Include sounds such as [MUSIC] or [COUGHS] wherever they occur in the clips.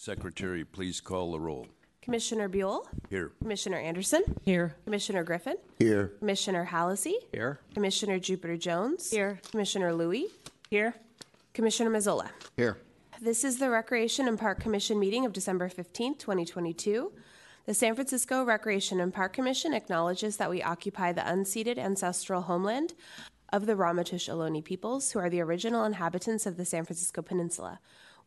Secretary, please call the roll. Commissioner Buell, Here. Commissioner Anderson, Here. Commissioner Griffin, Here. Commissioner Hallisey, Here. Commissioner Jupiter Jones, Here. Commissioner Louie, Here. Commissioner Mazzola. Here. This is the Recreation and Park Commission meeting of December 15th, 2022. The San Francisco Recreation and Park Commission acknowledges that we occupy the unceded ancestral homeland of the Ramaytush Ohlone peoples, who are the original inhabitants of the San Francisco Peninsula.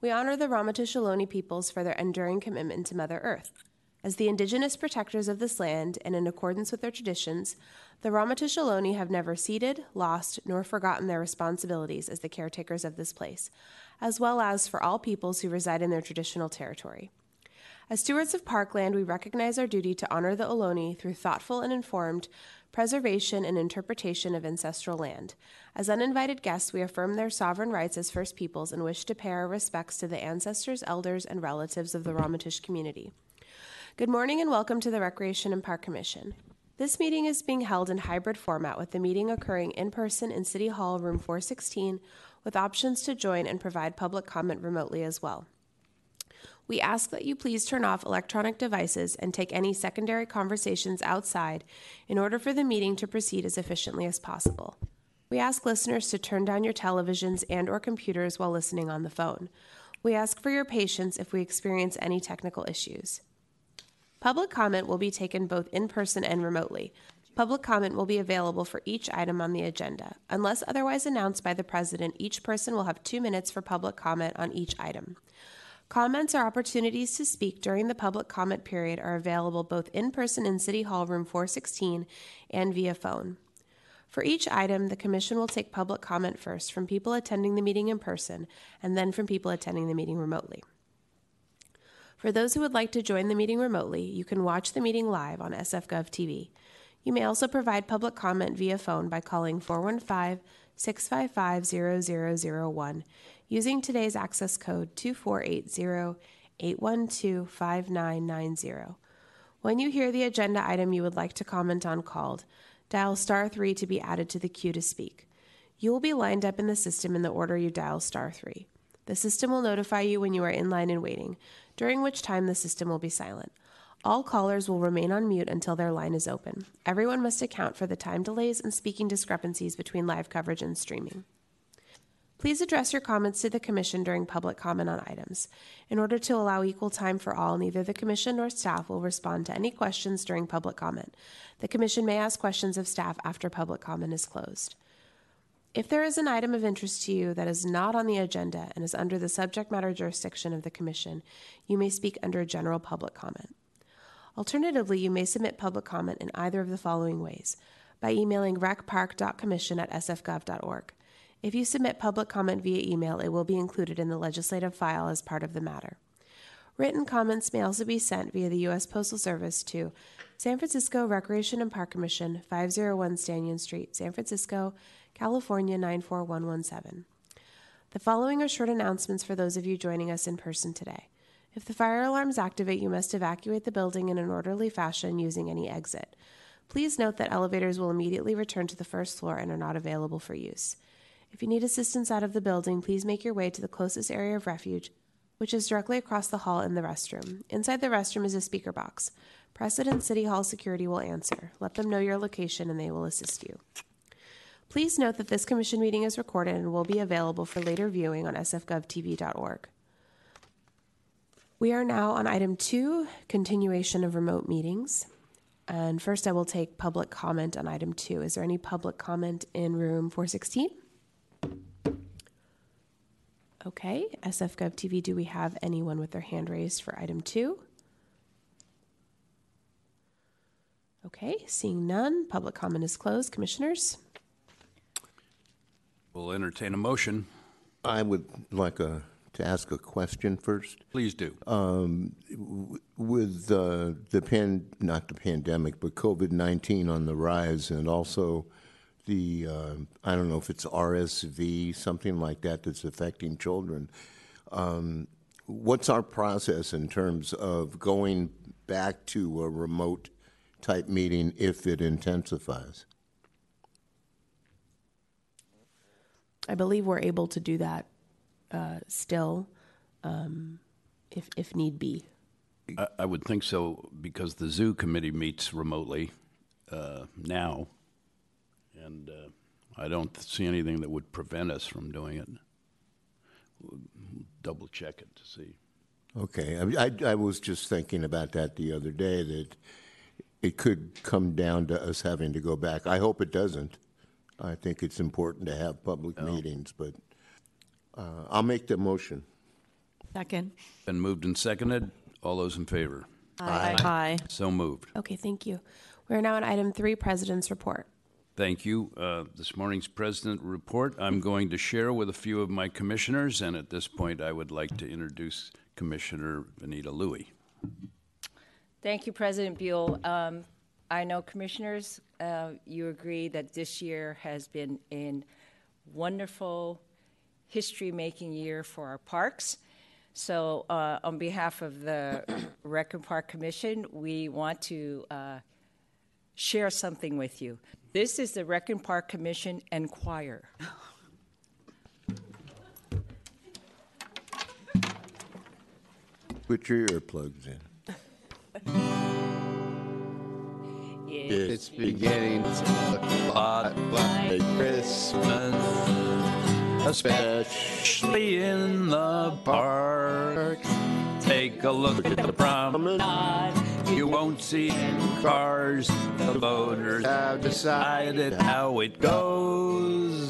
We honor the Ramaytush peoples for their enduring commitment to Mother Earth. As the indigenous protectors of this land and in accordance with their traditions, the Ramaytush have never ceded, lost, nor forgotten their responsibilities as the caretakers of this place, as well as for all peoples who reside in their traditional territory. As stewards of parkland, we recognize our duty to honor the Ohlone through thoughtful and informed preservation and interpretation of ancestral land. As uninvited guests, we affirm their sovereign rights as First Peoples and wish to pay our respects to the ancestors, elders, and relatives of the Ramaytush community. Good morning and welcome to the Recreation and Park Commission. This meeting is being held in hybrid format with the meeting occurring in person in City Hall, room 416, with options to join and provide public comment remotely as well. We ask that you please turn off electronic devices and take any secondary conversations outside in order for the meeting to proceed as efficiently as possible. We ask listeners to turn down your televisions and or computers while listening on the phone. We ask for your patience if we experience any technical issues. Public comment will be taken both in person and remotely. Public comment will be available for each item on the agenda. Unless otherwise announced by the president, each person will have two minutes for public comment on each item. Comments or opportunities to speak during the public comment period are available both in person in City Hall, room 416, and via phone. For each item, the Commission will take public comment first from people attending the meeting in person and then from people attending the meeting remotely. For those who would like to join the meeting remotely, you can watch the meeting live on SFGov TV. You may also provide public comment via phone by calling 415 655 0001 using today's access code 2480 812 5990. When you hear the agenda item you would like to comment on called, dial star 3 to be added to the queue to speak. You will be lined up in the system in the order you dial star 3. The system will notify you when you are in line and waiting, during which time the system will be silent. All callers will remain on mute until their line is open. Everyone must account for the time delays and speaking discrepancies between live coverage and streaming. Please address your comments to the Commission during public comment on items. In order to allow equal time for all, neither the Commission nor staff will respond to any questions during public comment. The Commission may ask questions of staff after public comment is closed. If there is an item of interest to you that is not on the agenda and is under the subject matter jurisdiction of the Commission, you may speak under general public comment. Alternatively, you may submit public comment in either of the following ways by emailing recpark.commission at sfgov.org. If you submit public comment via email, it will be included in the legislative file as part of the matter. Written comments may also be sent via the U.S. Postal Service to San Francisco Recreation and Park Commission, 501 Stanyan Street, San Francisco, California 94117. The following are short announcements for those of you joining us in person today. If the fire alarms activate, you must evacuate the building in an orderly fashion using any exit. Please note that elevators will immediately return to the first floor and are not available for use. If you need assistance out of the building, please make your way to the closest area of refuge, which is directly across the hall in the restroom. Inside the restroom is a speaker box. President City Hall security will answer. Let them know your location and they will assist you. Please note that this commission meeting is recorded and will be available for later viewing on sfgovtv.org. We are now on item two, continuation of remote meetings. And first, I will take public comment on item two. Is there any public comment in room 416? Okay, SFGov TV, do we have anyone with their hand raised for item two? Okay, seeing none, public comment is closed. Commissioners? We'll entertain a motion. I would like a, to ask a question first. Please do. With uh, the pan, not the pandemic, but COVID 19 on the rise, and also the, uh, I don't know if it's RSV, something like that, that's affecting children. Um, what's our process in terms of going back to a remote type meeting if it intensifies? I believe we're able to do that uh, still. Um, if, if need be. I, I would think so because the zoo committee meets remotely uh, now, and uh, I don't see anything that would prevent us from doing it. We'll double check it to see. Okay, I, I, I was just thinking about that the other day, that it could come down to us having to go back. I hope it doesn't. I think it's important to have public meetings, but uh, I'll make the motion. Second. Been moved and seconded. All those in favor? Aye. Aye. So moved. Okay, thank you. We are now on item three, President's Report. Thank you. Uh, This morning's president report, I'm going to share with a few of my commissioners, and at this point, I would like to introduce Commissioner Vanita Louie. Thank you, President Buell. Um, I know, Commissioners, uh, you agree that this year has been a wonderful, history-making year for our parks. So, uh, on behalf of the [COUGHS] Rec Park Commission, we want to uh, share something with you. This is the Rec and Park Commission and Choir. Put your earplugs in. It's beginning to look a lot like Christmas, Especially in the park. Take a look at the promenade. You won't see any cars. The voters I've decided how it goes.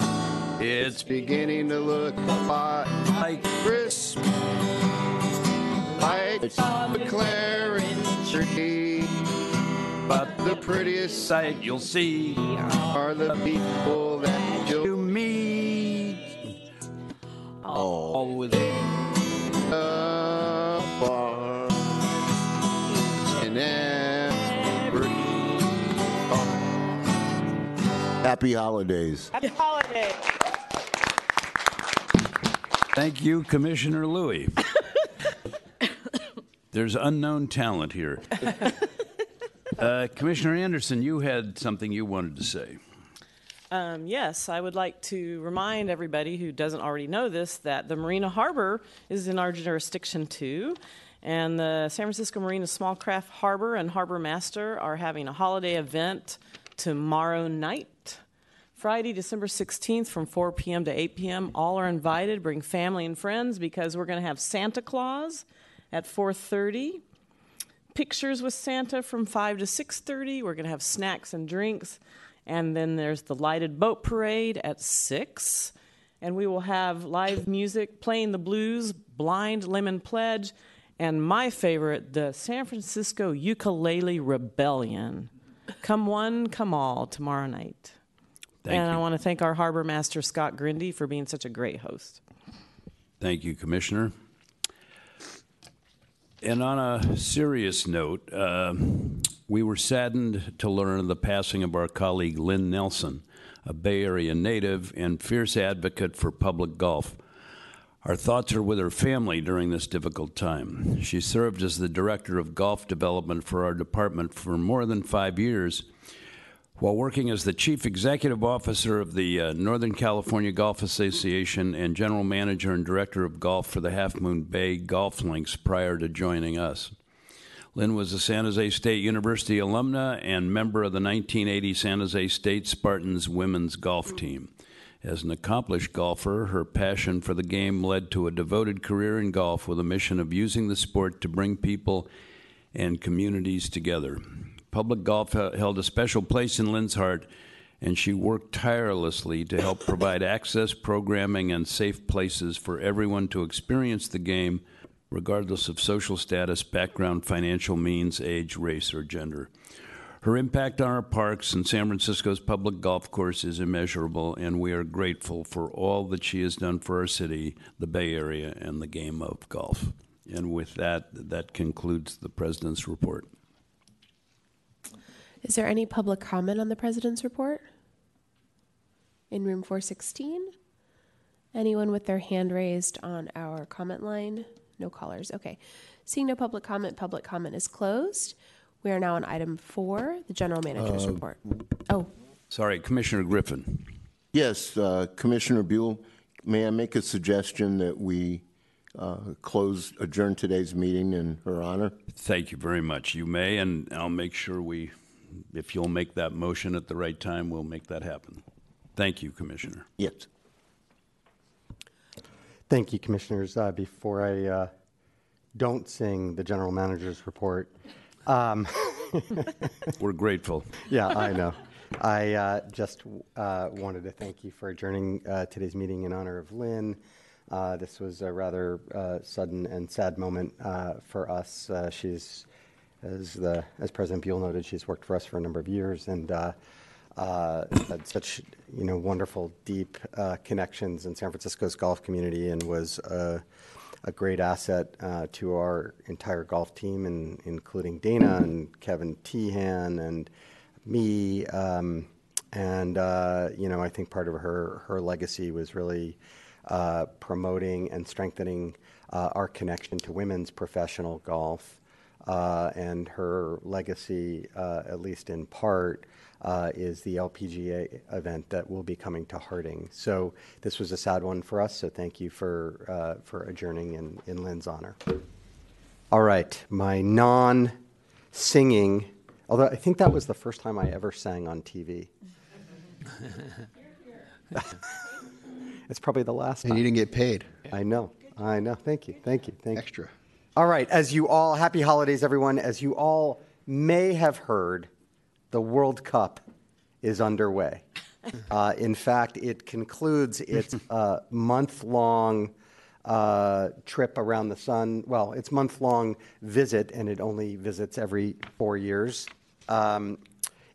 It's beginning to look a lot like Christmas, like the Clarence tree. but The prettiest sight you'll see are the people that you you'll meet. All with bar Happy holidays. Happy holidays. Thank you, Commissioner Louie. There's unknown talent here. [LAUGHS] Uh, Commissioner Anderson, you had something you wanted to say. Um, yes, I would like to remind everybody who doesn't already know this that the Marina Harbor is in our jurisdiction too. And the San Francisco Marina Small Craft Harbor and Harbor Master are having a holiday event tomorrow night. Friday, December 16th from 4 p.m. to 8 p.m. All are invited. Bring family and friends because we're going to have Santa Claus at 4:30 pictures with Santa from 5 to 6:30. We're going to have snacks and drinks and then there's the lighted boat parade at 6 and we will have live music playing the blues, Blind Lemon Pledge, and my favorite, the San Francisco Ukulele Rebellion. Come one, come all tomorrow night. Thank and I want to thank our harbor master Scott Grindy for being such a great host. Thank you, Commissioner. And on a serious note, uh, we were saddened to learn of the passing of our colleague Lynn Nelson, a Bay Area native and fierce advocate for public golf. Our thoughts are with her family during this difficult time. She served as the director of golf development for our department for more than five years while working as the chief executive officer of the uh, Northern California Golf Association and general manager and director of golf for the Half Moon Bay Golf Links prior to joining us. Lynn was a San Jose State University alumna and member of the 1980 San Jose State Spartans women's golf team. As an accomplished golfer, her passion for the game led to a devoted career in golf with a mission of using the sport to bring people and communities together. Public golf he- held a special place in Lynn's heart, and she worked tirelessly to help provide access, programming, and safe places for everyone to experience the game, regardless of social status, background, financial means, age, race, or gender. Her impact on our parks and San Francisco's public golf course is immeasurable, and we are grateful for all that she has done for our city, the Bay Area, and the game of golf. And with that, that concludes the President's report. Is there any public comment on the President's Report? In room 416? Anyone with their hand raised on our comment line? No callers. Okay. Seeing no public comment, public comment is closed. We are now on item four, the General Manager's Report. Oh, Sorry, Commissioner Griffin. Yes, uh, Commissioner Buell, may I make a suggestion that we uh, close, adjourn today's meeting in her honor. Thank you very much. You may, and I'll make sure we, if you'll make that motion at the right time, we'll make that happen. Thank you, Commissioner. Yes. Thank you, Commissioners. Uh, Before I uh, don't sing the General Manager's report, [LAUGHS] We're grateful. yeah, I know. I uh, just uh, wanted to thank you for adjourning uh, today's meeting in honor of Lynn. Uh, This was a rather uh, sudden and sad moment uh, for us. Uh, She's, as the, as President Buell noted, she's worked for us for a number of years and uh, uh, had such, you know, wonderful, deep uh, connections in San Francisco's golf community and was uh, a great asset uh, to our entire golf team, and including Dana and Kevin Tehan and me. Um, and uh, you know, I think part of her her legacy was really uh, promoting and strengthening uh, our connection to women's professional golf. Uh, and her legacy, uh, at least in part, uh, is the LPGA event that will be coming to Harding. So this was a sad one for us. So thank you for uh, for adjourning in, in Lynn's honor. All right, my non-singing, although I think that was the first time I ever sang on TV. [LAUGHS] it's probably the last And you didn't get paid I know, I know. Thank you, thank you, thank you. extra. All right, as you all, happy holidays, everyone. As you all may have heard, the World Cup is underway. [LAUGHS] Uh, in fact, it concludes its [LAUGHS] uh, month long uh, trip around the sun. Well, its month long visit, and it only visits every four years. Um,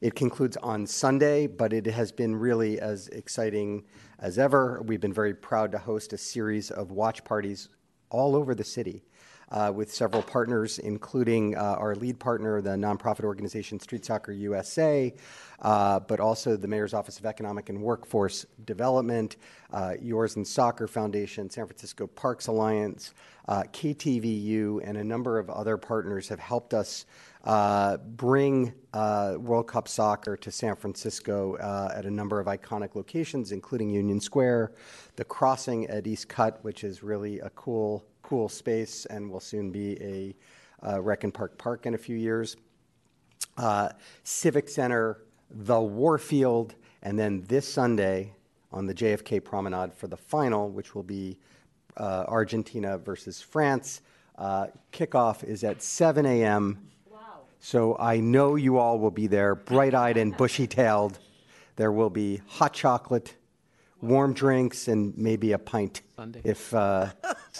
it concludes on Sunday, but it has been really as exciting as ever. We've been very proud to host a series of watch parties all over the city uh, with several partners, including uh, our lead partner, the nonprofit organization Street Soccer USA, uh, but also the Mayor's Office of Economic and Workforce Development, uh, Yours and Soccer Foundation, San Francisco Parks Alliance, uh, KTVU, and a number of other partners have helped us uh, bring World Cup soccer to San Francisco at a number of iconic locations, including Union Square, the crossing at East Cut, which is really a cool, cool space and will soon be a uh, Rec and Park Park in a few years. Uh, Civic Center, the Warfield, and then this Sunday on the JFK Promenade for the final, which will be uh, Argentina versus France. Uh, kickoff is at 7 a.m. So I know you all will be there, bright eyed and bushy tailed. There will be hot chocolate, warm drinks, and maybe a pint if, uh,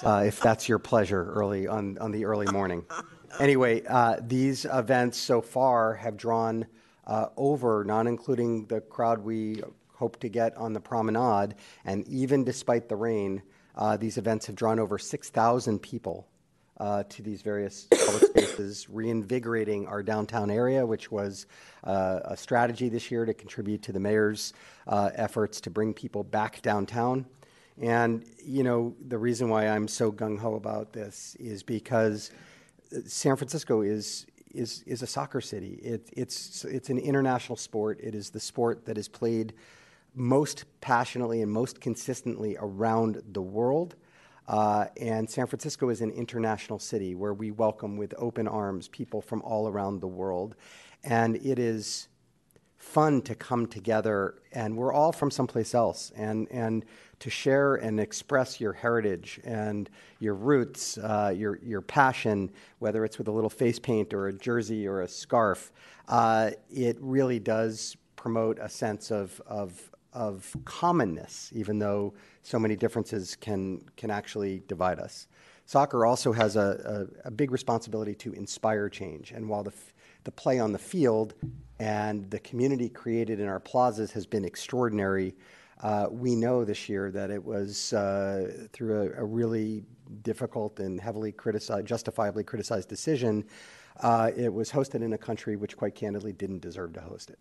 uh, if that's your pleasure early on, on the early morning. Anyway, uh, these events so far have drawn uh, over, not including the crowd we hope to get on the promenade, and even despite the rain, uh, these events have drawn over 6,000 people uh, to these various public spaces, reinvigorating our downtown area, which was uh, a strategy this year to contribute to the mayor's uh, efforts to bring people back downtown. And, you know, the reason why I'm so gung ho about this is because San Francisco is. Is, is a soccer city. It, it's, it's an international sport. It is the sport that is played most passionately and most consistently around the world. Uh, and San Francisco is an international city where we welcome with open arms people from all around the world. And it is fun to come together, and we're all from someplace else, and, and to share and express your heritage and your roots, uh, your, your passion, whether it's with a little face paint or a jersey or a scarf. Uh, it really does promote a sense of, of, of commonness, even though so many differences can, can actually divide us. Soccer also has a, a, a big responsibility to inspire change. And while the, f- the play on the field and the community created in our plazas has been extraordinary, uh, we know this year that it was uh, through a, a really difficult and heavily criticized, justifiably criticized decision. Uh, it was hosted in a country which, quite candidly, didn't deserve to host it.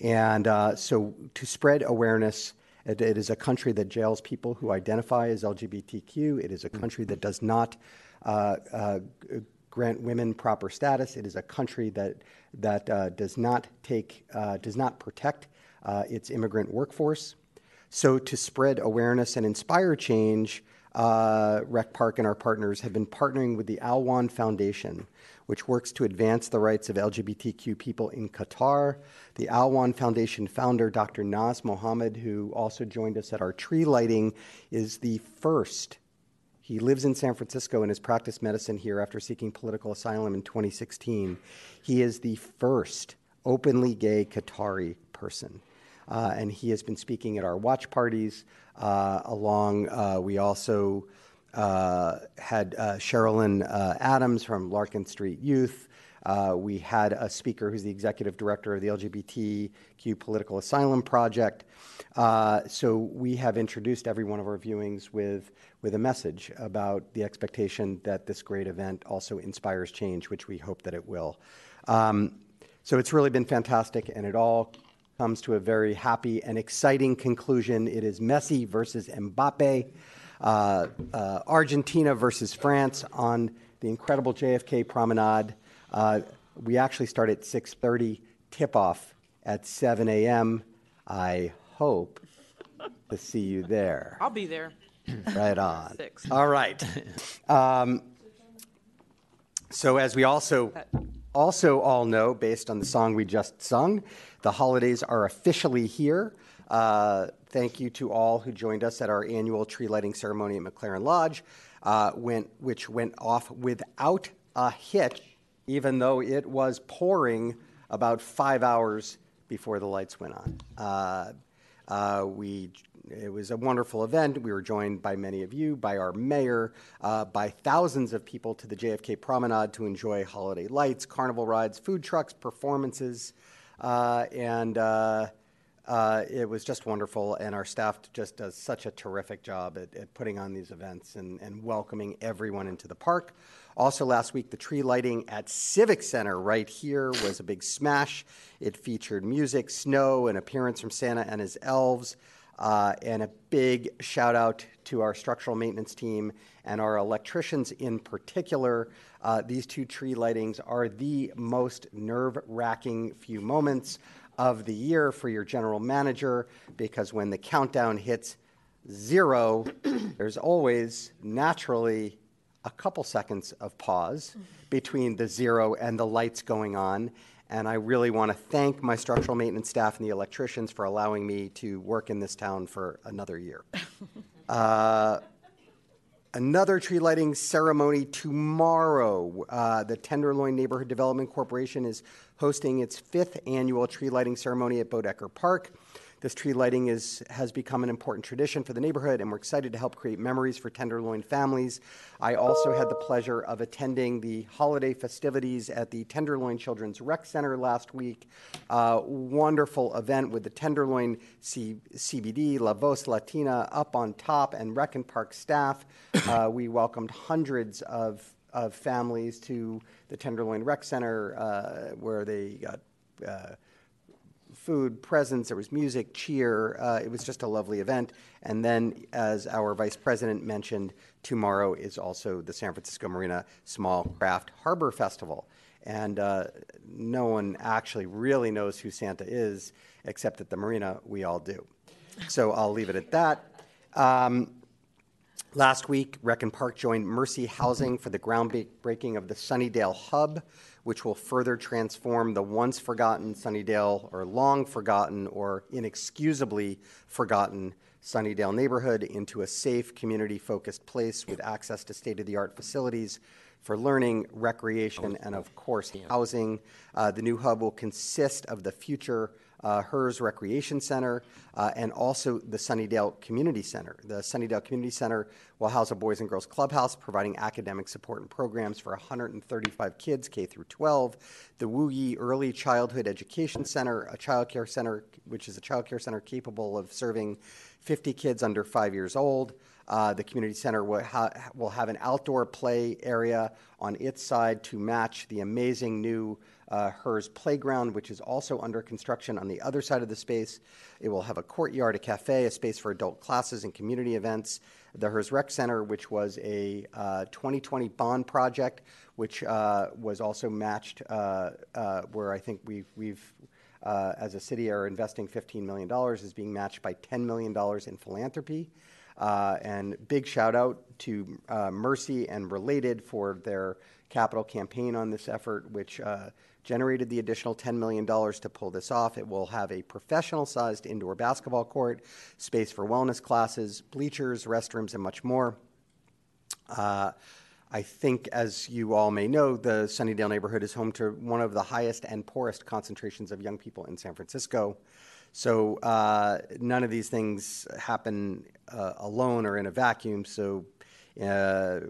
And uh, so, to spread awareness, it, it is a country that jails people who identify as LGBTQ. It is a country that does not uh, uh, grant women proper status. It is a country that that uh, does not take uh, does not protect uh, its immigrant workforce. So, to spread awareness and inspire change, uh, Rec Park and our partners have been partnering with the Alwan Foundation, which works to advance the rights of LGBTQ people in Qatar. The Alwan Foundation founder, Dr. Naz Mohammed, who also joined us at our tree lighting, is the first he lives in San Francisco and has practiced medicine here after seeking political asylum in 2016. He is the first openly gay Qatari person. Uh, and he has been speaking at our watch parties. Uh, along, uh, we also had uh, Sherilyn uh, Adams from Larkin Street Youth. we had a speaker who's the executive director of the LGBTQ Political Asylum Project. so we have introduced every one of our viewings with with a message about the expectation that this great event also inspires change, which we hope that it will. Um, so it's really been fantastic, and it all comes to a very happy and exciting conclusion. It is Messi versus Mbappe, uh, uh, Argentina versus France on the incredible JFK Promenade. Uh, we actually start at 6:30, tip-off at 7 a.m. I hope to see you there. I'll be there. [CLEARS THROAT] Right on. Six. All right. Um, so, as we also also all know, based on the song we just sung, the holidays are officially here. Uh, thank you to all who joined us at our annual tree lighting ceremony at McLaren Lodge, uh, went, which went off without a hitch, even though it was pouring about five hours before the lights went on. Uh, uh we it was a wonderful event. We were joined by many of you, by our mayor, uh, by thousands of people to the JFK Promenade to enjoy holiday lights, carnival rides, food trucks, performances, uh, and uh, uh it was just wonderful. And our staff just does such a terrific job at, at putting on these events and, and welcoming everyone into the park. Also, last week, the tree lighting at Civic Center right here was a big smash. It featured music, snow, an appearance from Santa and his elves. Uh, and a big shout out to our structural maintenance team and our electricians in particular. Uh, these two tree lightings are the most nerve wracking few moments of the year for your general manager because when the countdown hits zero, [CLEARS THROAT] there's always naturally a couple seconds of pause between the zero and the lights going on. And I really want to thank my structural maintenance staff and the electricians for allowing me to work in this town for another year. [LAUGHS] uh, another tree lighting ceremony tomorrow. Uh, the Tenderloin Neighborhood Development Corporation is hosting its fifth annual tree lighting ceremony at Boeddeker Park. This tree lighting is, has become an important tradition for the neighborhood, and we're excited to help create memories for Tenderloin families. I also had the pleasure of attending the holiday festivities at the Tenderloin Children's Rec Center last week. Uh, wonderful event with the Tenderloin C- CBD, La Voz Latina up on top, and Rec and Park staff. Uh, we welcomed hundreds of of families to the Tenderloin Rec Center, uh, where they got uh, food, presents, there was music, cheer. Uh, it was just a lovely event. And then, as our vice president mentioned, tomorrow is also the San Francisco Marina Small Craft Harbor Festival. And uh, no one actually really knows who Santa is, except at the marina, we all do. So I'll leave it at that. Um, last week, Rec and Park joined Mercy Housing for the groundbreaking of the Sunnydale Hub, which will further transform the once forgotten Sunnydale or long forgotten or inexcusably forgotten Sunnydale neighborhood into a safe, community focused place with access to state of the art facilities for learning, recreation, and of course, housing. Uh, the new hub will consist of the future uh, Herz Recreation Center, uh, and also the Sunnydale Community Center. The Sunnydale Community Center will house a Boys and Girls Clubhouse, providing academic support and programs for 135 kids, K through 12. The Wu Yee Early Childhood Education Center, a child care center, which is a child care center capable of serving 50 kids under five years old. Uh, the community center will, ha- will, have an outdoor play area on its side to match the amazing new uh, Herz Playground, which is also under construction on the other side of the space. It will have a courtyard, a cafe, a space for adult classes and community events. The Herz Rec Center, which was a uh, 2020 bond project, which uh, was also matched, uh, uh, where I think we've, we've uh, as a city, are investing $15 million, is being matched by $10 million in philanthropy. Uh, and big shout out to uh, Mercy and Related for their capital campaign on this effort, which uh, generated the additional $10 million to pull this off. It will have a professional sized indoor basketball court, space for wellness classes, bleachers, restrooms, and much more. Uh, I think, as you all may know, the Sunnydale neighborhood is home to one of the highest and poorest concentrations of young people in San Francisco. So uh, none of these things happen uh, alone or in a vacuum. So uh,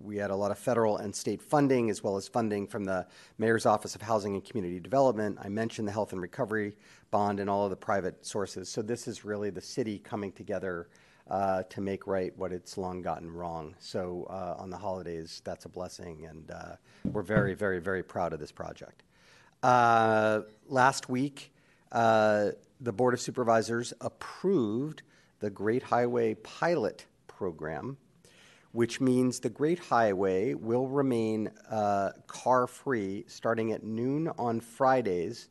we had a lot of federal and state funding, as well as funding from the Mayor's Office of Housing and Community Development. I mentioned the Health and Recovery Bond and all of the private sources. So this is really the city coming together uh, to make right what it's long gotten wrong. So uh, on the holidays, that's a blessing, and uh, we're very, very, very proud of this project. Uh, last week, uh, the Board of Supervisors approved the Great Highway Pilot Program, which means the Great Highway will remain uh, car free starting at noon on Fridays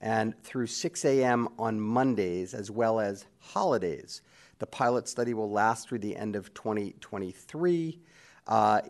and through 6 a.m. on Mondays, as well as holidays. The pilot study will last through the end of 2023. Uh,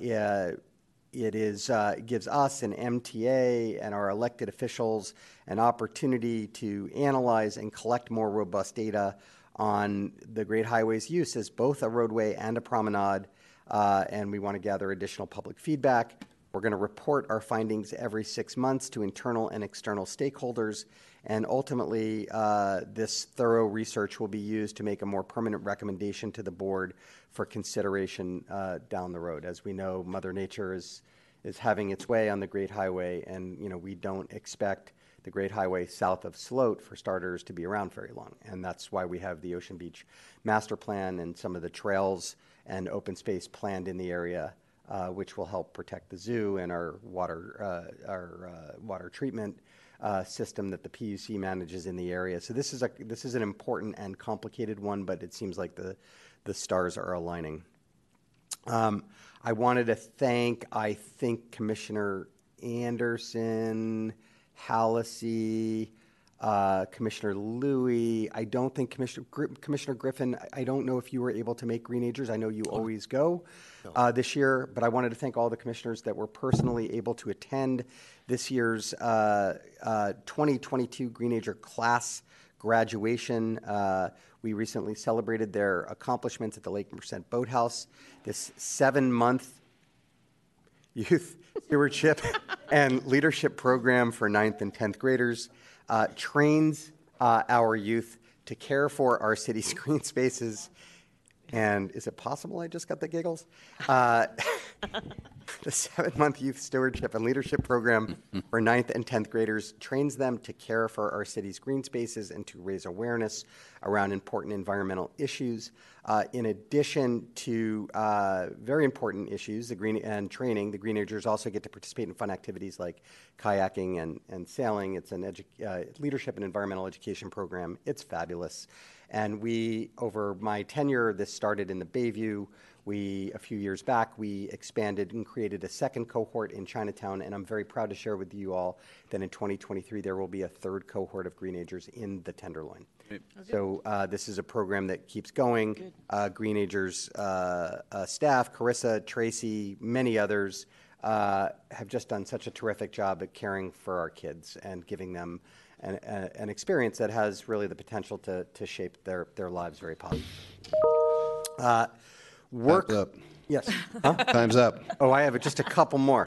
it is, uh, gives us an MTA and our elected officials an opportunity to analyze and collect more robust data on the Great Highway's use as both a roadway and a promenade, uh, and we want to gather additional public feedback. We're going to report our findings every six months to internal and external stakeholders, and ultimately, uh, this thorough research will be used to make a more permanent recommendation to the board for consideration uh, down the road. As we know, Mother Nature is is having its way on the Great Highway, and you know we don't expect the Great Highway south of Sloat, for starters, to be around very long, and that's why we have the Ocean Beach Master Plan and some of the trails and open space planned in the area. Uh, which will help protect the zoo and our water, uh, our uh, water treatment uh, system that the PUC manages in the area. So this is a this is an important and complicated one, but it seems like the the stars are aligning. Um, I wanted to thank, I think, Commissioner Anderson, Hallisey, uh, Commissioner Louie. I don't think Commissioner, Commissioner Griffin, I don't know if you were able to make Greenagers. I know you always go uh, this year, but I wanted to thank all the commissioners that were personally able to attend this year's uh, uh, 2022 Greenager class graduation. Uh, we recently celebrated their accomplishments at the Lake Merced Boathouse. This seven month youth [LAUGHS] stewardship [LAUGHS] and leadership program for ninth and 10th graders uh, trains uh, our youth to care for our city's [LAUGHS] green spaces. And is it possible I just got the giggles? [LAUGHS] [LAUGHS] The seven month youth stewardship and leadership program [LAUGHS] for ninth and 10th graders trains them to care for our city's green spaces and to raise awareness around important environmental issues. Uh, in addition to uh, very important issues the green and training, the Greenagers also get to participate in fun activities like kayaking and, and sailing. It's an edu- uh, leadership and environmental education program. It's fabulous. And we, over my tenure, this started in the Bayview. We, a few years back, we expanded and created a second cohort in Chinatown, and I'm very proud to share with you all that in 2023 there will be a third cohort of Greenagers in the Tenderloin. So uh, this is a program that keeps going. Uh, Greenagers uh, uh, staff, Carissa, Tracy, many others, uh, have just done such a terrific job at caring for our kids and giving them an, an experience that has really the potential to, to shape their, their lives very positively. Work. Time's up. Yes. [LAUGHS] Huh? Time's up. Oh, I have just a couple more.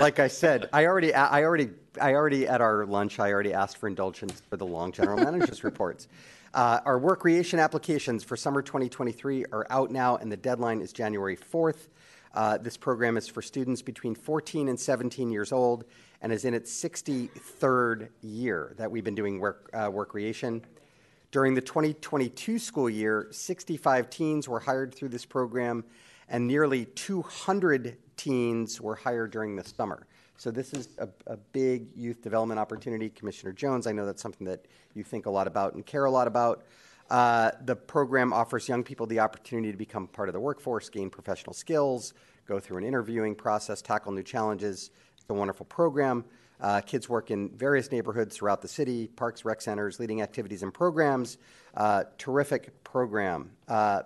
like I said, I already, I already, I already at our lunch, I already asked for indulgence for the long general [LAUGHS] manager's reports. Uh, our work creation applications for summer 2023 are out now, and the deadline is January 4th. Uh, this program is for students between 14 and 17 years old and is in its 63rd year that we've been doing work, uh, work creation. During the 2022 school year, 65 teens were hired through this program, and nearly 200 teens were hired during the summer. So this is a, a, big youth development opportunity. Commissioner Jones, I know that's something that you think a lot about and care a lot about. Uh, the program offers young people the opportunity to become part of the workforce, gain professional skills, go through an interviewing process, tackle new challenges. It's a wonderful program. Uh, kids work in various neighborhoods throughout the city, parks, rec centers, leading activities and programs. Uh, terrific program. Uh,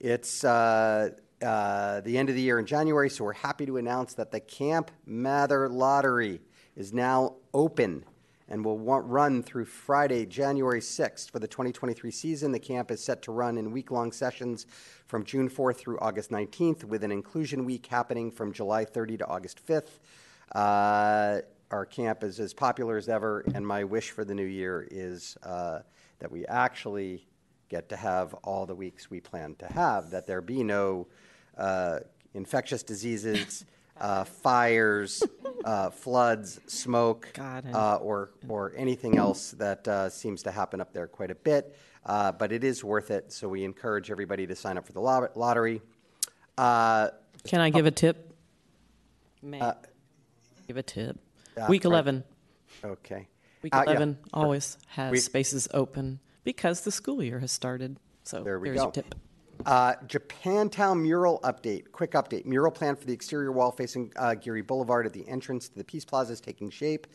It's uh, uh, the end of the year in January, so we're happy to announce that the Camp Mather Lottery is now open and will wa- run through Friday, January 6th. For the 2023 season, the camp is set to run in week long sessions from June 4th through August 19th, with an inclusion week happening from July 30 to August 5th. Our camp is as popular as ever, and my wish for the new year is uh, that we actually get to have all the weeks we plan to have, that there be no uh, infectious diseases, uh, fires, uh, floods, smoke, God, uh, or, or anything else that uh, seems to happen up there quite a bit. Uh, but it is worth it, so we encourage everybody to sign up for the lot- lottery. Uh, Can I give a tip? May give a tip. Week right. 11. okay. Week Uh, yeah. 11 always has We- spaces open because the school year has started. So There we there's go. your tip. Uh, Japantown mural update. Quick update. Mural plan for the exterior wall facing uh, Geary Boulevard at the entrance to the Peace Plaza is taking shape.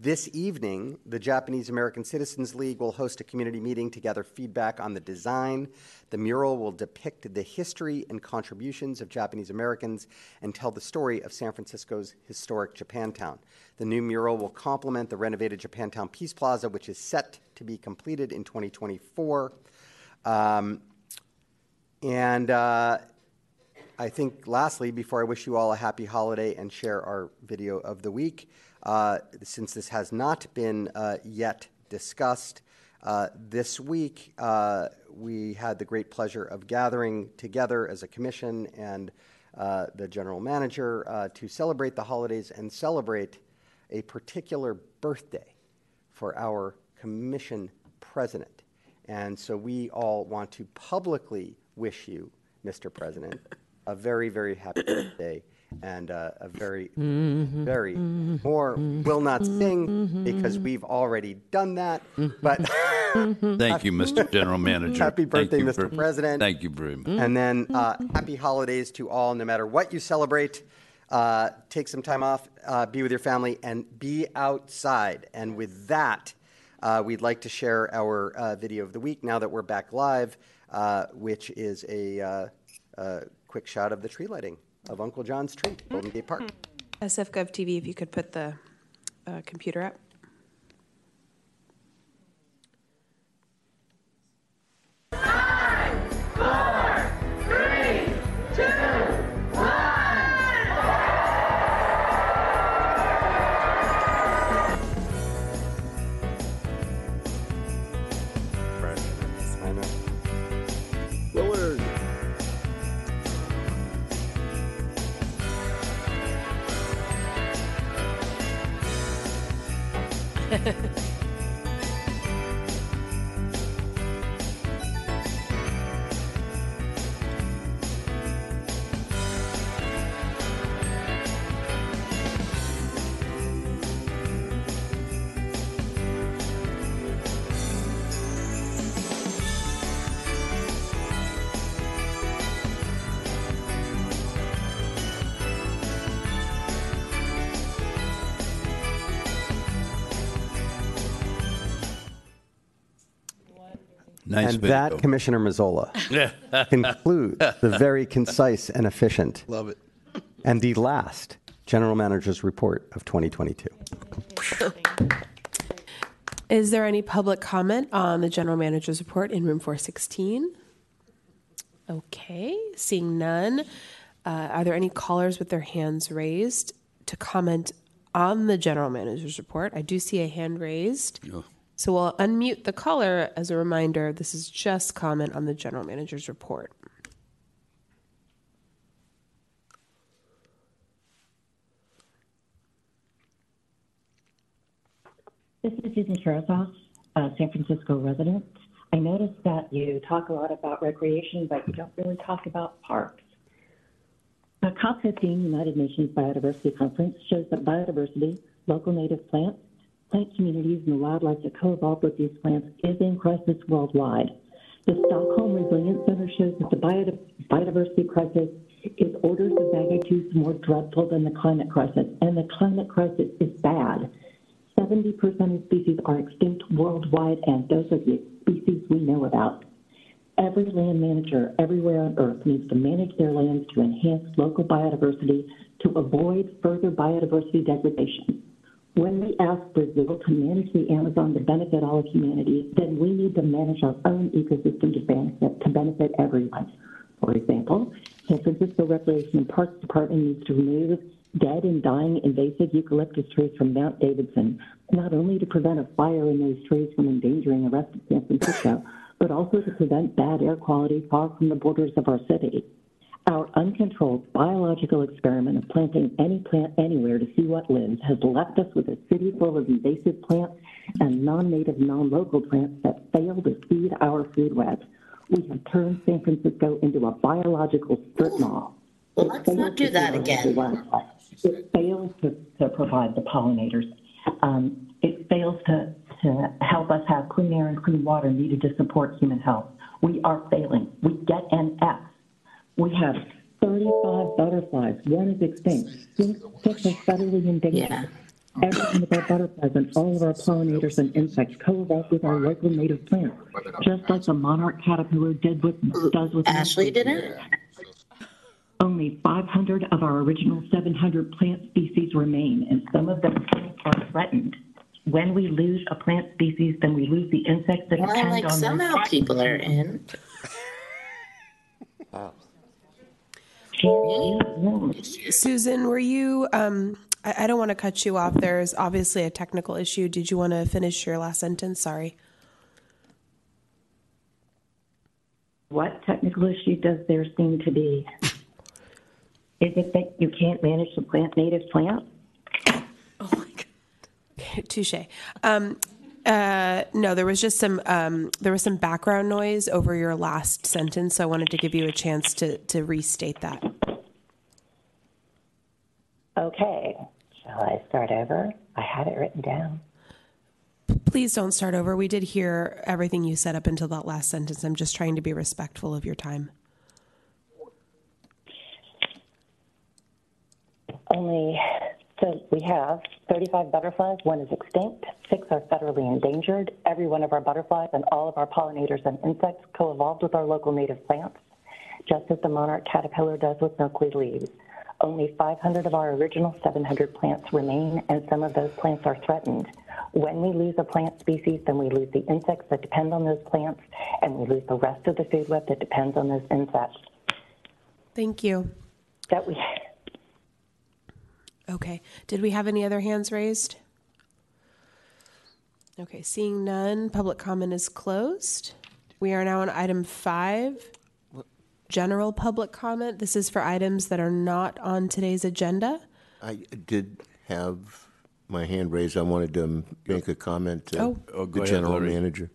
This evening, the Japanese American Citizens League will host a community meeting to gather feedback on the design. The mural will depict the history and contributions of Japanese Americans and tell the story of San Francisco's historic Japantown. The new mural will complement the renovated Japantown Peace Plaza, which is set to be completed in 2024. Um, and uh, I think, lastly, before I wish you all a happy holiday and share our video of the week, uh, since this has not been uh, yet discussed, uh, this week uh, we had the great pleasure of gathering together as a commission and uh, the general manager to celebrate the holidays and celebrate a particular birthday for our commission president. And so we all want to publicly wish you, Mr. President, a very, very happy birthday and uh, a very, very more will not sing because we've already done that. But Thank you, Mr. [LAUGHS] General Manager. Happy birthday, you Mr. ver- President. Thank you very much. and then uh, happy holidays to all, no matter what you celebrate. Uh, take some time off, uh, be with your family, and be outside. And with that, uh, we'd like to share our uh, video of the week now that we're back live, uh, which is a uh, uh, quick shot of the tree lighting of Uncle John's tree, Golden Gate Park. SF Gov TV, if you could put the uh, computer up. Nice and video. that, Commissioner Mazzola, [LAUGHS] concludes the very concise and efficient Love it. and the last General Manager's report of 2022. Is there any public comment on the general manager's report in room 416? Okay, seeing none. Uh, are there any callers with their hands raised to comment on the general manager's report? I do see a hand raised. So we'll unmute the caller as a reminder. This is just comment on the general manager's report. This is Susan Karazov, a San Francisco resident. I noticed that you talk a lot about recreation, but you don't really talk about parks. The COP15, United Nations Biodiversity Conference, shows that biodiversity, local native plants, plant communities, and the wildlife that co-evolve with these plants is in crisis worldwide. The Stockholm Resilience Center shows that the biodiversity crisis is orders of magnitude more dreadful than the climate crisis, and the climate crisis is bad. 70% of species are extinct worldwide, and those are the species we know about. Every land manager everywhere on Earth needs to manage their lands to enhance local biodiversity to avoid further biodiversity degradation. When we ask Brazil to manage the Amazon to benefit all of humanity, then we need to manage our own ecosystem to benefit, to benefit everyone. For example, San Francisco Recreation and Parks Department needs to remove dead and dying invasive eucalyptus trees from Mount Davidson, not only to prevent a fire in those trees from endangering the rest of San Francisco, but also to prevent bad air quality far from the borders of our city. Our uncontrolled biological experiment of planting any plant anywhere to see what lives has left us with a city full of invasive plants and non-native, non-local plants that fail to feed our food web. We have turned San Francisco into a biological strip mall. Well, let's not do that again. It fails to, to provide the pollinators. Um, it fails to, to help us have clean air and clean water needed to support human health. We are failing. We get an F. We have 35 butterflies. One is extinct. Six, are federally endangered. Yeah. Every one of our butterflies and all of our pollinators and insects co-evolve with our local native plants, just like the monarch caterpillar did with, does with Ashley did it? only 500 of our original 700 plant species remain, and some of them are threatened. When we lose a plant species, then we lose the insects that Well, depend like on somehow people are in. Susan, were you? Um, I, I don't want to cut you off. There's obviously a technical issue. Did you want to finish your last sentence? Sorry. What technical issue does there seem to be? Is it that you can't manage the plant native plant? Oh my God. [LAUGHS] Touche. Um, uh, no, there was just some um, there was some background noise over your last sentence, so I wanted to give you a chance to to restate that. Okay. Shall I start over? I had it written down. Please don't start over. We did hear everything you said up until that last sentence. I'm just trying to be respectful of your time. Only, so we have 35 butterflies, one is extinct, six are federally endangered. Every one of our butterflies and all of our pollinators and insects co evolved with our local native plants, just as the monarch caterpillar does with milkweed leaves. Only 500 of our original 700 plants remain, and some of those plants are threatened. When we lose a plant species, then we lose the insects that depend on those plants, and we lose the rest of the food web that depends on those insects. Thank you. That we [LAUGHS] Okay. Did we have any other hands raised? Okay, seeing none, public comment is closed. We are now on item five, general public comment. This is for items that are not on today's agenda. I did have my hand raised. I wanted to make a comment to Oh. Oh, go the ahead, general Larry. manager.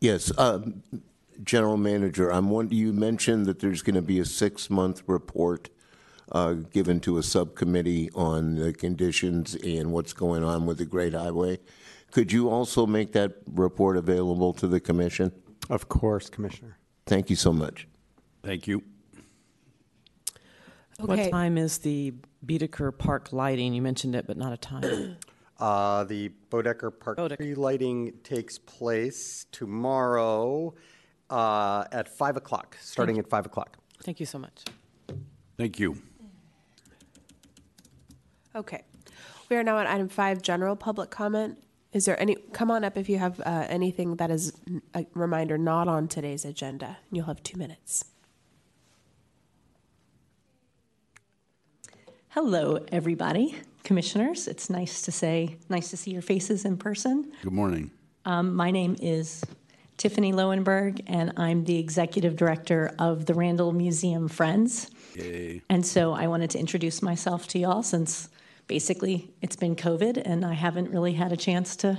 Yes, um, general manager, I'm one, you mentioned that there's going to be a six-month report uh, given to a subcommittee on the conditions and what's going on with the Great Highway. Could you also make that report available to the commission? Of course, Commissioner. Thank you so much. Thank you. What time is the Boeddeker Park lighting? You mentioned it, but not a time. [CLEARS THROAT] Uh, the Boeddeker Park Boeddeker. tree lighting takes place tomorrow uh, at 5 o'clock, starting at 5 o'clock. Thank you so much. Thank you. Okay. We are now on item five, general public comment. Is there any, come on up if you have uh, anything that is a reminder not on today's agenda. You'll have two minutes. Hello, everybody, commissioners. It's nice to say, nice to see your faces in person. Good morning. Um, my name is Tiffany Lowenberg, and I'm the executive director of the Randall Museum Friends. Yay. And so I wanted to introduce myself to y'all since basically it's been COVID and I haven't really had a chance to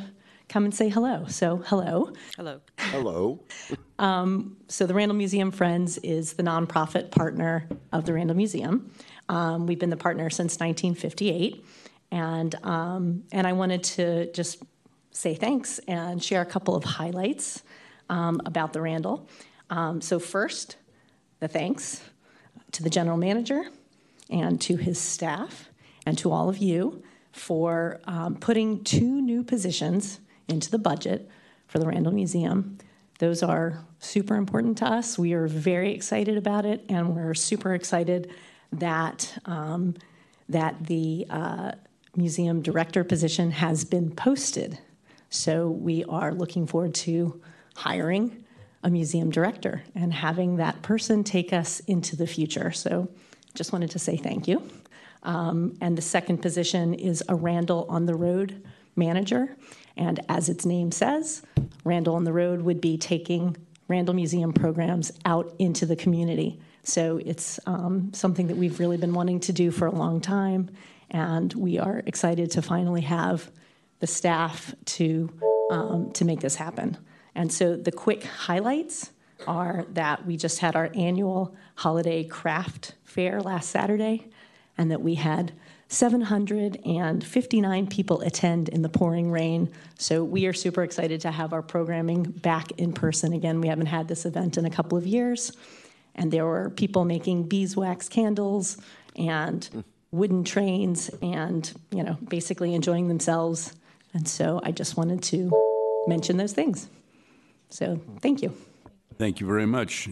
come and say hello. So, hello. Hello. Hello. [LAUGHS] So, the Randall Museum Friends is the nonprofit partner of the Randall Museum. Um, we've been the partner since 1958, and um, and I wanted to just say thanks and share a couple of highlights um, about the Randall. Um, so, first, the thanks to the general manager and to his staff and to all of you for um, putting two new positions into the budget for the Randall Museum those are super important to us. We are very excited about it, and we're super excited that um, that the uh, museum director position has been posted. So we are looking forward to hiring a museum director and having that person take us into the future. So just wanted to say thank you. Um, and the second position is a Randall on the Road manager. And as its name says, Randall on the Road would be taking Randall Museum programs out into the community. So it's um, something that we've really been wanting to do for a long time. And we are excited to finally have the staff to, um, to make this happen. And so the quick highlights are that we just had our annual holiday craft fair last Saturday, and that we had 759 people attend in the pouring rain. So we are super excited to have our programming back in person again. We haven't had this event in a couple of years. And there were people making beeswax candles and wooden trains and, you know, basically enjoying themselves. And so I just wanted to mention those things. So thank you. Thank you very much.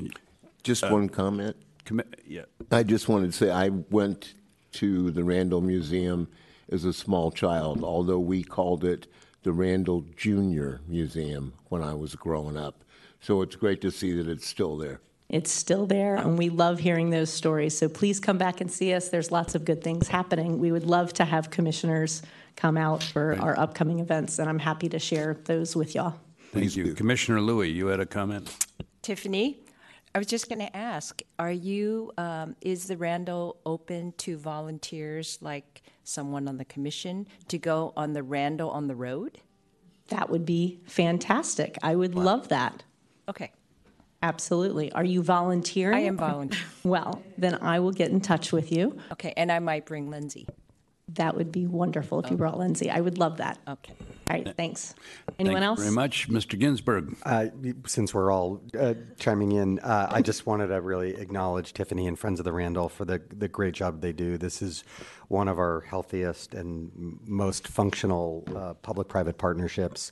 Just uh, one comment. Commi- Yeah. I just wanted to say I went to the Randall Museum as a small child, although we called it the Randall Junior Museum when I was growing up. So it's great to see that it's still there. It's still there, and we love hearing those stories. So please come back and see us. There's lots of good things happening. We would love to have commissioners come out for our upcoming events, and I'm happy to share those with y'all. Thank you. Commissioner Louie, you had a comment? Tiffany, I was just going to ask: Are you? Um, is the Randall open to volunteers, like someone on the commission, to go on the Randall on the road? That would be fantastic. I would love that. Okay, Absolutely. Are you volunteering? I am volunteering. [LAUGHS] Well, then I will get in touch with you. Okay, and I might bring Lindsay. That would be wonderful if you brought Lindsay. I would love that. Okay. All right, thanks. Anyone Thank else? you very much. Mr. Ginsburg. Uh, since we're all uh, chiming in, uh, I just wanted to really acknowledge Tiffany and Friends of the Randall for the, the great job they do. This is one of our healthiest and most functional uh, public private partnerships.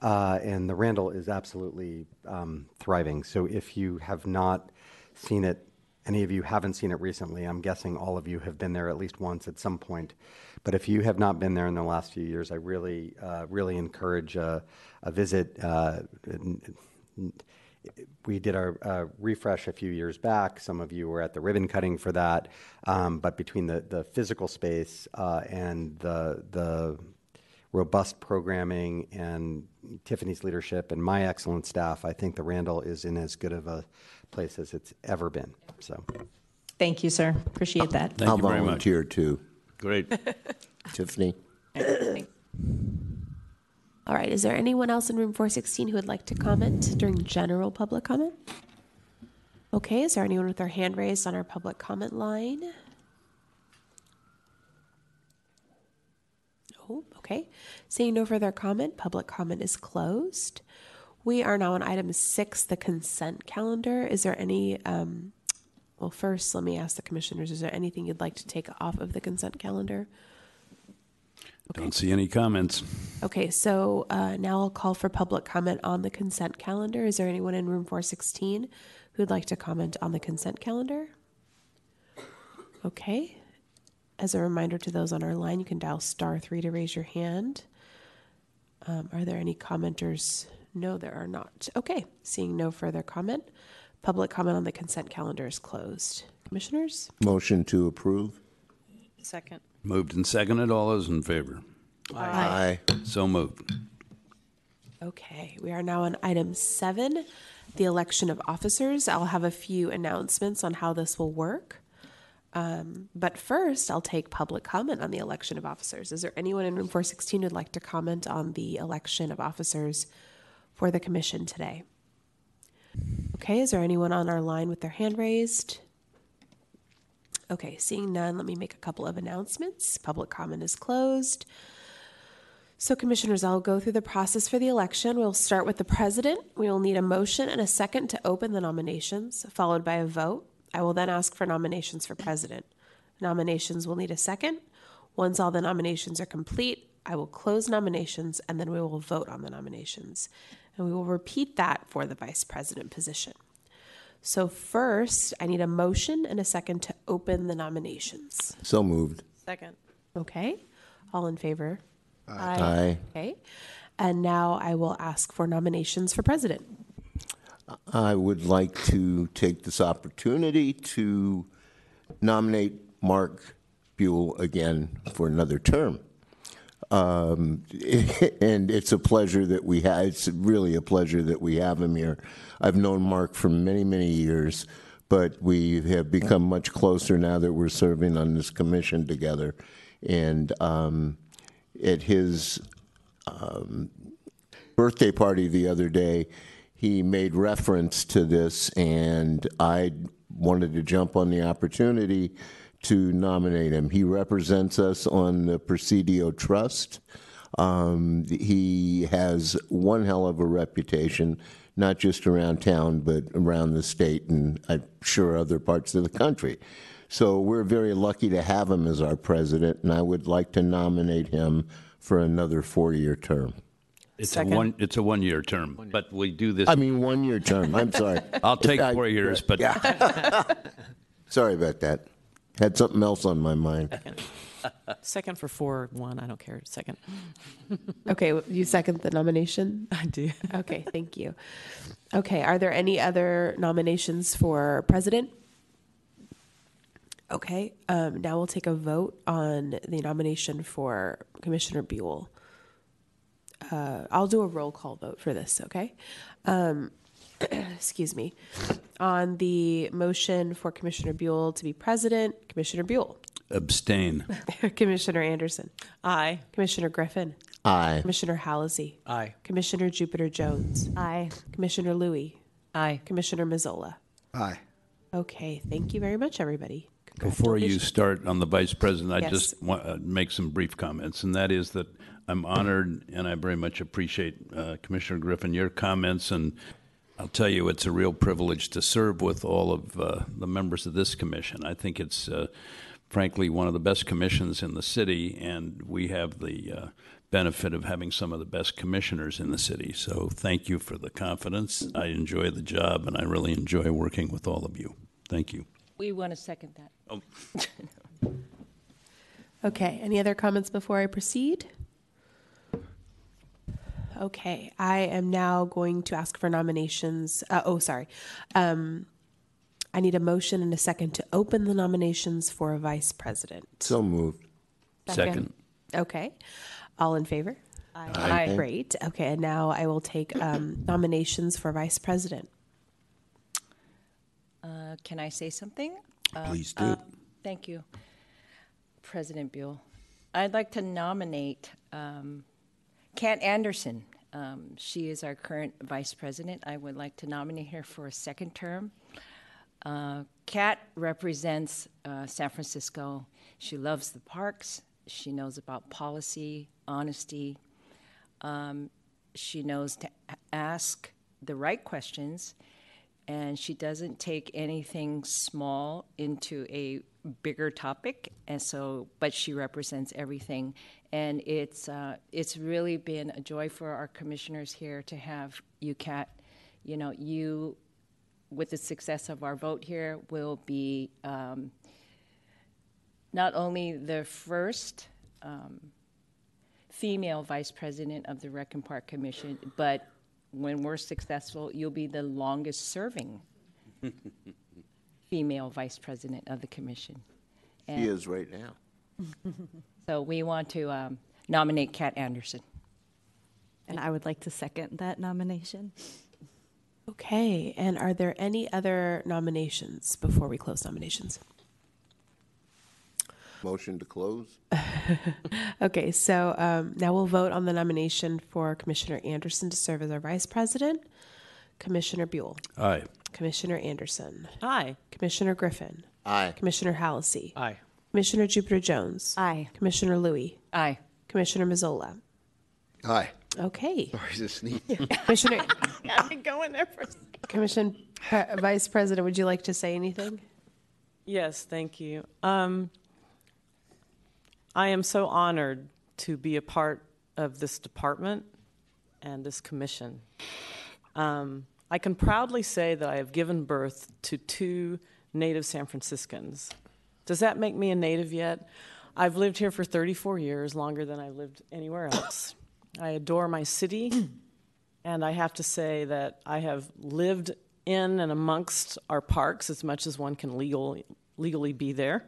Uh, and the Randall is absolutely um, thriving. So if you have not seen it, any of you haven't seen it recently, I'm guessing all of you have been there at least once at some point. But if you have not been there in the last few years, I really, uh, really encourage a, a visit. Uh, we did our uh, refresh a few years back. Some of you were at the ribbon cutting for that. Um, but between the, the physical space uh, and the, the robust programming and Tiffany's leadership and my excellent staff, I think the Randall is in as good of a place as it's ever been. So, Thank you, sir. Appreciate that. Thank I'll you very much. volunteer too. Great. [LAUGHS] Tiffany? All right, is there anyone else in room 416 who would like to comment during general public comment? Okay, is there anyone with their hand raised on our public comment line? Oh, okay. Seeing no further comment, public comment is closed. We are now on item six, the consent calendar. Is there any, um, well, first, let me ask the commissioners, is there anything you'd like to take off of the consent calendar? Don't see any comments. Okay, so uh, now I'll call for public comment on the consent calendar. Is there anyone in room 416 who'd like to comment on the consent calendar? Okay. As a reminder to those on our line, you can dial star three to raise your hand. Um, are there any commenters? No, there are not. Okay, seeing no further comment, public comment on the consent calendar is closed. Commissioners? Motion to approve? Second. Moved and seconded. All those in favor? Aye. So moved. Okay, we are now on item seven, the election of officers. I'll have a few announcements on how this will work. Um, but first, I'll take public comment on the election of officers. Is there anyone in room 416 who'd like to comment on the election of officers for the commission today? Okay, is there anyone on our line with their hand raised? Okay, seeing none, let me make a couple of announcements. Public comment is closed. So, commissioners, I'll go through the process for the election. We'll start with the president. We will need a motion and a second to open the nominations, followed by a vote. I will then ask for nominations for president. Nominations will need a second. Once all the nominations are complete, I will close nominations and then we will vote on the nominations. And we will repeat that for the vice president position. So, first, I need a motion and a second to open the nominations. So moved. Second. Okay. All in favor? Aye. Okay. And now I will ask for nominations for president. I would like to take this opportunity to nominate Mark Buell again for another term. Um, [LAUGHS] and it's a pleasure that we have, it's really a pleasure that we have him here. I've known Mark for many, many years, but we have become much closer now that we're serving on this commission together. And um, at his birthday party the other day, he made reference to this, and I wanted to jump on the opportunity to nominate him. He represents us on the Presidio Trust. Um, he has one hell of a reputation, not just around town, but around the state and I'm sure other parts of the country. So we're very lucky to have him as our president, and I would like to nominate him for another four-year term. It's a Second. one, it's a one-year term, but we do this, I mean, one-year term, I'm sorry. [LAUGHS] I'll take I- four years, but [LAUGHS] Sorry about that. Had something else on my mind. Second for four, one, I don't care. Second. [LAUGHS] Okay, you second the nomination? I do. Okay, thank you. Okay, are there any other nominations for president? Okay, um, now we'll take a vote on the nomination for Commissioner Buell. Uh, I'll do a roll call vote for this, okay? Um, [CLEARS THROAT] excuse me. On the motion for Commissioner Buell to be president, Commissioner Buell, abstain. [LAUGHS] Commissioner Anderson, Aye. Commissioner Griffin, Aye. Commissioner Halsey, Aye. Commissioner Jupiter Jones, Aye. Commissioner Louie, Aye. Commissioner Mazzola. Aye. Okay, thank you very much, everybody. Before you start on the vice president, I Yes. just want to make some brief comments, and that is that I'm honored and I very much appreciate uh, Commissioner Griffin your comments, and I'll tell you, it's a real privilege to serve with all of uh, the members of this commission. I think it's uh, frankly one of the best commissions in the city, and we have the uh, benefit of having some of the best commissioners in the city. So thank you for the confidence. I enjoy the job, and I really enjoy working with all of you. Thank you. We want to second that. [LAUGHS] Okay, any other comments before I proceed? Okay, I am now going to ask for nominations. Uh, oh, sorry. Um, I need a motion and a second to open the nominations for a vice president. So moved. Second. Okay, all in favor? Aye. Great. Okay, and now I will take um, [CLEARS THROAT] nominations for vice president. Uh, Can I say something? Please do. Thank you, President Buell. I'd like to nominate um, Kat Anderson. Um, She is our current vice president. I would like to nominate her for a second term. Uh, Kat represents uh, San Francisco. She loves the parks. She knows about policy, honesty. Um, She knows to ask the right questions, and she doesn't take anything small into a bigger topic. And so, but she represents everything, and it's uh, it's really been a joy for our commissioners here to have you, Kat. You know, you with the success of our vote here will be um, not only the first um, female vice president of the Rec and Park Commission, but when we're successful, you'll be the longest serving female vice president of the commission. He And is right now. [LAUGHS] so we want to um, nominate Kat Anderson. And I would like to second that nomination. Okay, and are there any other nominations before we close nominations? Motion to close? [LAUGHS] Okay, so um, now we'll vote on the nomination for Commissioner Anderson to serve as our vice president. Commissioner Buell, Aye. Commissioner Anderson, Aye. Commissioner Griffin, Aye. Commissioner Halsey, Aye. Commissioner Jupiter Jones, Aye. Commissioner Louie, Aye. Commissioner Mazzola. Aye. Okay, [LAUGHS] Sorry to sneeze. Commissioner, [LAUGHS] Go in there for a second. Commission Pre- Vice President, would you like to say anything? Yes, thank you. Um, I am so honored to be a part of this department and this commission. Um, I can proudly say that I have given birth to two native San Franciscans. Does that make me a native yet? I've lived here for 34 years, longer than I've lived anywhere else. I adore my city, [CLEARS THROAT] and I have to say that I have lived in and amongst our parks as much as one can legal, legally be there,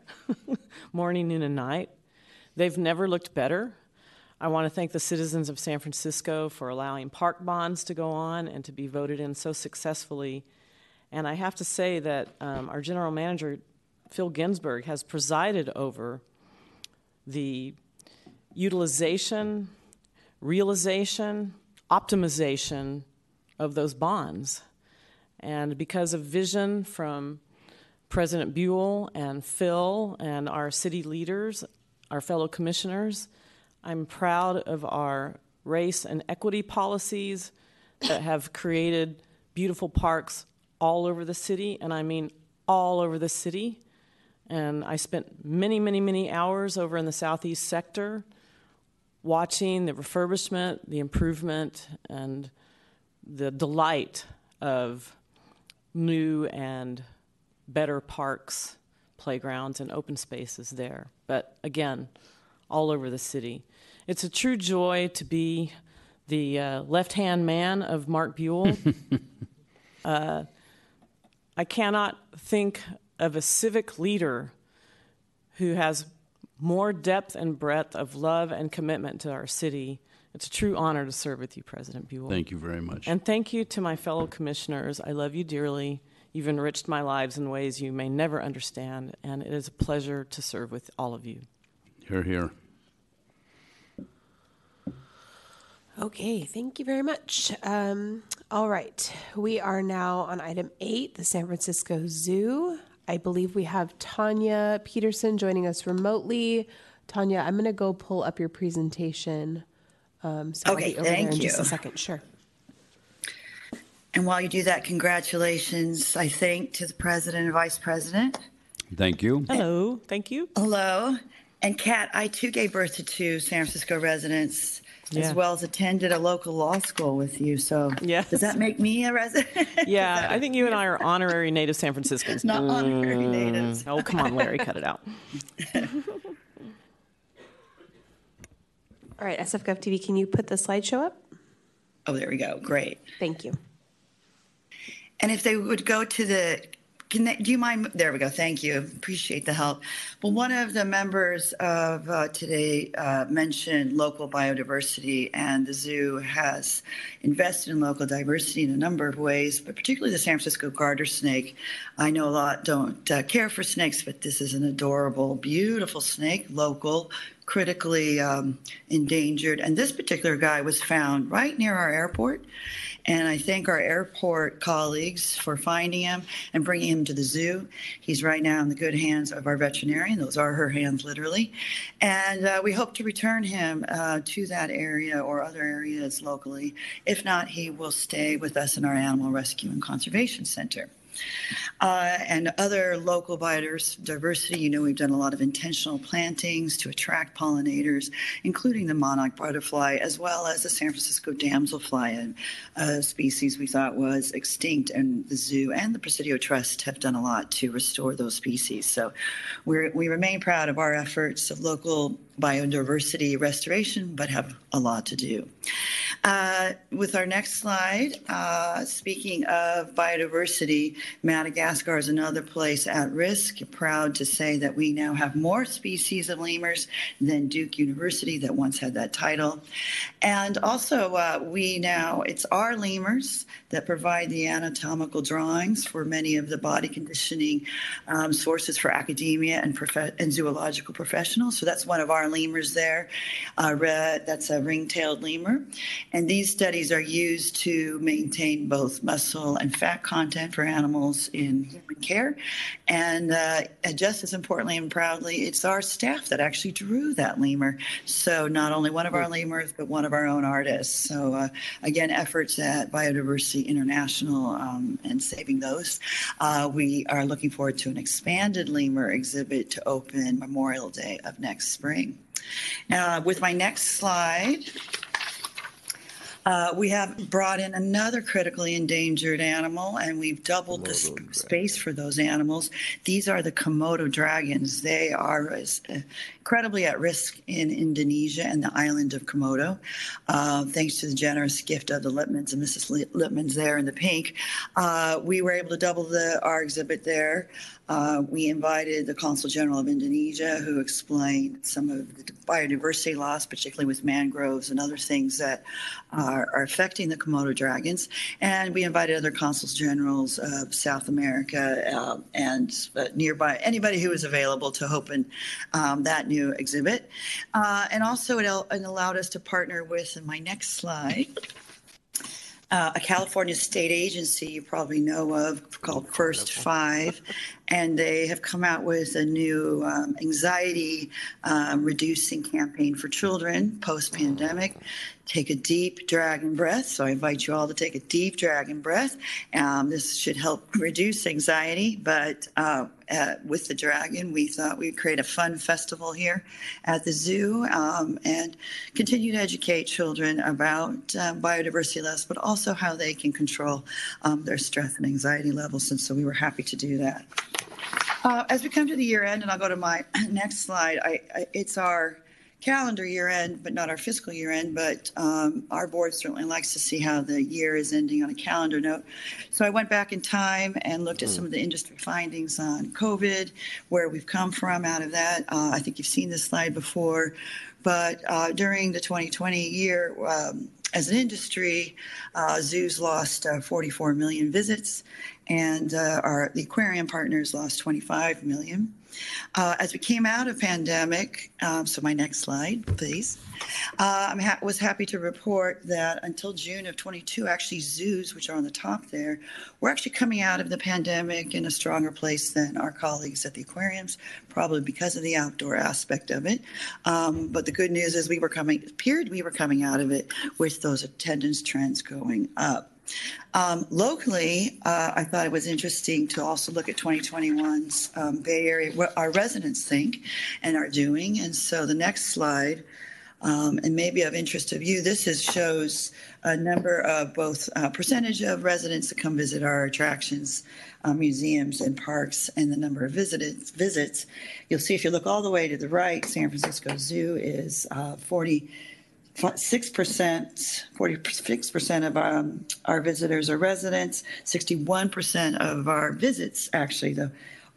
[LAUGHS] morning, noon, and night. They've never looked better. I want to thank the citizens of San Francisco for allowing park bonds to go on and to be voted in so successfully. And I have to say that um, our general manager, Phil Ginsburg, has presided over the utilization, realization, optimization of those bonds. And because of vision from President Buell and Phil and our city leaders, our fellow commissioners, I'm proud of our race and equity policies that have created beautiful parks all over the city, and I mean all over the city. And I spent many, many, many hours over in the southeast sector watching the refurbishment, the improvement, and the delight of new and better parks, playgrounds, and open spaces there. But again, all over the city. It's a true joy to be the uh, left hand man of Mark Buell. [LAUGHS] uh, I cannot think of a civic leader who has more depth and breadth of love and commitment to our city. It's a true honor to serve with you, President Buell. Thank you very much. And thank you to my fellow commissioners. I love you dearly. You've enriched my lives in ways you may never understand, and it is a pleasure to serve with all of you. Here, here. Okay, thank you very much. Um, all right, we are now on item eight, the San Francisco Zoo. I believe we have Tanya Peterson joining us remotely. Tanya, I'm going to go pull up your presentation. Um, so I'll Okay, be over there thank in just a second. Sure. And while you do that, congratulations, I think, to the president and vice president. Thank you. Hello, thank you. Hello. And Kat, I too gave birth to two San Francisco residents, Yeah. as well as attended a local law school with you. So Yes. does that make me a resident? [LAUGHS] Yeah, I think you and I are honorary native San Franciscans. Not honorary mm. natives. Oh, come on, Larry, cut it out. [LAUGHS] All right, SFGov TV, can you put the slideshow up? Oh, there we go. Great. Thank you. And if they would go to the, can do you mind? There we go. Thank you. Appreciate the help. Well, one of the members of uh, today uh, mentioned local biodiversity, and the zoo has invested in local diversity in a number of ways, but particularly the San Francisco garter snake. I know a lot don't uh, care for snakes, but this is an adorable, beautiful snake, local, critically um, endangered. And this particular guy was found right near our airport. And I thank our airport colleagues for finding him and bringing him to the zoo. He's right now in the good hands of our veterinarian. Those are her hands, literally. And uh, we hope to return him uh, to that area or other areas locally. If not, he will stay with us in our Animal Rescue and Conservation Center. Uh, and other local biodiversity, you know, we've done a lot of intentional plantings to attract pollinators, including the monarch butterfly, as well as the San Francisco damselfly, a, species we thought was extinct. And the zoo and the Presidio Trust have done a lot to restore those species. So we're, we remain proud of our efforts of local biodiversity restoration, but have a lot to do. Uh, with our next slide, uh, speaking of biodiversity, Madagascar is another place at risk. Proud to say that we now have more species of lemurs than Duke University that once had that title. And also, uh, we now, it's our lemurs that provide the anatomical drawings for many of the body conditioning um, sources for academia and, prof- and zoological professionals. So that's one of our lemurs there. Uh, red, that's a ring-tailed lemur. And these studies are used to maintain both muscle and fat content for animals in human care. And uh, just as importantly and proudly, it's our staff that actually drew that lemur. So not only one of our lemurs, but one of our own artists. So uh, again, efforts at Biodiversity International um, and saving those. Uh, we are looking forward to an expanded lemur exhibit to open Memorial Day of next spring. Uh, with my next slide, Uh, we have brought in another critically endangered animal, and we've doubled the sp- space for those animals. These are the Komodo dragons. They are as, uh, incredibly at risk in Indonesia and the island of Komodo. Uh, thanks to the generous gift of the Lipmans and Mrs. Li- Lipmans there in the pink, uh, we were able to double the our exhibit there. Uh, we invited the Consul General of Indonesia, who explained some of the biodiversity loss, particularly with mangroves and other things that are, are affecting the Komodo dragons. And we invited other consuls generals of South America uh, and uh, nearby, anybody who was available to open um, that new exhibit. Uh, and also, it, al- it allowed us to partner with, in my next slide, uh, a California state agency you probably know of called First Five, and they have come out with a new um, anxiety um, reducing campaign for children post pandemic. Take a deep dragon breath. So I invite you all to take a deep dragon breath. Um, this should help reduce anxiety. But uh, uh, with the dragon, we thought we'd create a fun festival here at the zoo um, and continue to educate children about um, biodiversity loss, but also how they can control um, their stress and anxiety levels. And so we were happy to do that. Uh, as we come to the year end, and I'll go to my [CLEARS THROAT] next slide, I, I, it's our calendar year end, but not our fiscal year end. But um, our board certainly likes to see how the year is ending on a calendar note. So I went back in time and looked at some of the industry findings on COVID, where we've come from out of that. Uh, I think you've seen this slide before. But uh, during the 2020 year, um, as an industry, uh, zoos lost uh, 44 million visits, and uh, our the aquarium partners lost 25 million. Uh, as we came out of pandemic, um, so my next slide, please. Uh, I ha- was happy to report that until June of 22, actually zoos, which are on the top there, were actually coming out of the pandemic in a stronger place than our colleagues at the aquariums, probably because of the outdoor aspect of it. Um, but the good news is we were coming, appeared we were coming out of it with those attendance trends going up. Um, locally, uh, I thought it was interesting to also look at 2021's um, Bay Area, what our residents think and are doing. And so the next slide, um, and maybe of interest of you, this is, shows a number of both uh, percentage of residents that come visit our attractions, uh, museums, and parks, and the number of visited, visits. You'll see if you look all the way to the right, San Francisco Zoo is uh, 40 six percent, forty-six percent of um, our visitors are residents. Sixty-one percent of our visits, actually,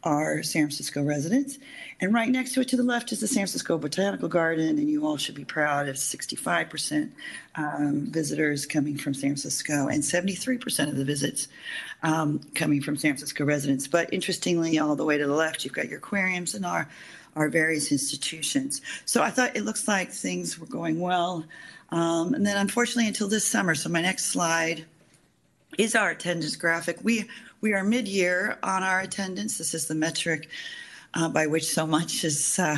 are San Francisco residents. And right next to it, to the left, is the San Francisco Botanical Garden, and you all should be proud of sixty-five percent um, visitors coming from San Francisco, and seventy-three percent of the visits um, coming from San Francisco residents. But interestingly, all the way to the left, you've got your aquariums and our our various institutions. So I thought it looks like things were going well. Um, and then unfortunately until this summer, so my next slide is our attendance graphic. We, we are mid-year on our attendance. This is the metric uh, by which so much is uh,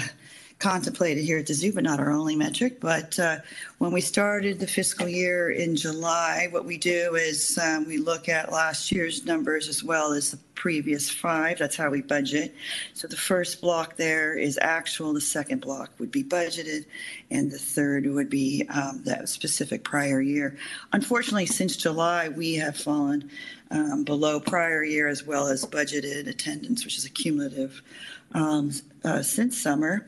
contemplated here at the zoo, but not our only metric. But uh, when we started the fiscal year in July, what we do is um, we look at last year's numbers as well as the previous five. That's how we budget. So the first block there is actual, the second block would be budgeted, and the third would be um, that specific prior year. Unfortunately, since July, we have fallen um, below prior year as well as budgeted attendance, which is a cumulative um, uh, since summer.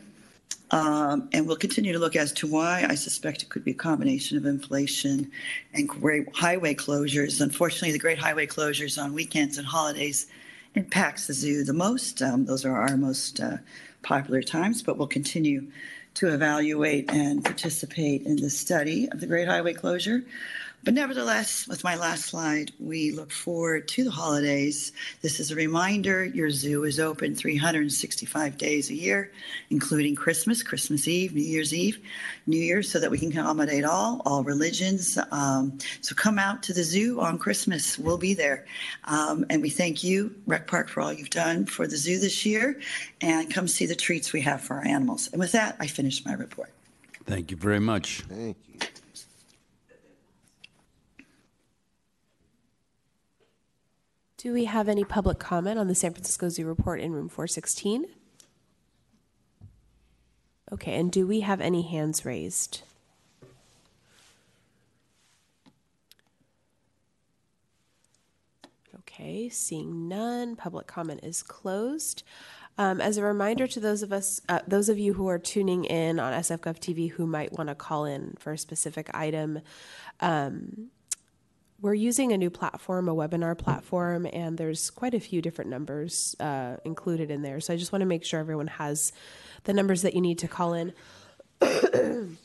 Um, and we'll continue to look as to why. I suspect it could be a combination of inflation and great highway closures. Unfortunately, the great highway closures on weekends and holidays impacts the zoo the most. Um, those are our most uh, popular times, but we'll continue to evaluate and participate in the study of the great highway closure. But nevertheless, with my last slide, we look forward to the holidays. This is a reminder your zoo is open 365 days a year, including Christmas, Christmas Eve, New Year's Eve, New Year's, so that we can accommodate all, all religions. Um, so come out to the zoo on Christmas. We'll be there. Um, and we thank you, Rec Park, for all you've done for the zoo this year. And come see the treats we have for our animals. And with that, I finish my report. Thank you very much. Thank you. Do we have any public comment on the San Francisco Zoo report in room 416? Okay, and do we have any hands raised? Okay, seeing none, public comment is closed. Um, as a reminder to those of us, uh, those of you who are tuning in on SFGov TV who might want to call in for a specific item, um, we're using a new platform, a webinar platform, and there's quite a few different numbers uh, included in there. So I just want to make sure everyone has the numbers that you need to call in. [COUGHS]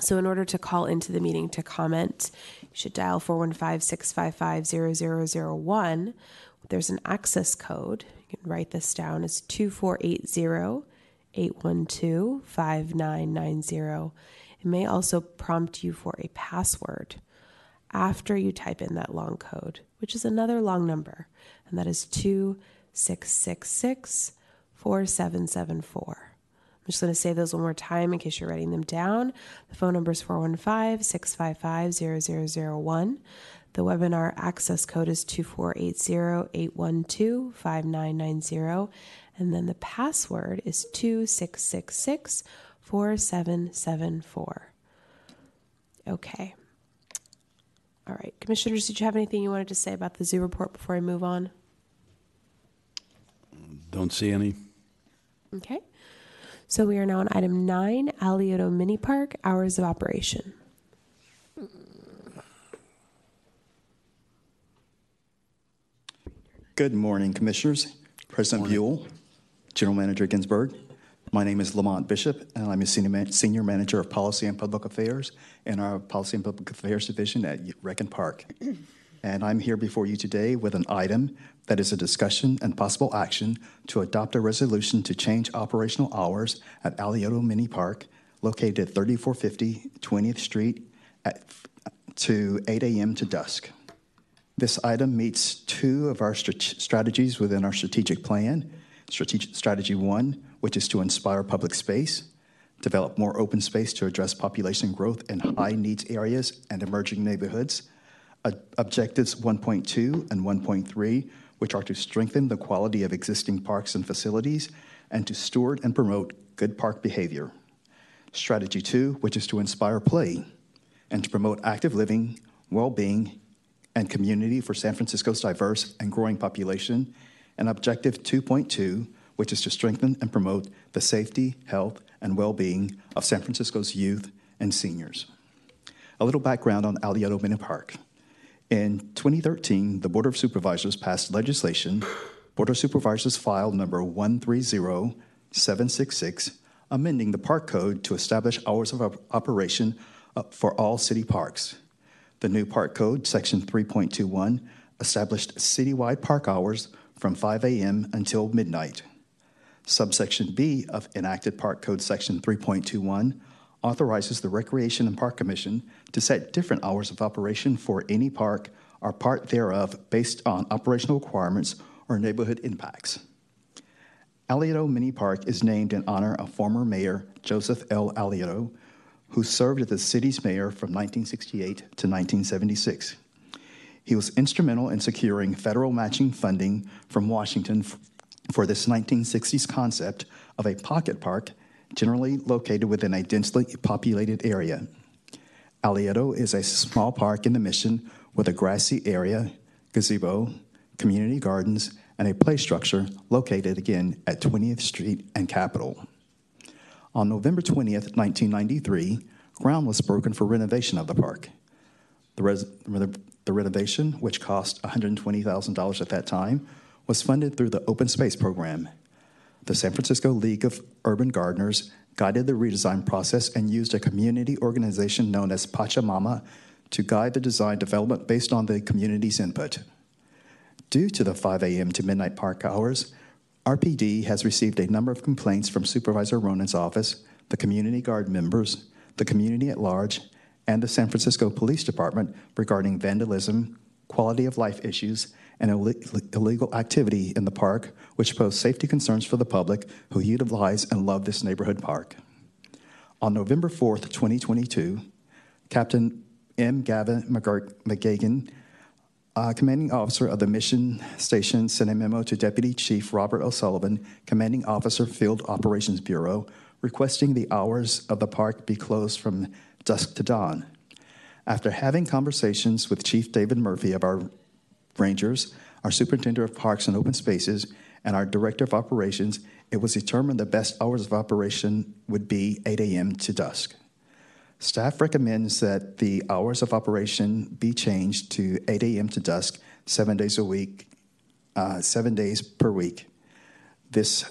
So, in order to call into the meeting to comment, you should dial 415 655 0001. There's an access code. You can write this down. It's 2480 812 5990. It may also prompt you for a password after you type in that long code, which is another long number, and that is 2666 4774. I'm just going to say those one more time in case you're writing them down. The phone number is 415 655 0001. The webinar access code is 2480 812 5990. And then the password is 2666 4774. Okay. All right. Commissioners, did you have anything you wanted to say about the zoo report before I move on? Don't see any. Okay. So we are now on item nine, Alioto Mini Park, hours of operation. Good morning, Commissioners, President Buell, General Manager Ginsburg. My name is Lamont Bishop, and I'm a senior, man- senior manager of policy and public affairs in our Policy and Public Affairs Division at Rec and Park. And I'm here before you today with an item that is a discussion and possible action to adopt a resolution to change operational hours at Alioto Mini Park, located at 3450 20th Street, at, to 8 a.m. to dusk. This item meets two of our strat- strategies within our strategic plan. Strategy one, which is to inspire public space, develop more open space to address population growth in high needs areas and emerging neighborhoods. Objectives 1.2 and 1.3, which are to strengthen the quality of existing parks and facilities and to steward and promote good park behavior. Strategy 2, which is to inspire play and to promote active living, well being, and community for San Francisco's diverse and growing population. And Objective 2.2, which is to strengthen and promote the safety, health, and well being of San Francisco's youth and seniors. A little background on Alioto Mini Park. In 2013, the Board of Supervisors passed legislation, Board of Supervisors file number 130766, amending the park code to establish hours of op- operation uh, for all city parks. The new park code, section 3.21, established citywide park hours from 5 a.m. until midnight. Subsection B of enacted Park Code Section 3.21 authorizes the Recreation and Park Commission to set different hours of operation for any park or part thereof based on operational requirements or neighborhood impacts. Alioto Mini Park is named in honor of former Mayor Joseph L. Alioto, who served as the city's mayor from 1968 to 1976. He was instrumental in securing federal matching funding from Washington for this 1960s concept of a pocket park generally located within a densely populated area. Alioto is a small park in the mission with a grassy area, gazebo, community gardens, and a play structure located again at 20th Street and Capitol. On November 20th, 1993, ground was broken for renovation of the park. The, res- the renovation, which cost $120,000 at that time, was funded through the Open Space Program. The San Francisco League of Urban Gardeners guided the redesign process and used a community organization known as Pachamama to guide the design development based on the community's input. Due to the 5 a.m. to midnight park hours, RPD has received a number of complaints from Supervisor Ronen's office, the community guard members, the community at large, and the San Francisco Police Department regarding vandalism, quality of life issues, and illegal activity in the park, which pose safety concerns for the public who utilize and love this neighborhood park. On November 4th, 2022, Captain M. Gavin McEachern, uh, commanding officer of the mission station, sent a memo to Deputy Chief Robert O'Sullivan, commanding officer, Field Operations Bureau, requesting the hours of the park be closed from dusk to dawn. After having conversations with Chief David Murphy of our Rangers, our superintendent of parks and open spaces, and our director of operations, it was determined the best hours of operation would be 8 a.m. to dusk. Staff recommends that the hours of operation be changed to 8 a.m. to dusk, seven days a week, uh, seven days per week. This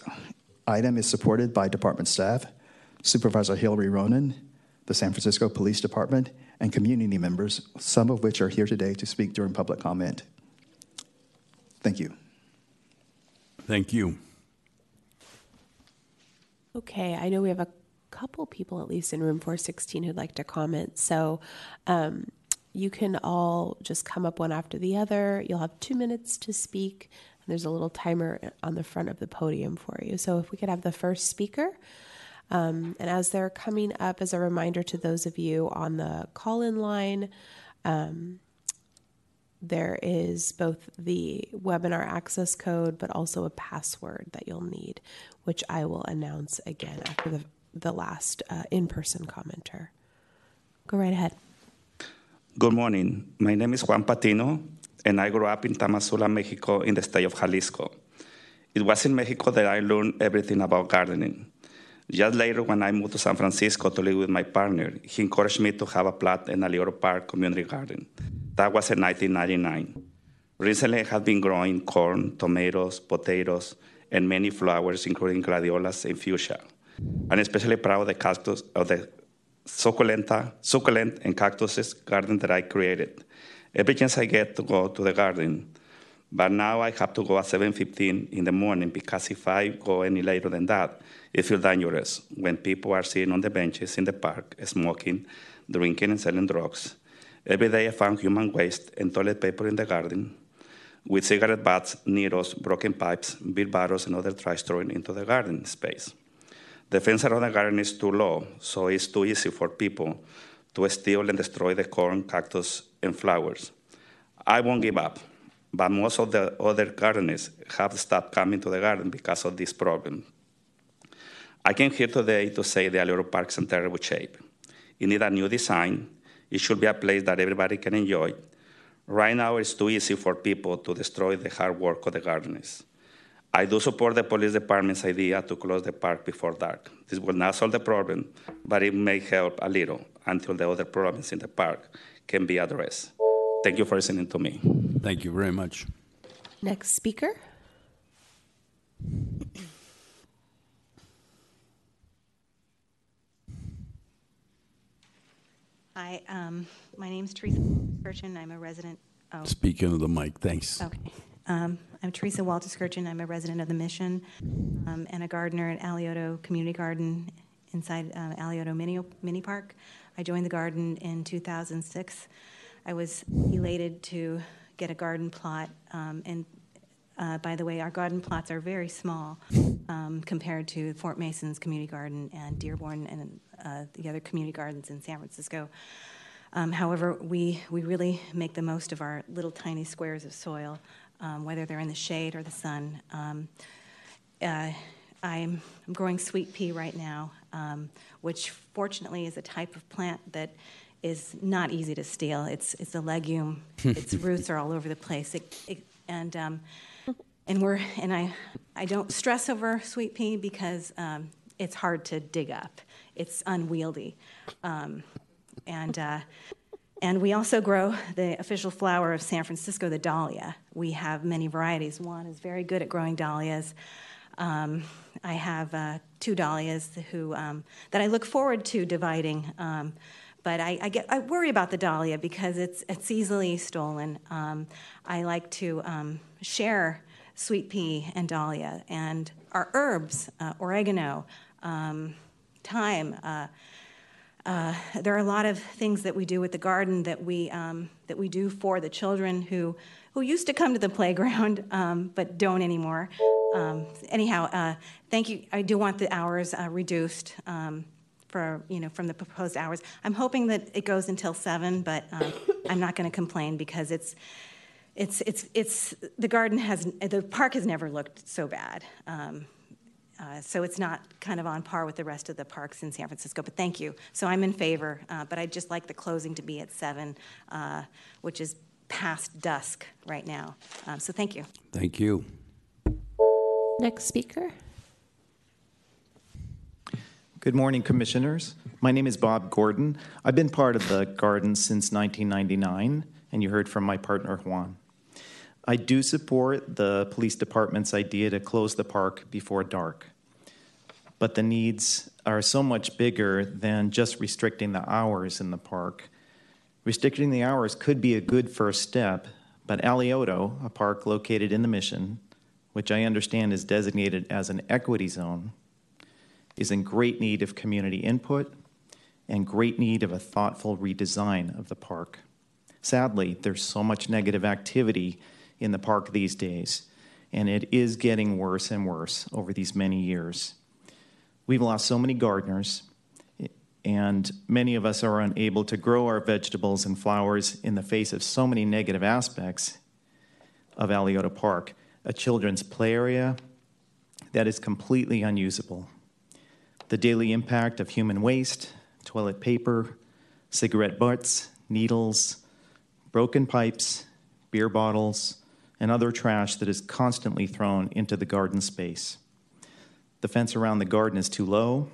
item is supported by department staff, Supervisor Hillary Ronen, the San Francisco Police Department, and community members, some of which are here today to speak during public comment. Thank you. Thank you. Okay, I know we have a couple people at least in room 416 who'd like to comment. So um, you can all just come up one after the other. You'll have two minutes to speak. And there's a little timer on the front of the podium for you. So if we could have the first speaker. Um, and as they're coming up, as a reminder to those of you on the call in line, um, there is both the webinar access code, but also a password that you'll need, which I will announce again after the, the last uh, in person commenter. Go right ahead. Good morning. My name is Juan Patino, and I grew up in Tamazula, Mexico, in the state of Jalisco. It was in Mexico that I learned everything about gardening. Just later, when I moved to San Francisco to live with my partner, he encouraged me to have a plot in Alioto Park Community Garden. That was in 1999. Recently, I have been growing corn, tomatoes, potatoes, and many flowers, including gladiolas and fuchsia. I'm especially proud of the cactus of the succulenta, succulent and cactuses garden that I created. Every chance I get to go to the garden, but now I have to go at 7:15 in the morning because if I go any later than that, it feels dangerous when people are sitting on the benches in the park, smoking, drinking, and selling drugs. Every day I found human waste and toilet paper in the garden, with cigarette butts, needles, broken pipes, beer bottles, and other trash thrown into the garden space. The fence around the garden is too low, so it's too easy for people to steal and destroy the corn, cactus, and flowers. I won't give up, but most of the other gardeners have stopped coming to the garden because of this problem. I came here today to say the Alioto Park is in terrible shape. It needs a new design. It should be a place that everybody can enjoy. Right now, it's too easy for people to destroy the hard work of the gardeners. I do support the police department's idea to close the park before dark. This will not solve the problem, but it may help a little until the other problems in the park can be addressed. Thank you for listening to me. Thank you very much. Next speaker. Hi, um, my name is Teresa Skirchin. I'm a resident. Oh, Speak into the mic. Thanks. okay. Um, I'm Teresa Walter Skirchin. I'm a resident of the Mission um, and a gardener at Alioto Community Garden inside uh, Alioto Mini, Mini Park. I joined the garden in 2006. I was elated to get a garden plot, um, and uh, by the way, our garden plots are very small um, compared to Fort Mason's community garden and Dearborn and uh, the other community gardens in San Francisco. Um, however, we, we really make the most of our little tiny squares of soil, um, whether they're in the shade or the sun. Um, uh, I'm, I'm growing sweet pea right now, um, which fortunately is a type of plant that is not easy to steal. It's, it's a legume, [LAUGHS] its roots are all over the place. It, it, and um, and we're and I I don't stress over sweet pea because um, it's hard to dig up. It's unwieldy, um, and uh, and we also grow the official flower of San Francisco, the dahlia. We have many varieties. One is very good at growing dahlias. Um, I have uh, two dahlias who um, that I look forward to dividing. Um, but I, I, get I worry about the dahlia because it's it's easily stolen. Um, I like to um, share sweet pea and dahlia, and our herbs, uh, oregano, um, thyme. Uh, uh, there are a lot of things that we do with the garden that we um, that we do for the children who who used to come to the [LAUGHS] playground um, but don't anymore. Um, anyhow, uh, thank you. I do want the hours uh, reduced for you know from the proposed hours. I'm hoping that it goes until seven, but um, I'm not going to complain because it's it's it's it's the garden has the park has never looked so bad. Um, uh, so it's not kind of on par with the rest of the parks in San Francisco. But thank you. So I'm in favor, uh, but I'd just like the closing to be at seven, uh, which is past dusk right now. Um, so thank you. Thank you. Next speaker. Good morning, Commissioners. My name is Bob Gordon. I've been part of the garden since 1999, and you heard from my partner, Juan. I do support the police department's idea to close the park before dark, but the needs are so much bigger than just restricting the hours in the park. Restricting the hours could be a good first step, but Alioto, a park located in the Mission, which I understand is designated as an equity zone, is in great need of community input and great need of a thoughtful redesign of the park. Sadly, there's so much negative activity in the park these days, and it is getting worse and worse over these many years. We've lost so many gardeners, and many of us are unable to grow our vegetables and flowers in the face of so many negative aspects of Alioto Park, a children's play area that is completely unusable. The daily impact of human waste, toilet paper, cigarette butts, needles, broken pipes, beer bottles, and other trash that is constantly thrown into the garden space. The fence around the garden is too low,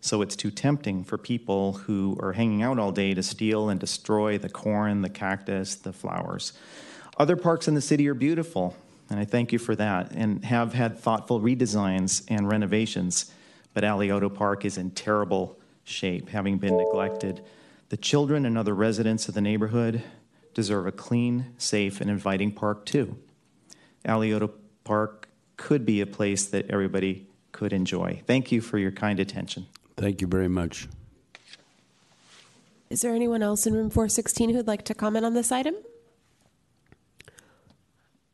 so it's too tempting for people who are hanging out all day to steal and destroy the corn, the cactus, the flowers. Other parks in the city are beautiful, and I thank you for that, and have had thoughtful redesigns and renovations, but Alioto Park is in terrible shape, having been neglected. The children and other residents of the neighborhood deserve a clean, safe, and inviting park too. Alioto Park could be a place that everybody could enjoy. Thank you for your kind attention. Thank you very much. Is there anyone else in room 416 who'd like to comment on this item?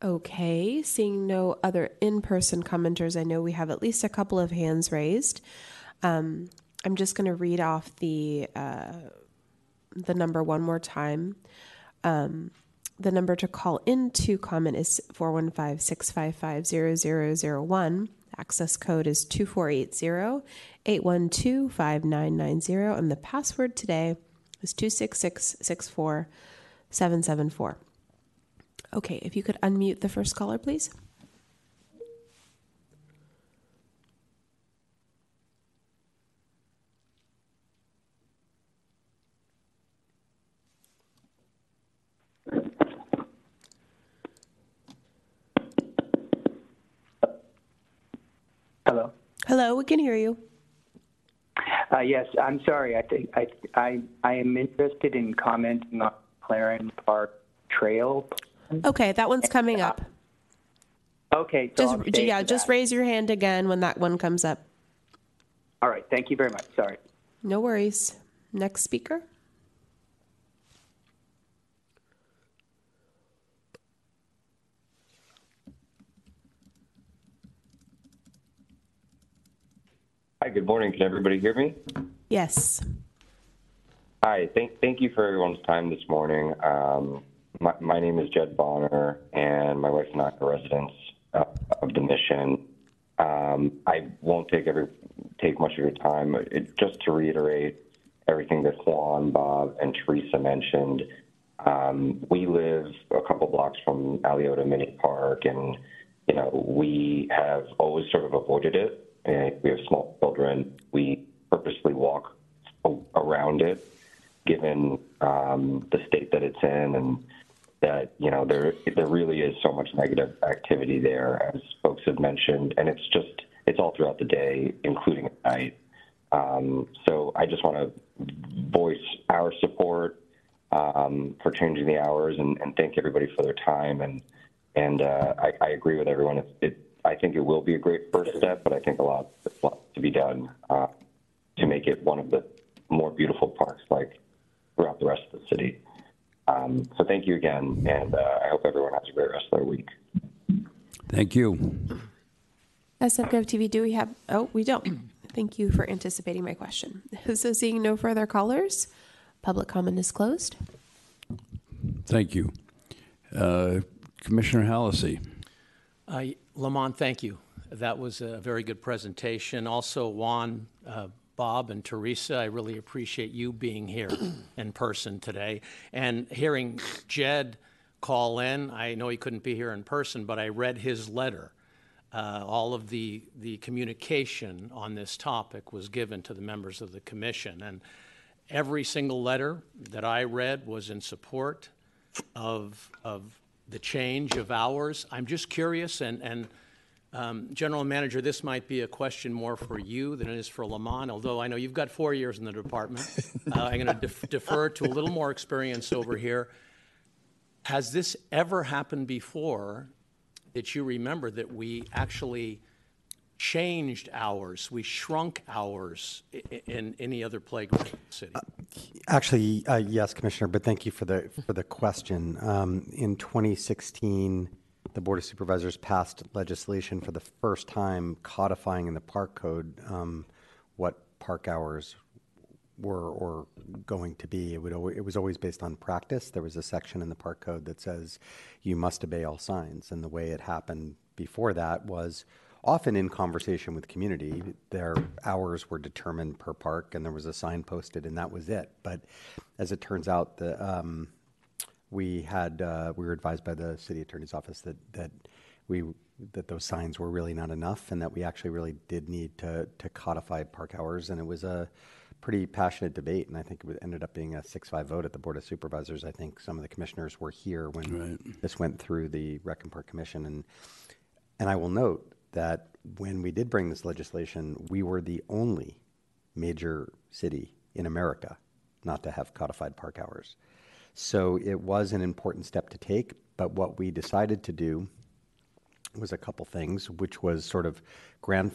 Okay, seeing no other in person commenters, I know we have at least a couple of hands raised. Um, I'm just going to read off the uh, the number one more time. Um, the number to call in to comment is 415 655 0001. Access code is 2480 812 5990. And the password today is 266 774. Okay, if you could unmute the first caller, please. Hello. Hello, we can hear you. Uh, yes, I'm sorry. I think I, I I am interested in commenting on Claren Park Trail. Okay, that one's coming up. Okay, so Just I'll stay yeah, just that. raise your hand again when that one comes up. All right. Thank you very much. Sorry. No worries. Next speaker. Hi, good morning. Can everybody hear me? Yes. Hi, thank, thank you for everyone's time this morning. Um, my, my name is Jed Bonner, and my wife and I are residents of the mission. Um, I won't take every take much of your time. It, just to reiterate everything that Juan, Bob, and Teresa mentioned, um, we live a couple blocks from Alioto Mini Park, and you know we have always sort of avoided it. We have small children. We purposely walk around it, given um, the state that it's in, and that you know there there really is so much negative activity there, as folks have mentioned, and it's just it's all throughout the day, including at night. Um, so I just want to voice our support um, for changing the hours and, and thank everybody for their time. And and uh, I, I agree with everyone. It, it, I think it will be a great first step, but I think a lot, a lot to be done uh, to make it one of the more beautiful parks like throughout the rest of the city. Um, so thank you again, and uh, I hope everyone has a great rest of their week. Thank you. SFGov TV, do we have? Oh, we don't. Thank you for anticipating my question. [LAUGHS] So, seeing no further callers, public comment is closed. Thank you. Uh, Commissioner Hallisey. Uh, Lamont, thank you. That was a very good presentation. Also, Juan, uh, Bob, and Teresa, I really appreciate you being here [CLEARS THROAT] in person today and hearing Jed call in. I know he couldn't be here in person, but I read his letter. Uh, all of the, the communication on this topic was given to the members of the commission. And every single letter that I read was in support of, of the change of hours. I'm just curious, and, and um, General Manager, this might be a question more for you than it is for Lamont, although I know you've got four years in the department. [LAUGHS] Uh, I'm going to def- defer to a little more experience over here. Has this ever happened before that you remember that we actually changed hours, we shrunk hours in, in any other playground city? Actually, uh, yes, Commissioner, but thank you for the for the question. Um, in 2016, the Board of Supervisors passed legislation for the first time codifying in the park code um, what park hours were or going to be. It, would, it was always based on practice. There was a section in the park code that says you must obey all signs. And the way it happened before that was often in conversation with community. Their hours were determined per park, and there was a sign posted, and that was it. But as it turns out, the um, we had uh, we were advised by the city attorney's office that that we that those signs were really not enough, and that we actually really did need to to codify park hours, and it was a pretty passionate debate, and I think it ended up being a six-five vote at the Board of Supervisors. I think some of the commissioners were here when Right. this went through the Rec and Park Commission, and and I will note that when we did bring this legislation, we were the only major city in America not to have codified park hours. So it was an important step to take, but what we decided to do was a couple things, which was sort of grand,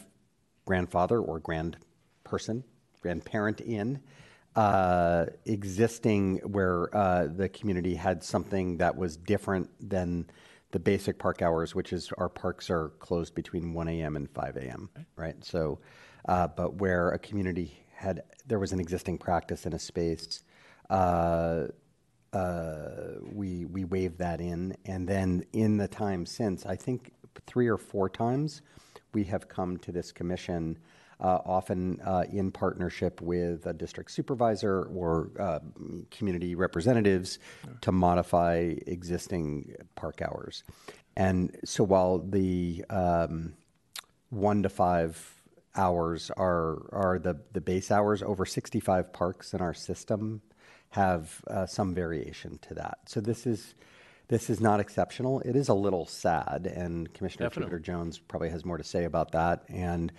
grandfather or grand person, grandparent in, uh, existing where uh, the community had something that was different than the basic park hours, which is our parks are closed between 1 a.m. and 5 a.m. Right. So, uh, but where a community had there was an existing practice in a space. Uh, we we waived that in, and then in the time since, I think three or four times, we have come to this commission, uh, often uh, in partnership with a district supervisor or uh, community representatives, to modify existing park hours. And so while the um, one to five hours are are the the base hours, over 65 parks in our system have uh, some variation to that. So this is this is not exceptional. It is a little sad, and Commissioner. Jupiter Jones probably has more to say about that. And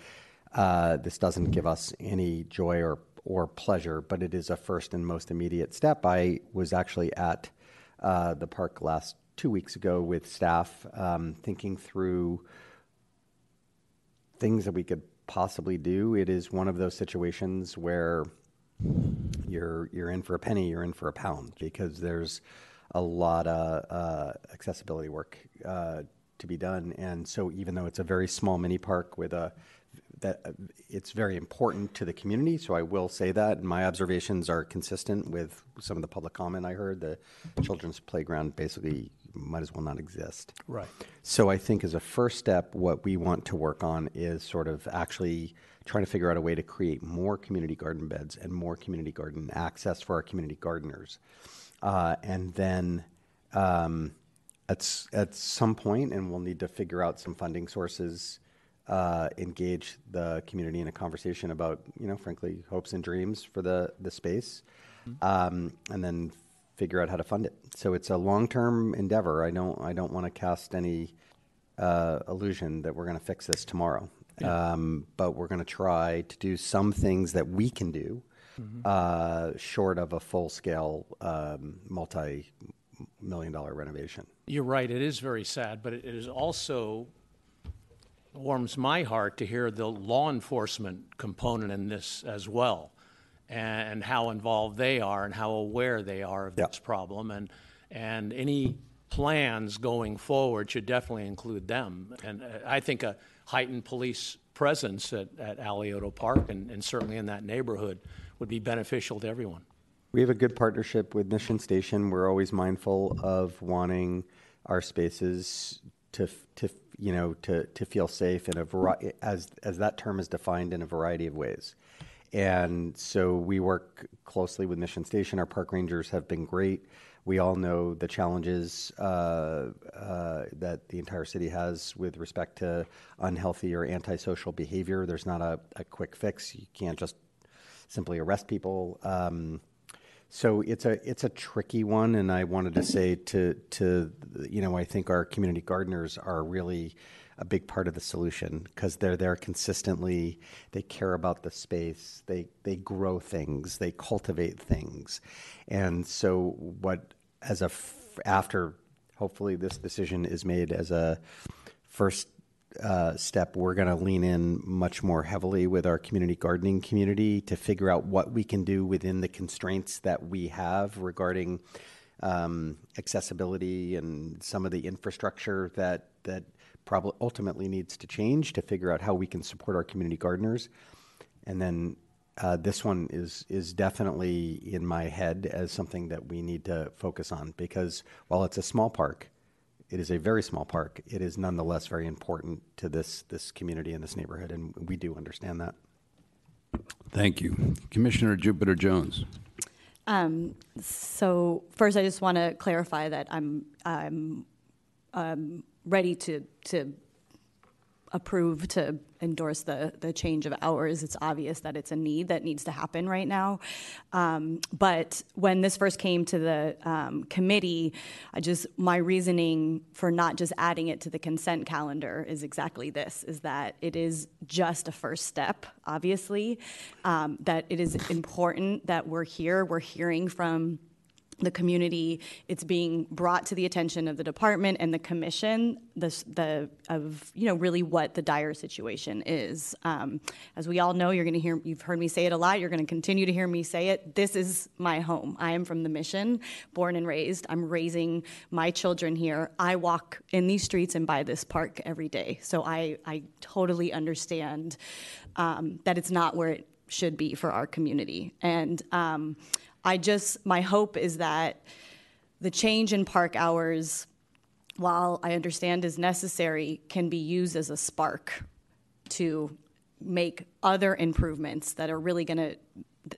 uh, this doesn't give us any joy or or pleasure, but it is a first and most immediate step. I was actually at uh, the park last two weeks ago with staff, um, thinking through things that we could possibly do. It is one of those situations where you're you're in for a penny, you're in for a pound because there's a lot of uh, accessibility work uh, to be done. And so, even though it's a very small mini park with a that it's very important to the community. So I will say that, and my observations are consistent with some of the public comment I heard. The children's playground basically might as well not exist. Right. So I think as a first step, what we want to work on is sort of actually trying to figure out a way to create more community garden beds and more community garden access for our community gardeners. Uh, and then um, at, at some point, and we'll need to figure out some funding sources, uh, engage the community in a conversation about, you know, frankly, hopes and dreams for the, the space, um, and then figure out how to fund it. So it's a long-term endeavor. I don't, I don't want to cast any uh, illusion that we're going to fix this tomorrow. Um, but we're going to try to do some things that we can do, uh, short of a full-scale um, multi-million dollar renovation. You're right, it is very sad, but it is also warms my heart to hear the law enforcement component in this as well, and how involved they are and how aware they are of this problem. And, and any plans going forward should definitely include them. And uh, I think a heightened police presence at, at Alioto Park and, and certainly in that neighborhood would be beneficial to everyone. We have a good partnership with Mission Station. We're always mindful of wanting our spaces to, to you know, to, to feel safe in a variety, as, as that term is defined in a variety of ways. And so we work closely with Mission Station. Our park rangers have been great. We all know the challenges uh, uh, that the entire city has with respect to unhealthy or antisocial behavior. There's not a, a quick fix. You can't just simply arrest people. Um, so it's a it's a tricky one, and I wanted to say to to you know I think our community gardeners are really a big part of the solution because they're there consistently. They care about the space. They they grow things. They cultivate things, and so what as a f- after hopefully this decision is made as a first uh, step, we're going to lean in much more heavily with our community gardening community to figure out what we can do within the constraints that we have regarding um, accessibility and some of the infrastructure that that probably ultimately needs to change to figure out how we can support our community gardeners. And then uh, this one is is definitely in my head as something that we need to focus on because while it's a small park, it is a very small park. It is nonetheless very important to this this community and this neighborhood, and we do understand that. Thank you, Commissioner Jupiter Jones. Um, so first, I just want to clarify that I'm I'm um, ready to to approve to endorse the the change of hours. It's obvious that it's a need that needs to happen right now. Um, but when this first came to the um, committee, I just my reasoning for not just adding it to the consent calendar is exactly this: is that it is just a first step. Obviously, um, that it is important that we're here. We're hearing from the community. It's being brought to the attention of the department and the commission, the, the of you know really what the dire situation is. Um, as we all know, you're going to hear you've heard me say it a lot. You're going to continue to hear me say it. This is my home. I am from the mission, born and raised. I'm raising my children here. I walk in these streets and by this park every day. So I I totally understand um, that it's not where it should be for our community and. Um, I just, my hope is that the change in park hours, while I understand is necessary, can be used as a spark to make other improvements that are really going to,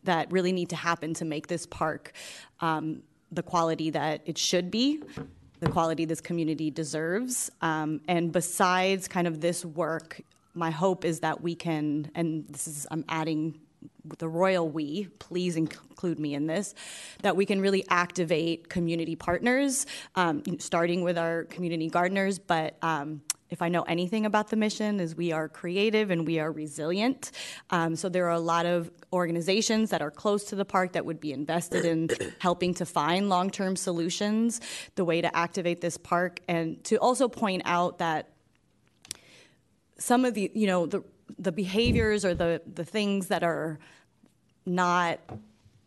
that really need to happen to make this park um, the quality that it should be the quality this community deserves. Um, and besides kind of this work, my hope is that we can, and this is, I'm adding the royal we, please include me in this, that we can really activate community partners, um, starting with our community gardeners. But um, if I know anything about the mission, is we are creative and we are resilient. Um, so there are a lot of organizations that are close to the park that would be invested in [COUGHS] helping to find long-term solutions, the way to activate this park, and to also point out that some of the, you know, the the behaviors or the, the things that are not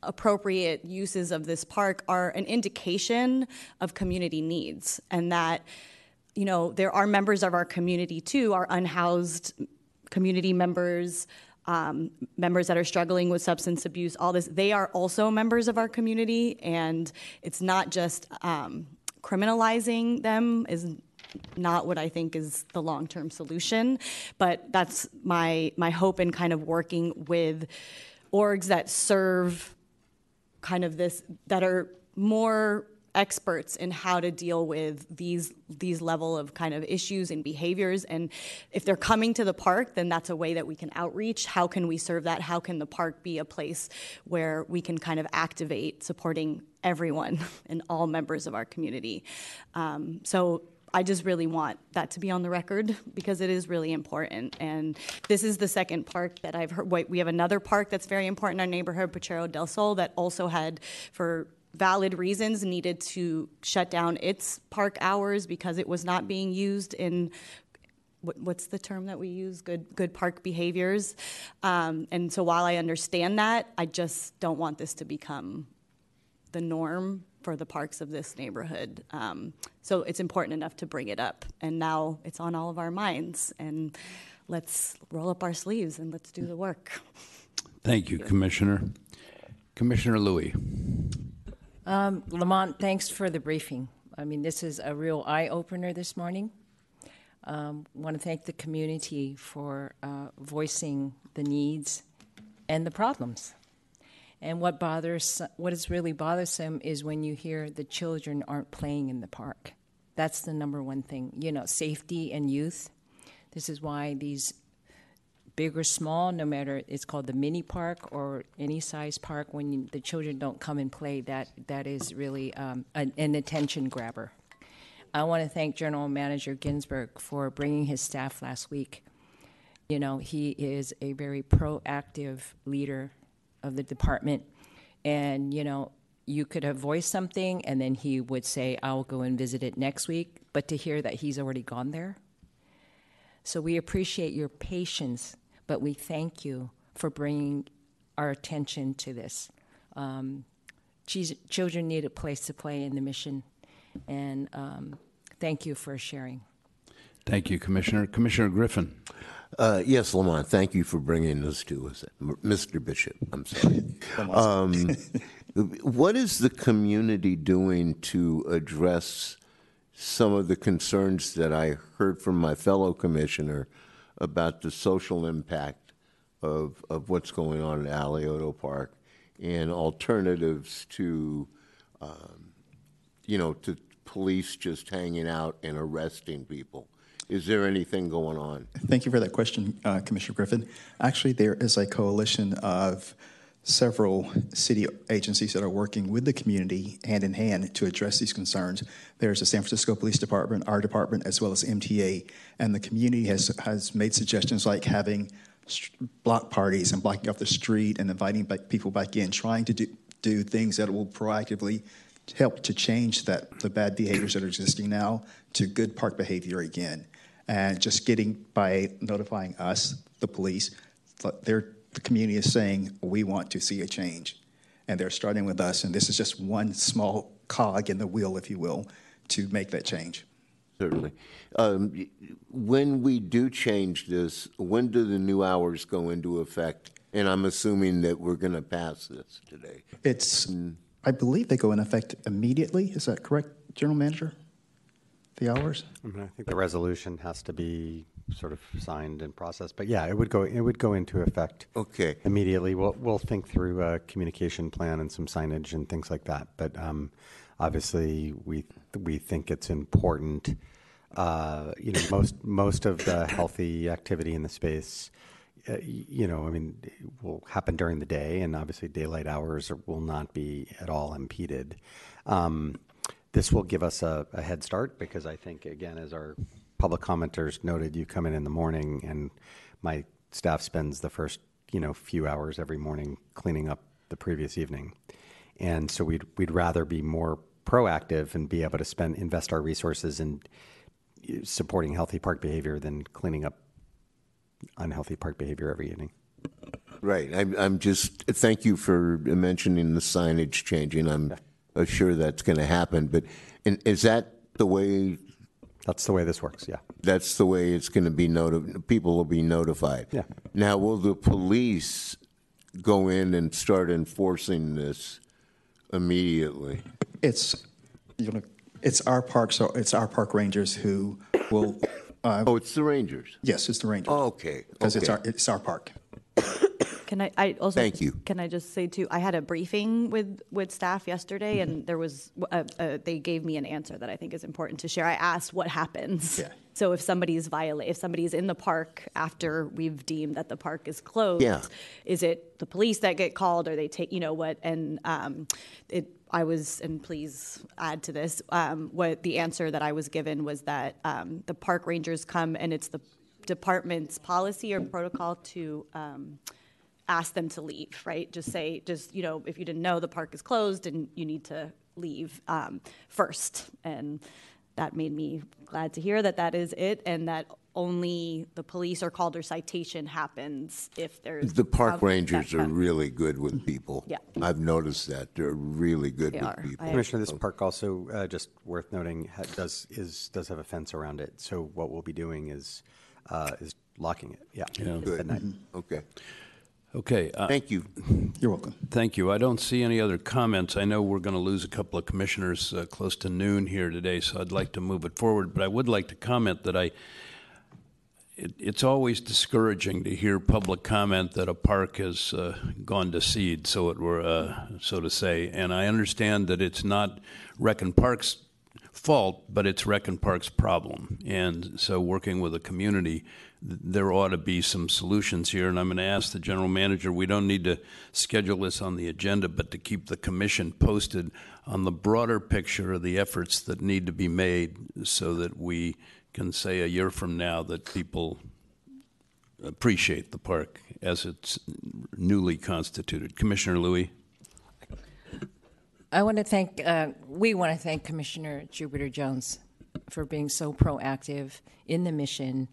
appropriate uses of this park are an indication of community needs. And that you know there are members of our community too our unhoused community members um, members that are struggling with substance abuse all this they are also members of our community. And it's not just um, criminalizing them is not what I think is the long term solution. But that's my my hope in kind of working with orgs that serve kind of this that are more experts in how to deal with these these level of kind of issues and behaviors. And if they're coming to the park then that's a way that we can outreach. How can we serve that? How can the park be a place where we can kind of activate supporting everyone [LAUGHS] and all members of our community? Um, so I just really want that to be on the record because it is really important. And this is the second park that I've heard. Wait, we have another park that's very important in our neighborhood, Potrero del Sol, that also had, for valid reasons, needed to shut down its park hours because it was not being used in what's the term that we use good good park behaviors um, and so while i understand that i just don't want this to become the norm for the parks of this neighborhood. Um, so it's important enough to bring it up. And now it's on all of our minds. And let's roll up our sleeves and let's do the work. Thank you, Commissioner. Commissioner Louie. Um, Lamont, thanks for the briefing. I mean, this is a real eye opener this morning. Um, want to thank the community for uh, voicing the needs and the problems. And what bothers, what is really bothersome is when you hear the children aren't playing in the park. That's the number one thing. You know, safety and youth. This is why these big or small, no matter it's called the mini park or any size park, when you, the children don't come and play, that that is really um, an, an attention grabber. I want to thank General Manager Ginsburg for bringing his staff last week. You know, he is a very proactive leader of the department, and you know, you could have voiced something, and then he would say, "I'll go and visit it next week." But to hear that he's already gone there, so we appreciate your patience, but we thank you for bringing our attention to this. Um, children need a place to play in the mission, and um, thank you for sharing. Thank you, Commissioner. Commissioner Griffin. Uh, yes, Lamont, thank you for bringing this to us. Mr. Bishop, I'm sorry. um, what is the community doing to address some of the concerns that I heard from my fellow commissioner about the social impact of, of what's going on at Alioto Park and alternatives to, um, you know, to police just hanging out and arresting people? Is there anything going on? Thank you for that question, uh, Commissioner Griffin. Actually, there is a coalition of several city agencies that are working with the community hand in hand to address these concerns. There's the San Francisco Police Department, our department, as well as MTA, and the community has has made suggestions like having block parties and blocking off the street and inviting back people back in, trying to do, do things that will proactively help to change that the bad behaviors that are existing now to good park behavior again and just getting by notifying us, the police, they're, the community is saying we want to see a change, and they're starting with us, and this is just one small cog in the wheel, if you will, to make that change. Certainly. Um, when we do change this, when do the new hours go into effect? And I'm assuming that we're going to pass this today. It's, I believe they go in effect immediately. Is that correct, General Manager? The hours? I, mean, I think the resolution has to be sort of signed and processed, but yeah, it would go it would go into effect. Okay. Immediately, we'll we'll think through a communication plan and some signage and things like that. But um, obviously, we we think it's important. Uh, you know, most most of the healthy activity in the space. Uh, you know, I mean, will happen during the day, and obviously daylight hours will not be at all impeded. Um, this will give us a, a head start because I think, again, as our public commenters noted, you come in in the morning and my staff spends the first you know few hours every morning cleaning up the previous evening, and so we'd we'd rather be more proactive and be able to spend invest our resources in supporting healthy park behavior than cleaning up unhealthy park behavior every evening. Right. I'm, I'm just thank you for mentioning the signage changing. I'm sure that's going to happen. But is that the way? That's the way this works. Yeah. That's the way it's going to be notified. People will be notified. Yeah. Now, will the police go in and start enforcing this immediately? It's you know, it's our park. So it's our park rangers who will. Uh, oh, it's the rangers. Yes, it's the rangers. Oh, okay. Because okay. it's our it's our park. Can I, I also thank you? Can I just say too? I had a briefing with with staff yesterday, and there was a, a, they gave me an answer that I think is important to share. I asked what happens. Yeah. So if somebody's violate, if somebody's in the park after we've deemed that the park is closed, yeah. is it the police that get called, or they take you know what? And um, it I was, and please add to this, um, what the answer that I was given was that um, the park rangers come and it's the department's policy or protocol to um, ask them to leave, right? Just say, just, you know, if you didn't know the park is closed and you need to leave um, first. And that made me glad to hear that that is it and that only the police are called or citation happens if there's the park rangers are really good with people. Yeah, I've noticed that they're really good they with are. people. Commissioner, this park also uh, just worth noting does is does have a fence around it. So what we'll be doing is uh, is locking it. Yeah, yeah. good. Night. Mm-hmm. Okay. Okay. Uh, Thank you. You're welcome. Thank you. I don't see any other comments. I know we're going to lose a couple of commissioners uh, close to noon here today, so I'd like to move it forward. But I would like to comment that I, it, it's always discouraging to hear public comment that a park has uh, gone to seed, so it were, uh, so to say. And I understand that it's not Rec and Park's fault, but it's Rec and Park's problem. And so, working with the community, there ought to be some solutions here. And I'm going to ask the general manager. We don't need to schedule this on the agenda, but to keep the commission posted on the broader picture of the efforts that need to be made, so that we can say a year from now that people appreciate the park as it's newly constituted. Commissioner Louie. I want to thank, uh, we want to thank Commissioner Jupiter Jones for being so proactive in the mission,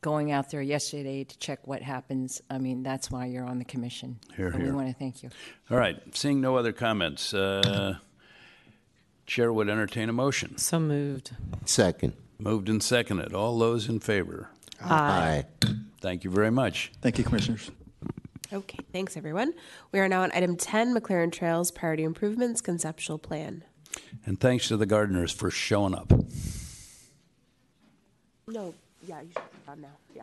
going out there yesterday to check what happens. I mean, that's why you're on the commission. Here, And we want to thank you. All right, seeing no other comments, uh, Chair would entertain a motion. So moved. Second. Moved and seconded. All those in favor? Aye. Thank you very much. Thank you, Commissioners. Okay, thanks everyone. We are now on item 10, McLaren Trails Priority Improvements Conceptual Plan. And thanks to the gardeners for showing up. No, yeah, you should be on now. Yeah.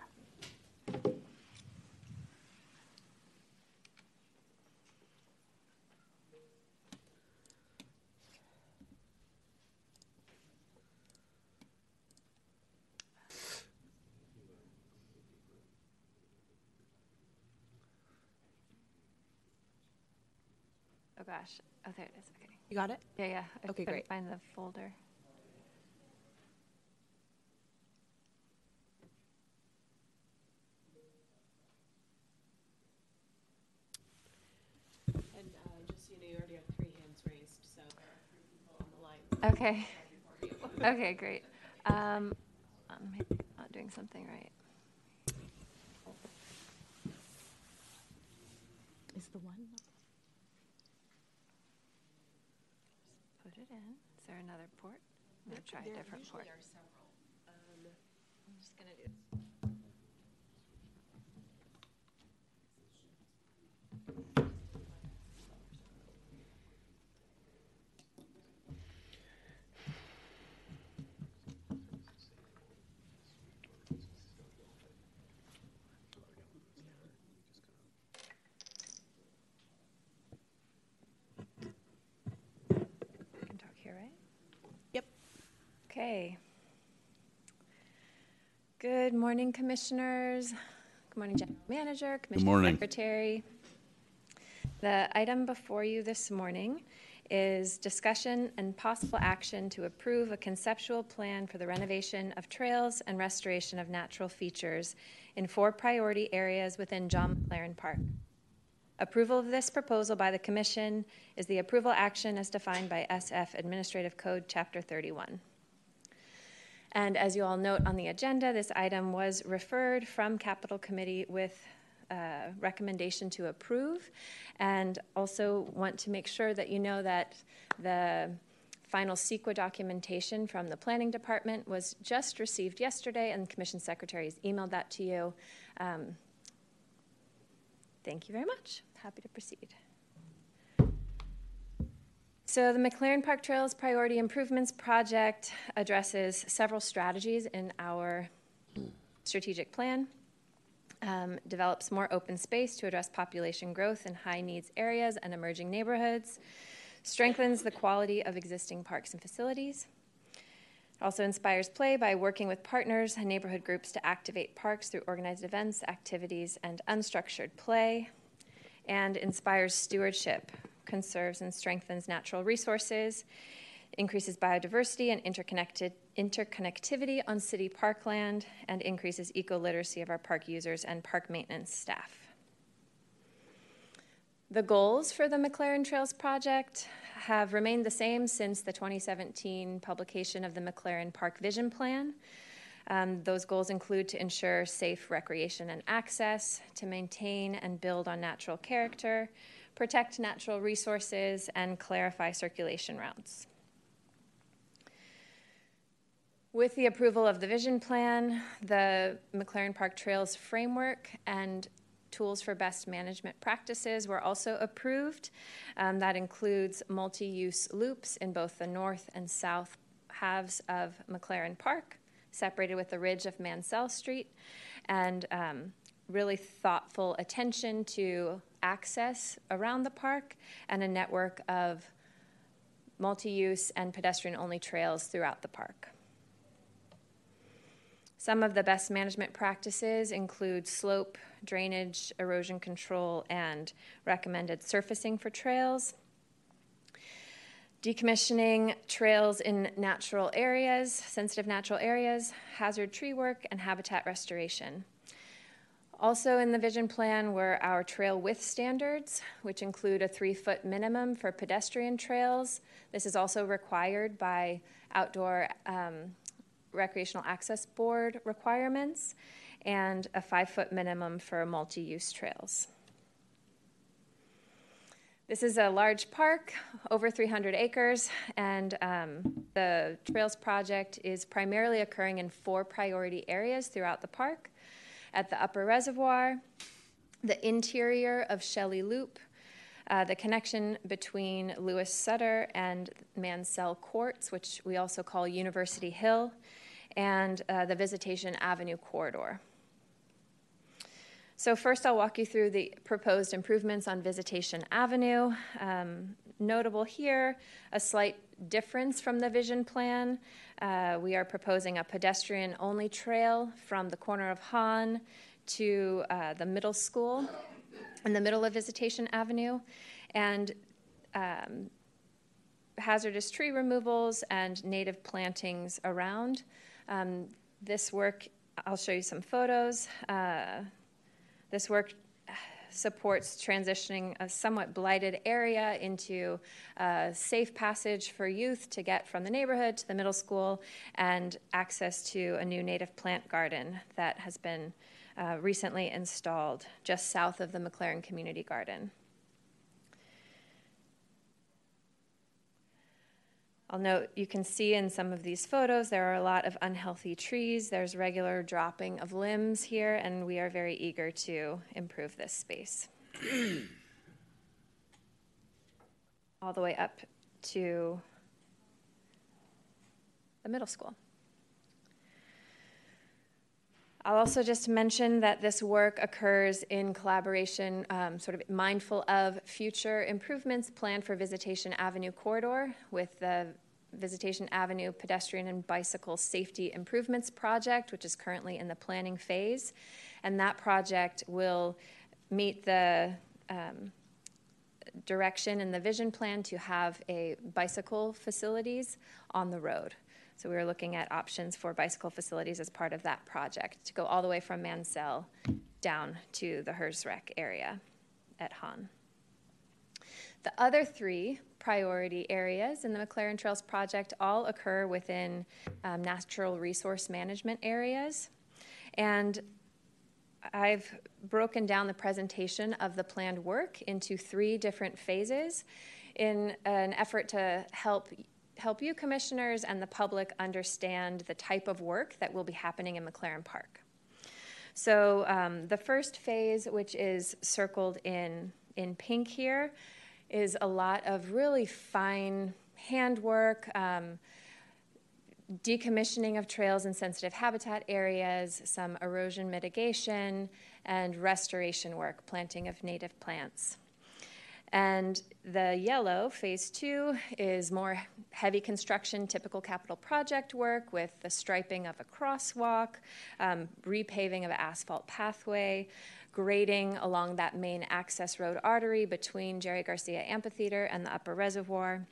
Oh gosh. Oh, there it is. Okay. You got it? Yeah, yeah. I Okay, couldn't great. Find the folder. And uh, just so you know, you already have three hands raised, so there are three people on the line. Okay. okay, great. Um, I'm not doing something right. Is the one? Put it in. Is there another port? I'm gonna try a different port. Um, I'm just gonna do this. Okay. Good morning, commissioners. Good morning, general manager, commission morning. secretary. The item before you this morning is discussion and possible action to approve a conceptual plan for the renovation of trails and restoration of natural features in four priority areas within John McLaren Park. Approval of this proposal by the Commission is the approval action as defined by SF Administrative Code, Chapter 31. And as you all note on the agenda, this item was referred from Capital Committee with uh, recommendation to approve. And also want to make sure that you know that the final CEQA documentation from the Planning Department was just received yesterday, and the Commission Secretary has emailed that to you. Um, Thank you very much. Happy to proceed. So, the McLaren Park Trails Priority Improvements Project addresses several strategies in our strategic plan, um, develops more open space to address population growth in high needs areas and emerging neighborhoods, strengthens the quality of existing parks and facilities, also inspires play by working with partners and neighborhood groups to activate parks through organized events, activities, and unstructured play, and inspires stewardship, conserves and strengthens natural resources, increases biodiversity and interconnected interconnectivity on city parkland, and increases eco-literacy of our park users and park maintenance staff. The goals for the McLaren Trails project have remained the same since the 2017 publication of the McLaren Park Vision Plan. Um, those goals include to ensure safe recreation and access, to maintain and build on natural character, protect natural resources, and clarify circulation routes. With the approval of the vision plan, the McLaren Park Trails framework and tools for best management practices were also approved. Um, that includes multi use loops in both the north and south halves of McLaren Park, separated with the ridge of Mansell Street, and um, really thoughtful attention to access around the park and a network of multi use and pedestrian only trails throughout the park. Some of the best management practices include slope, drainage, erosion control, and recommended surfacing for trails. Decommissioning trails in natural areas, sensitive natural areas, hazard tree work, and habitat restoration. Also in the vision plan were our trail width standards, which include a three foot minimum for pedestrian trails. This is also required by outdoor um, recreational access board requirements, and a five foot minimum for multi use trails. This is a large park, over 300 acres, and um, the Trails Project is primarily occurring in four priority areas throughout the park at the upper reservoir, the interior of Shelley Loop, uh, the connection between Louis Sutter and Mansell Courts, which we also call University Hill, and uh, the Visitation Avenue corridor. So, first, I'll walk you through the proposed improvements on Visitation Avenue. Um, notable here, a slight difference from the vision plan. Uh, we are proposing a pedestrian only trail from the corner of Hahn to uh, the middle school in the middle of Visitation Avenue. And um, hazardous tree removals and native plantings around. Um, this work, I'll show you some photos. Uh, this work supports transitioning a somewhat blighted area into a safe passage for youth to get from the neighborhood to the middle school and access to a new native plant garden that has been uh, recently installed just south of the McLaren Community Garden. I'll note you can see in some of these photos there are a lot of unhealthy trees. There's regular dropping of limbs here, and we are very eager to improve this space. All the way up to the middle school. I'll also just mention that this work occurs in collaboration, um, sort of mindful of future improvements planned for Visitation Avenue corridor with the Visitation Avenue Pedestrian and Bicycle Safety Improvements Project, which is currently in the planning phase. And that project will meet the um, direction in the vision plan to have a bicycle facilities on the road. So we are looking at options for bicycle facilities as part of that project to go all the way from Mansell down to the Herz Rec area at Hahn. The other three priority areas in the McLaren Trails project all occur within um, natural resource management areas. And I've broken down the presentation of the planned work into three different phases in an effort to help help you commissioners and the public understand the type of work that will be happening in McLaren Park. So um, the first phase, which is circled in, in pink here, is a lot of really fine handwork, um, decommissioning of trails in sensitive habitat areas, some erosion mitigation, and restoration work, planting of native plants. And the yellow, phase two, is more heavy construction, typical capital project work with the striping of a crosswalk, um, repaving of an asphalt pathway, grading along that main access road artery between Jerry Garcia Amphitheater and the upper reservoir,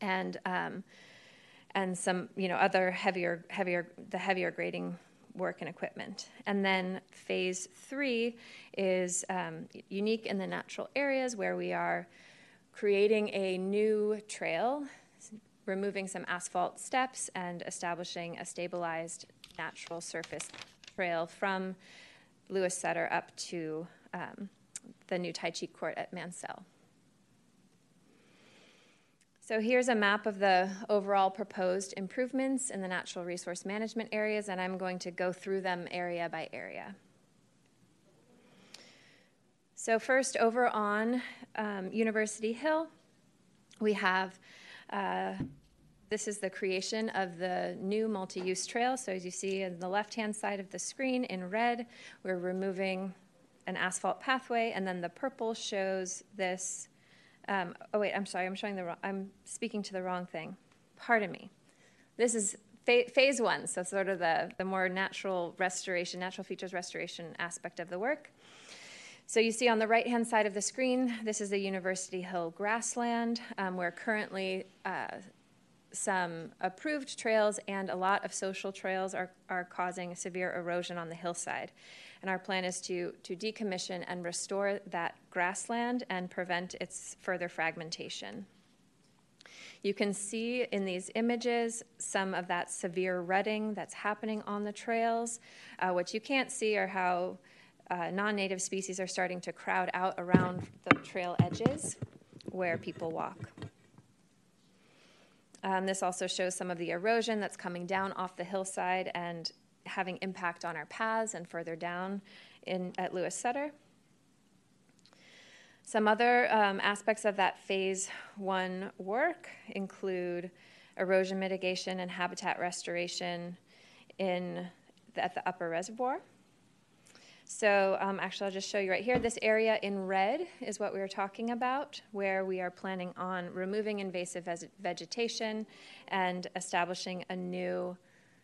and um, and some you know other heavier heavier the heavier grading work and equipment. And then phase three is um, unique in the natural areas where we are creating a new trail, removing some asphalt steps, and establishing a stabilized natural surface trail from Louis Sutter up to um, the new Tai Chi court at Mansell. So here's a map of the overall proposed improvements in the natural resource management areas, and I'm going to go through them area by area. So first, over on um, University Hill, we have uh, this is the creation of the new multi-use trail. So as you see on the left-hand side of the screen in red, we're removing an asphalt pathway, and then the purple shows this. Um, oh wait, I'm sorry, I'm showing the wrong. I'm speaking to the wrong thing. Pardon me. This is fa- phase one, so sort of the the more natural restoration, natural features restoration aspect of the work. So you see on the right-hand side of the screen, this is the University Hill grassland, um, where currently uh, some approved trails and a lot of social trails are, are causing severe erosion on the hillside. And our plan is to, to decommission and restore that grassland and prevent its further fragmentation. You can see in these images some of that severe rutting that's happening on the trails. Uh, what you can't see are how uh, non-native species are starting to crowd out around the trail edges where people walk. Um, this also shows some of the erosion that's coming down off the hillside and having impact on our paths and further down in, at Louis Sutter. Some other um, aspects of that phase one work include erosion mitigation and habitat restoration in the, at the upper reservoir. So um, actually, I'll just show you right here. This area in red is what we were talking about, where we are planning on removing invasive vegetation and establishing a new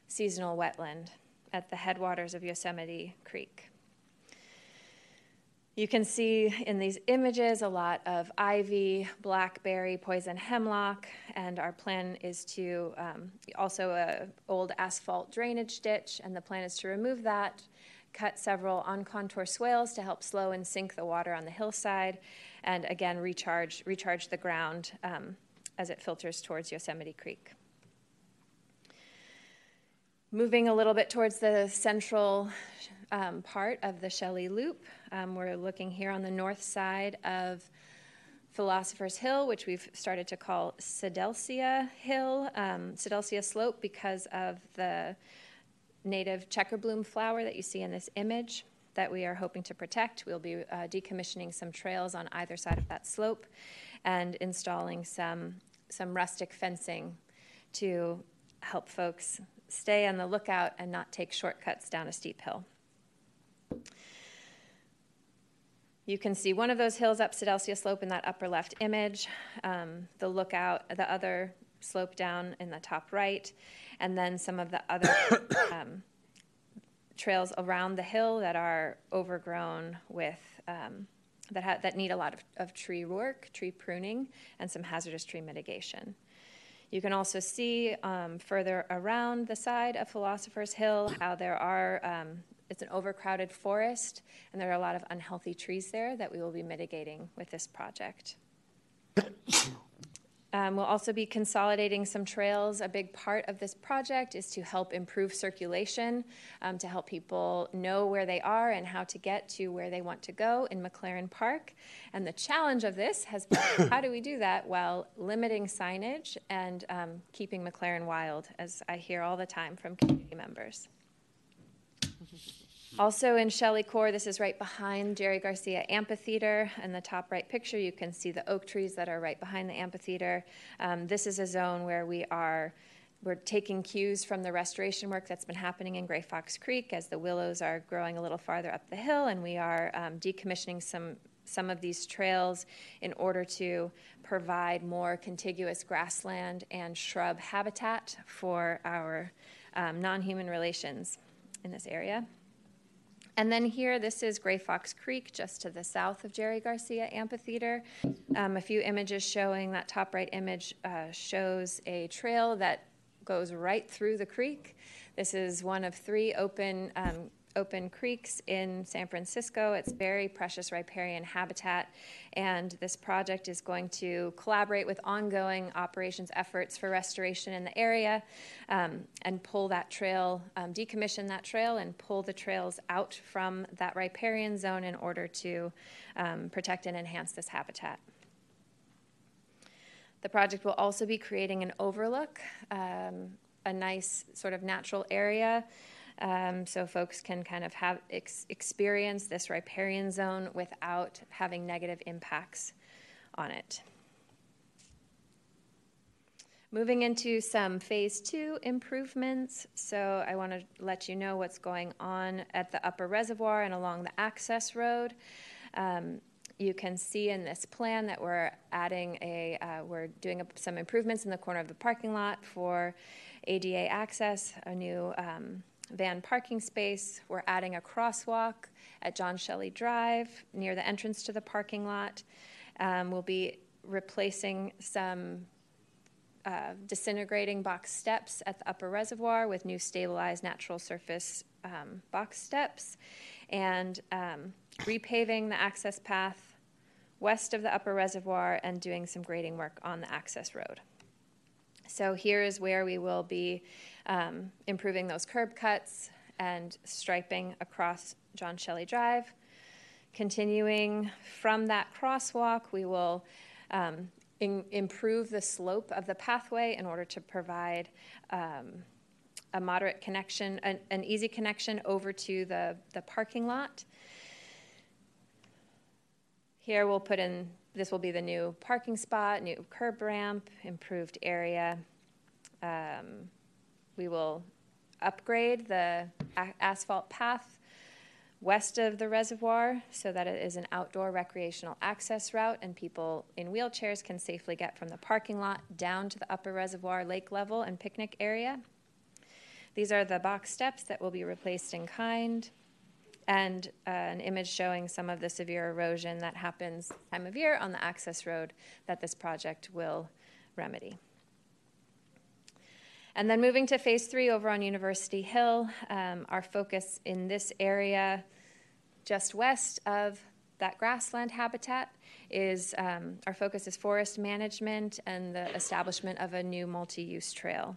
seasonal wetland at the headwaters of Yosemite Creek. You can see in these images a lot of ivy, blackberry, poison hemlock, and our plan is to um, also a old asphalt drainage ditch, and the plan is to remove that cut several on contour swales to help slow and sink the water on the hillside, and again, recharge, recharge the ground um, as it filters towards Yosemite Creek. Moving a little bit towards the central um, part of the Shelley Loop, um, we're looking here on the north side of Philosopher's Hill, which we've started to call Sidalcea Hill, um, Sidalcea Slope, because of the native checker bloom flower that you see in this image that we are hoping to protect. We'll be uh, decommissioning some trails on either side of that slope and installing some, some rustic fencing to help folks stay on the lookout and not take shortcuts down a steep hill. You can see one of those hills up Sidalcea Slope in that upper left image, um, the lookout, the other slope down in the top right, and then some of the other [COUGHS] um, trails around the hill that are overgrown with um, that ha- that need a lot of, of tree work, tree pruning, and some hazardous tree mitigation. You can also see um, further around the side of Philosopher's Hill how there are um, it's an overcrowded forest, and there are a lot of unhealthy trees there that we will be mitigating with this project. [COUGHS] Um, we'll also be consolidating some trails. A big part of this project is to help improve circulation, um, to help people know where they are and how to get to where they want to go in McLaren Park. And the challenge of this has been [COUGHS] how do we do that while limiting signage and um, keeping McLaren wild, as I hear all the time from community members. Also in Shelley Core, this is right behind Jerry Garcia Amphitheater. In the top right picture, you can see the oak trees that are right behind the amphitheater. Um, this is a zone where we are we're taking cues from the restoration work that's been happening in Gray Fox Creek as the willows are growing a little farther up the hill, and we are um, decommissioning some some of these trails in order to provide more contiguous grassland and shrub habitat for our um, non-human relations in this area. And then here, this is Gray Fox Creek, just to the south of Jerry Garcia Amphitheater. Um, a few images showing that top right image uh, shows a trail that goes right through the creek. This is one of three open um, open creeks in San Francisco. It's very precious riparian habitat, and this project is going to collaborate with ongoing operations efforts for restoration in the area um, and pull that trail, um, decommission that trail, and pull the trails out from that riparian zone in order to um, protect and enhance this habitat. The project will also be creating an overlook, um, a nice sort of natural area um, so folks can kind of have ex- experience this riparian zone without having negative impacts on it. Moving into some phase two improvements. So I want to let you know what's going on at the upper reservoir and along the access road. Um, you can see in this plan that we're adding a, uh, we're doing a, some improvements in the corner of the parking lot for ADA access, a new um, van parking space. We're adding a crosswalk at John Shelley Drive near the entrance to the parking lot. Um, we'll be replacing some uh, disintegrating box steps at the upper reservoir with new stabilized natural surface um, box steps and um, repaving the access path west of the upper reservoir and doing some grading work on the access road. So here is where we will be um, improving those curb cuts and striping across John Shelley Drive. Continuing from that crosswalk, we will um, in, improve the slope of the pathway in order to provide um, a moderate connection, an, an, easy connection over to the, the parking lot. Here we'll put in, this will be the new parking spot, new curb ramp, improved area. Um, we will upgrade the a- asphalt path west of the reservoir so that it is an outdoor recreational access route and people in wheelchairs can safely get from the parking lot down to the upper reservoir lake level and picnic area. These are the box steps that will be replaced in kind and uh, an image showing some of the severe erosion that happens time of year on the access road that this project will remedy. And then moving to phase three over on University Hill, um, our focus in this area just west of that grassland habitat is um, our focus is forest management and the establishment of a new multi-use trail.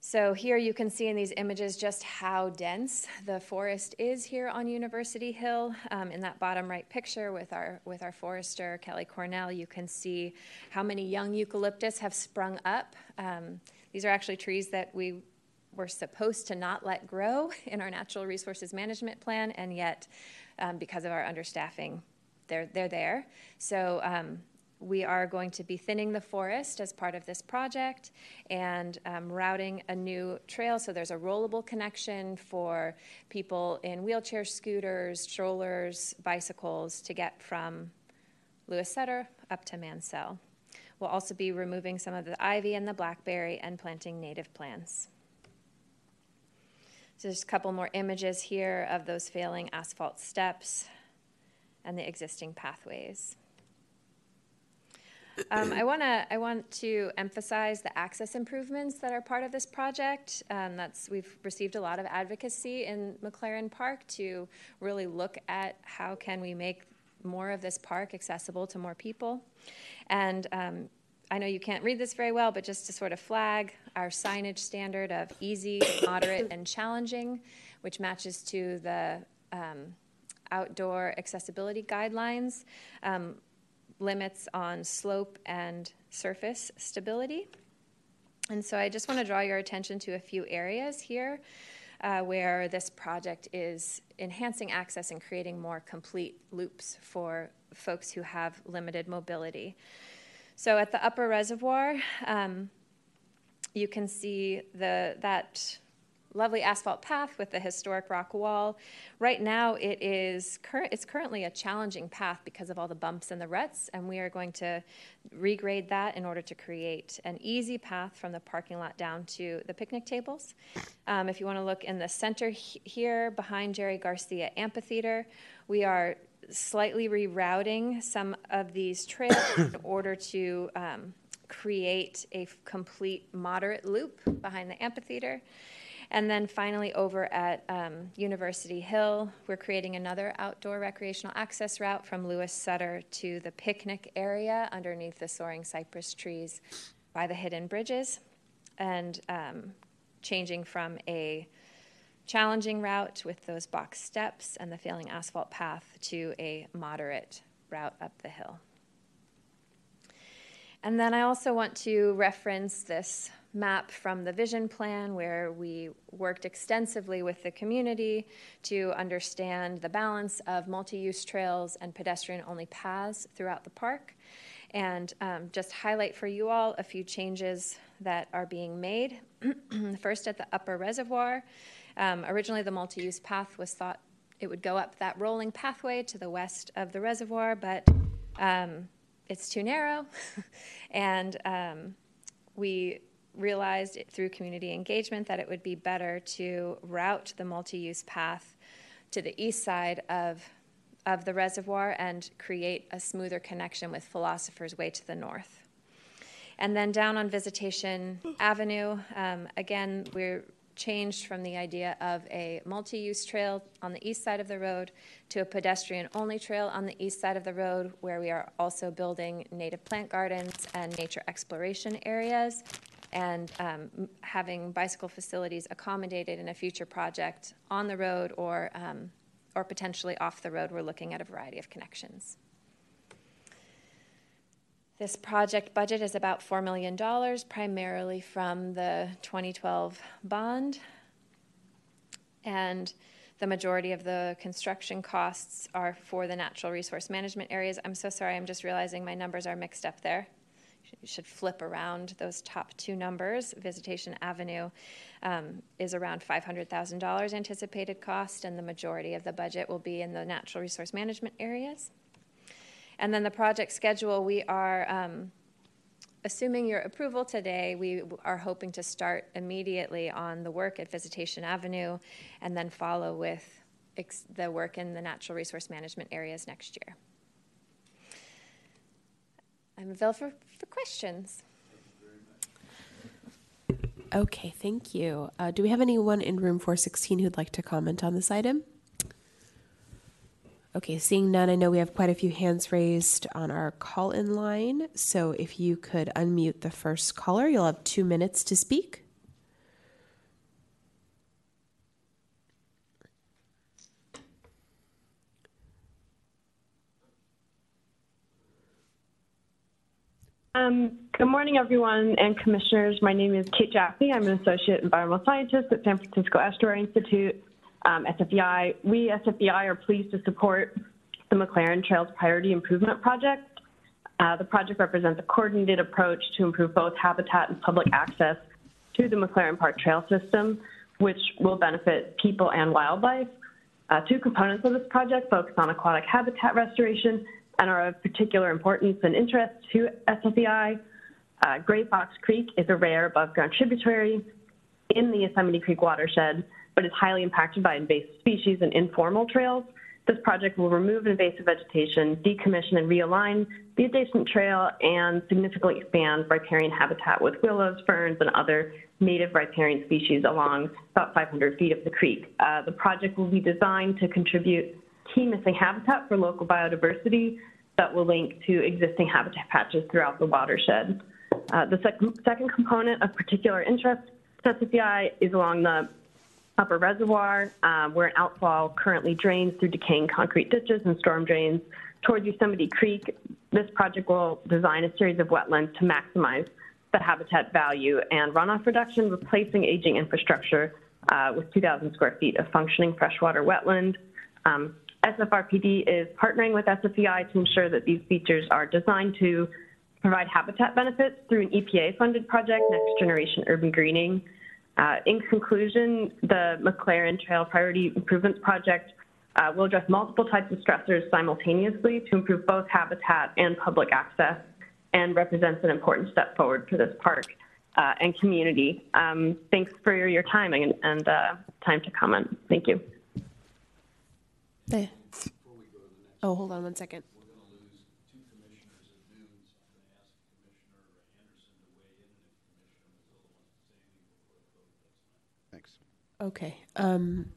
So here you can see in these images just how dense the forest is here on University Hill. Um, in that bottom right picture with our with our forester Kelly Cornell, you can see how many young eucalyptus have sprung up. Um, these are actually trees that we were supposed to not let grow in our natural resources management plan, and yet um, because of our understaffing, they're they're there. So um, we are going to be thinning the forest as part of this project and um, routing a new trail. So there's a rollable connection for people in wheelchair scooters, strollers, bicycles to get from Louis Sutter up to Mansell. We'll also be removing some of the ivy and the blackberry and planting native plants. So there's a couple more images here of those failing asphalt steps and the existing pathways. Um, I want to I want to emphasize the access improvements that are part of this project. Um, that's we've received a lot of advocacy in McLaren Park to really look at how can we make more of this park accessible to more people, and. Um, I know you can't read this very well, but just to sort of flag our signage standard of easy, moderate, and challenging, which matches to the um, outdoor accessibility guidelines. Um, limits on slope and surface stability. And so I just want to draw your attention to a few areas here uh, where this project is enhancing access and creating more complete loops for folks who have limited mobility. So at the upper reservoir, um, you can see the that lovely asphalt path with the historic rock wall. Right now, it is cur- it's currently a challenging path because of all the bumps and the ruts, and we are going to regrade that in order to create an easy path from the parking lot down to the picnic tables. Um, if you want to look in the center he- here behind Jerry Garcia Amphitheater, we are slightly rerouting some of these trails [COUGHS] in order to um, create a complete moderate loop behind the amphitheater. And then finally, over at um, University Hill, we're creating another outdoor recreational access route from Louis Sutter to the picnic area underneath the soaring cypress trees by the hidden bridges, and um, changing from a challenging route with those box steps and the failing asphalt path to a moderate route up the hill. And then I also want to reference this map from the vision plan where we worked extensively with the community to understand the balance of multi use trails and pedestrian only paths throughout the park. and um, just highlight for you all a few changes that are being made. [CLEARS THROAT] First, at the upper reservoir, um, originally the multi use path was thought it would go up that rolling pathway to the west of the reservoir, but um, it's too narrow. [LAUGHS] and um, we realized through community engagement that it would be better to route the multi use path to the east side of, of the reservoir and create a smoother connection with Philosopher's Way to the north. And then down on Visitation Avenue, um, again, we're changed from the idea of a multi use trail on the east side of the road to a pedestrian only trail on the east side of the road, where we are also building native plant gardens and nature exploration areas and um, having bicycle facilities accommodated in a future project on the road or, um, or potentially off the road. We're looking at a variety of connections. This project budget is about $4 million, primarily from the 2012 bond. And the majority of the construction costs are for the natural resource management areas. I'm so sorry, I'm just realizing my numbers are mixed up there. You should flip around those top two numbers. Visitation Avenue um, is around $500,000 anticipated cost, and the majority of the budget will be in the natural resource management areas. And then the project schedule, we are, um, assuming your approval today, we are hoping to start immediately on the work at Visitation Avenue and then follow with ex- the work in the natural resource management areas next year. I'm available for, for questions. Okay, thank you. Uh, do we have anyone in room 416 who'd like to comment on this item? Okay, seeing none, I know we have quite a few hands raised on our call in line. So if you could unmute the first caller, you'll have two minutes to speak. Um, good morning, everyone and commissioners. My name is Kate Jaffe. I'm an associate environmental scientist at San Francisco Estuary Institute, um, SFEI. We, SFEI, are pleased to support the McLaren Trails Priority Improvement Project. Uh, the project represents a coordinated approach to improve both habitat and public access to the McLaren Park Trail System, which will benefit people and wildlife. Uh, two components of this project focus on aquatic habitat restoration and are of particular importance and interest to SFEI. Uh, Gray Fox Creek is a rare above ground tributary in the Yosemite Creek watershed, but is highly impacted by invasive species and informal trails. This project will remove invasive vegetation, decommission and realign the adjacent trail, and significantly expand riparian habitat with willows, ferns, and other native riparian species along about 500 feet of the creek. Uh, the project will be designed to contribute key missing habitat for local biodiversity that will link to existing habitat patches throughout the watershed. Uh, the sec second component of particular interest to SFEI is along the upper reservoir, uh, where an outfall currently drains through decaying concrete ditches and storm drains towards Yosemite Creek. This project will design a series of wetlands to maximize the habitat value and runoff reduction, replacing aging infrastructure uh, with 2,000 square feet of functioning freshwater wetland. Um, SFRPD is partnering with SFEI to ensure that these features are designed to provide habitat benefits through an EPA-funded project, Next Generation Urban Greening. Uh, in conclusion, the McLaren Trail Priority Improvements Project uh, will address multiple types of stressors simultaneously to improve both habitat and public access and represents an important step forward for this park uh, and community. Um, thanks for your time and, and uh, time to comment. Thank you. There. Oh, hold on one second. Thanks. Okay. Um,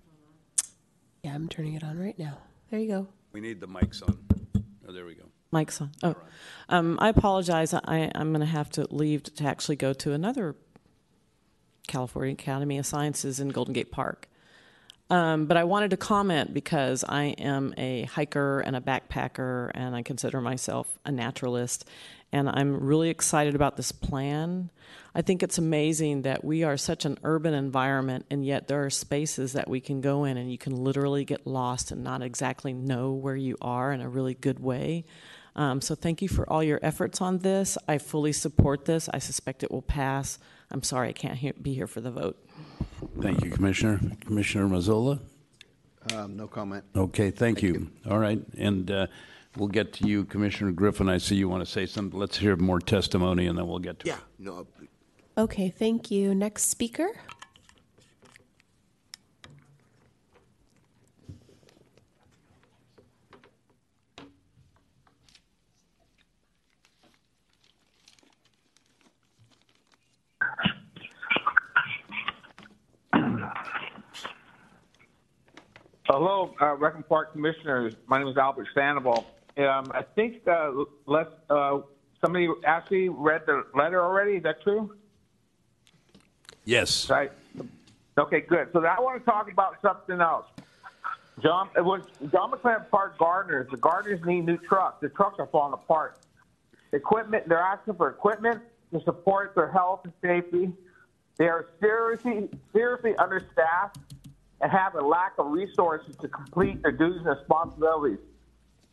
yeah, I'm turning it on right now. There you go. We need the mics on. Oh, there we go. mics on. Oh, um, I apologize. I, I'm going to have to leave to actually go to another California Academy of Sciences in Golden Gate Park. Um, but I wanted to comment because I am a hiker and a backpacker, and I consider myself a naturalist. And I'm really excited about this plan. I think it's amazing that we are such an urban environment, and yet there are spaces that we can go in and you can literally get lost and not exactly know where you are in a really good way. Um, so thank you for all your efforts on this. I fully support this. I suspect it will pass. I'm sorry I can't he- be here for the vote. Thank you, Commissioner. Commissioner Mazzola? Um, no comment. Okay, thank you. All right, and uh, we'll get to you, Commissioner Griffin. I see you want to say something. Let's hear more testimony, and then we'll get to it. No, Okay, thank you. Next speaker. Hello, uh, Park Commissioners. My name is Albert Sandoval. Um, I think uh, let uh, somebody actually read the letter already. Is that true? Yes. Right. Okay, good. So I want to talk about something else. John, it was John McLaren Park gardeners. The gardeners need new trucks. The trucks are falling apart. Equipment. They're asking for equipment to support their health and safety. They are seriously, seriously understaffed and have a lack of resources to complete their duties and responsibilities.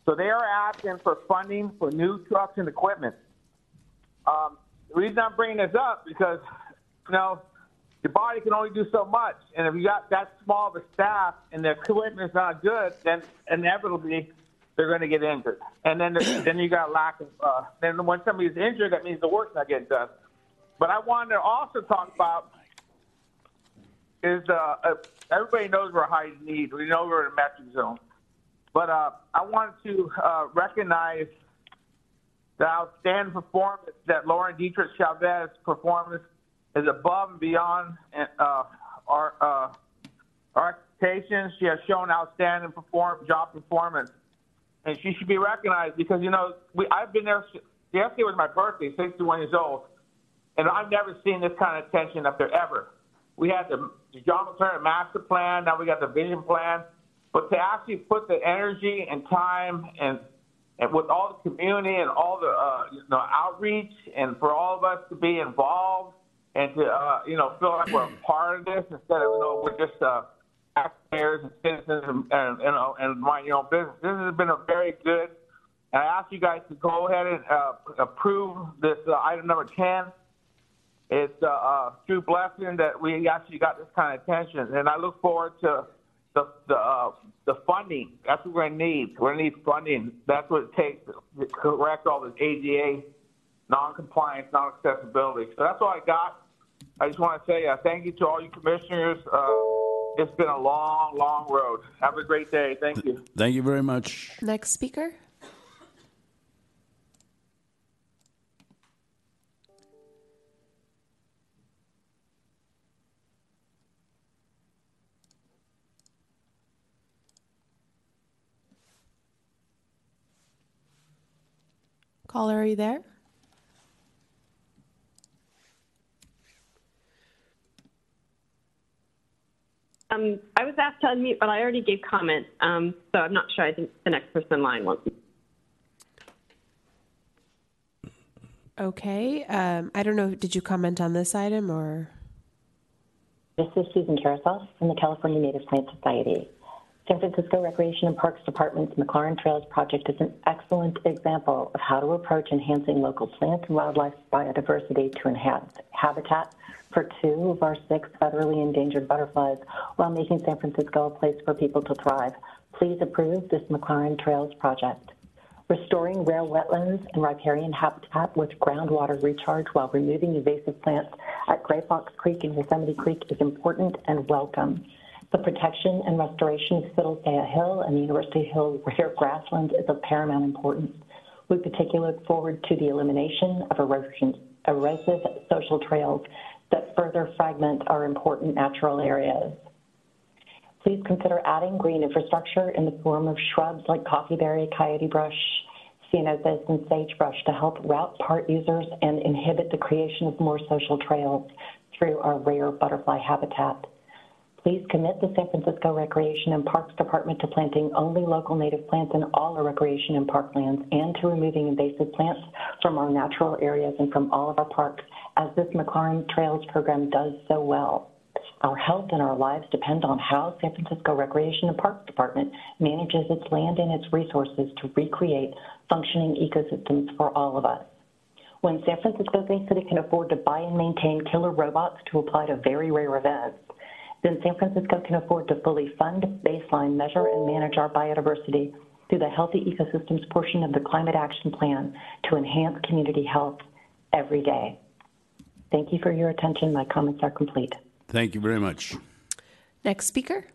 So they are asking for funding for new trucks and equipment. Um, the reason I'm bringing this up because, you know, your body can only do so much, and if you got that small of a staff and the equipment is not good, then inevitably they're going to get injured. And then [COUGHS] then you got lack of. Uh, then when somebody's injured, that means the work's not getting done. But I wanted to also talk about is uh, uh, everybody knows we're high need. We know we're in a metric zone. But uh, I wanted to uh, recognize the outstanding performance that Lauren Dietrich Chavez performance is above and beyond uh, our uh, our expectations. She has shown outstanding perform job performance, and she should be recognized because you know we I've been there. Yesterday was my birthday, 61 years old, and I've never seen this kind of attention up there ever. We had the, the John McLaren master plan, now we got the vision plan, but to actually put the energy and time and and with all the community and all the uh, you know outreach, and for all of us to be involved and to uh, you know feel like we're a part of this instead of you know we're just uh, taxpayers and citizens and, and you know and mind your own business. This has been a very good. And I ask you guys to go ahead and uh, approve this uh, item number ten. It's a uh, uh, true blessing that we actually got this kind of attention, and I look forward to the the, uh, the funding. That's what we're gonna need. We're gonna need funding. That's what it takes to correct all this ADA non-compliance, non-accessibility. So that's all I got. I just want to say uh, thank you to all you commissioners. Uh, it's been a long, long road. Have a great day. Thank you. Thank you very much. Next speaker. Caller, are you there? Um, I was asked to unmute, but I already gave comment, um, so I'm not sure. I think the next person in line wants. Okay. Um, I don't know. Did you comment on this item or? This is Susan Karasoff from the California Native Plant Society. San Francisco Recreation and Parks Department's McLaren Trails project is an excellent example of how to approach enhancing local plant and wildlife biodiversity to enhance habitat for two of our six federally endangered butterflies while making San Francisco a place for people to thrive. Please approve this McLaren Trails project. Restoring rare wetlands and riparian habitat with groundwater recharge while removing invasive plants at Gray Fox Creek and Yosemite Creek is important and welcome. The protection and restoration of Sidalcea Hill and the University Hill rare grasslands is of paramount importance. We particularly look forward to the elimination of erosive social trails that further fragment our important natural areas. Please consider adding green infrastructure in the form of shrubs like coffeeberry, coyote brush, ceanothus, and sagebrush to help route part users and inhibit the creation of more social trails through our rare butterfly habitat. Please commit the San Francisco Recreation and Parks Department to planting only local native plants in all our recreation and parklands and to removing invasive plants from our natural areas and from all of our parks, as this McLaren Trails program does so well. Our health and our lives depend on how San Francisco Recreation and Parks Department manages its land and its resources to recreate functioning ecosystems for all of us. When San Francisco that it can afford to buy and maintain killer robots to apply to very rare events, then San Francisco can afford to fully fund, baseline, measure, and manage our biodiversity through the Healthy Ecosystems portion of the Climate Action Plan to enhance community health every day. Thank you for your attention. My comments are complete. Thank you very much. Next speaker.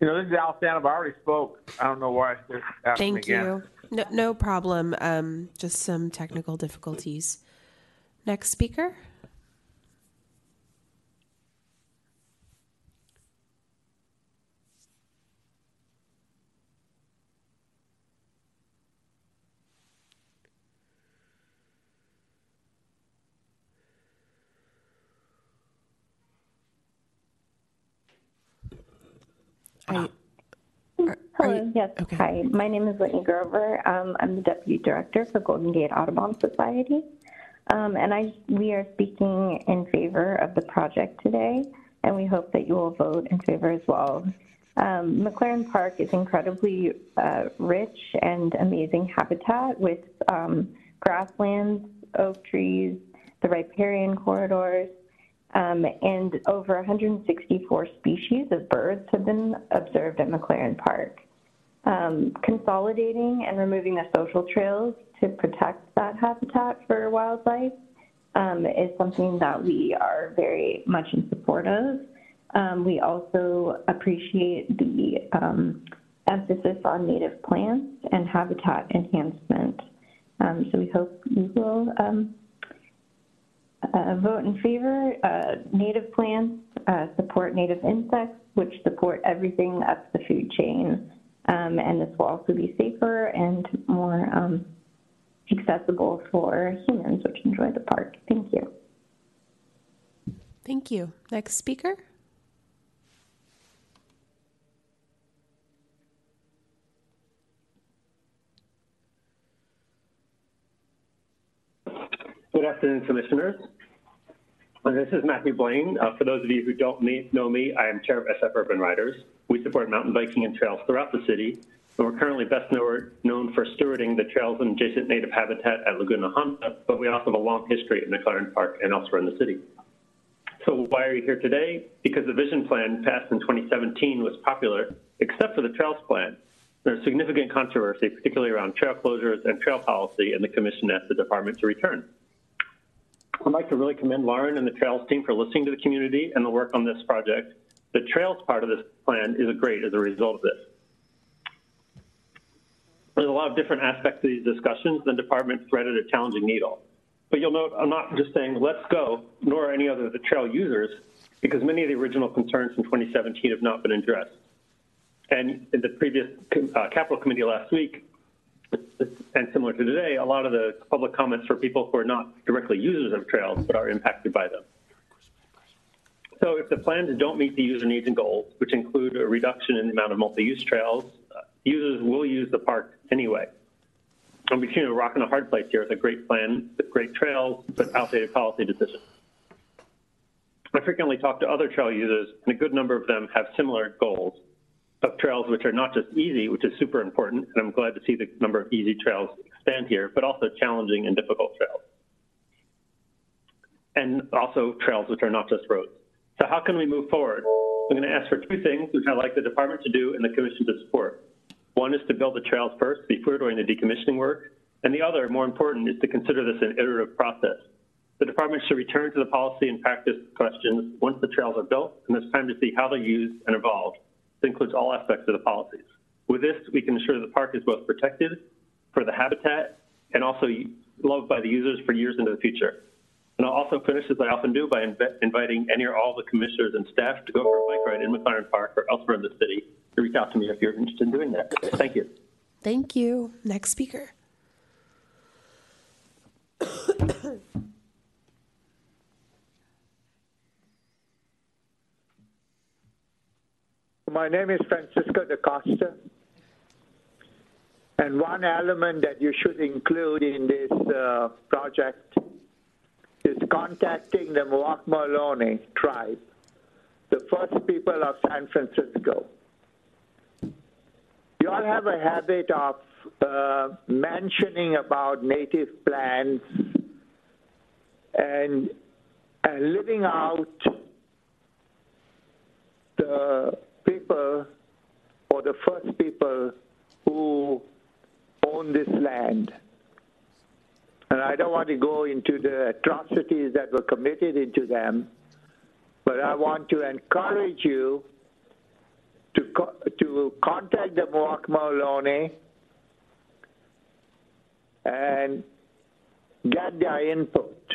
You know, this is Al Stanhope. I already spoke. I don't know why they're asking me Thank you. No, no problem. Um, just some technical difficulties. Next speaker. I, Hello. Yes. Hi. My name is Whitney Grover. Um, I'm the deputy director for Golden Gate Audubon Society, um, and I we are speaking in favor of the project today, and we hope that you will vote in favor as well. Um, McLaren Park is incredibly uh, rich and amazing habitat with um, grasslands, oak trees, the riparian corridors, um, and over 164 species of birds have been observed at McLaren Park. Um, consolidating and removing the social trails to protect that habitat for wildlife um, is something that we are very much in support of. Um, we also appreciate the um, emphasis on native plants and habitat enhancement. Um, so we hope you will um, uh, vote in favor. Uh, native plants uh, support native insects, which support everything up the food chain. Um, and this will also be safer and more um, accessible for humans, which enjoy the park. Thank you. Thank you. Next speaker. Good afternoon, Commissioners. This is Matthew Blaine. Uh, for those of you who don't me- know me, I am Chair of SF Urban Riders. We support mountain biking and trails throughout the city, and we're currently best know- known for stewarding the trails and adjacent native habitat at Laguna Honda, but we also have a long history at McLaren Park and elsewhere in the city. So why are you here today? Because the vision plan passed in 2017 was popular, except for the trails plan. There's significant controversy, particularly around trail closures and trail policy, and the commission asked the department to return. I'd like to really commend Lauren and the Trails team for listening to the community and the work on this project. The Trails part of this plan is great as a result of this. There's a lot of different aspects to these discussions. The department threaded a challenging needle. But you'll note I'm not just saying let's go, nor any other of the trail users, because many of the original concerns from 2017 have not been addressed. And in the previous uh, capital committee last week, and similar to today, a lot of the public comments for people who are not directly users of trails but are impacted by them. So if the plans don't meet the user needs and goals, which include a reduction in the amount of multi-use trails, uh, users will use the park anyway. I'm between a rock and a hard place here a great plan, great trails, but outdated policy decisions. I frequently talk to other trail users, and a good number of them have similar goals of trails which are not just easy, which is super important, and I'm glad to see the number of easy trails expand here, but also challenging and difficult trails. And also trails which are not just roads. So how can we move forward? I'm going to ask for two things, which I'd like the department to do and the commission to support. One is to build the trails first before doing the decommissioning work, and the other, more important, is to consider this an iterative process. The department should return to the policy and practice questions once the trails are built, and it's time to see how they're used and evolved. This includes all aspects of the policies. With this, we can ensure the park is both protected for the habitat and also loved by the users for years into the future. And I'll also finish, as I often do, by inv- inviting any or all the commissioners and staff to go for a bike ride in McLaren Park or elsewhere in the city to reach out to me if you're interested in doing that. Thank you. Thank you. Next speaker. My name is Francisco da Costa. And one element that you should include in this uh, project is contacting the Muwekma tribe, the first people of San Francisco. You all have a habit of uh, mentioning about native plants and, and living out the people or the first people who own this land. And I don't want to go into the atrocities that were committed into them, but I want to encourage you to, co- to contact the Muwekma Ohlone and get their input.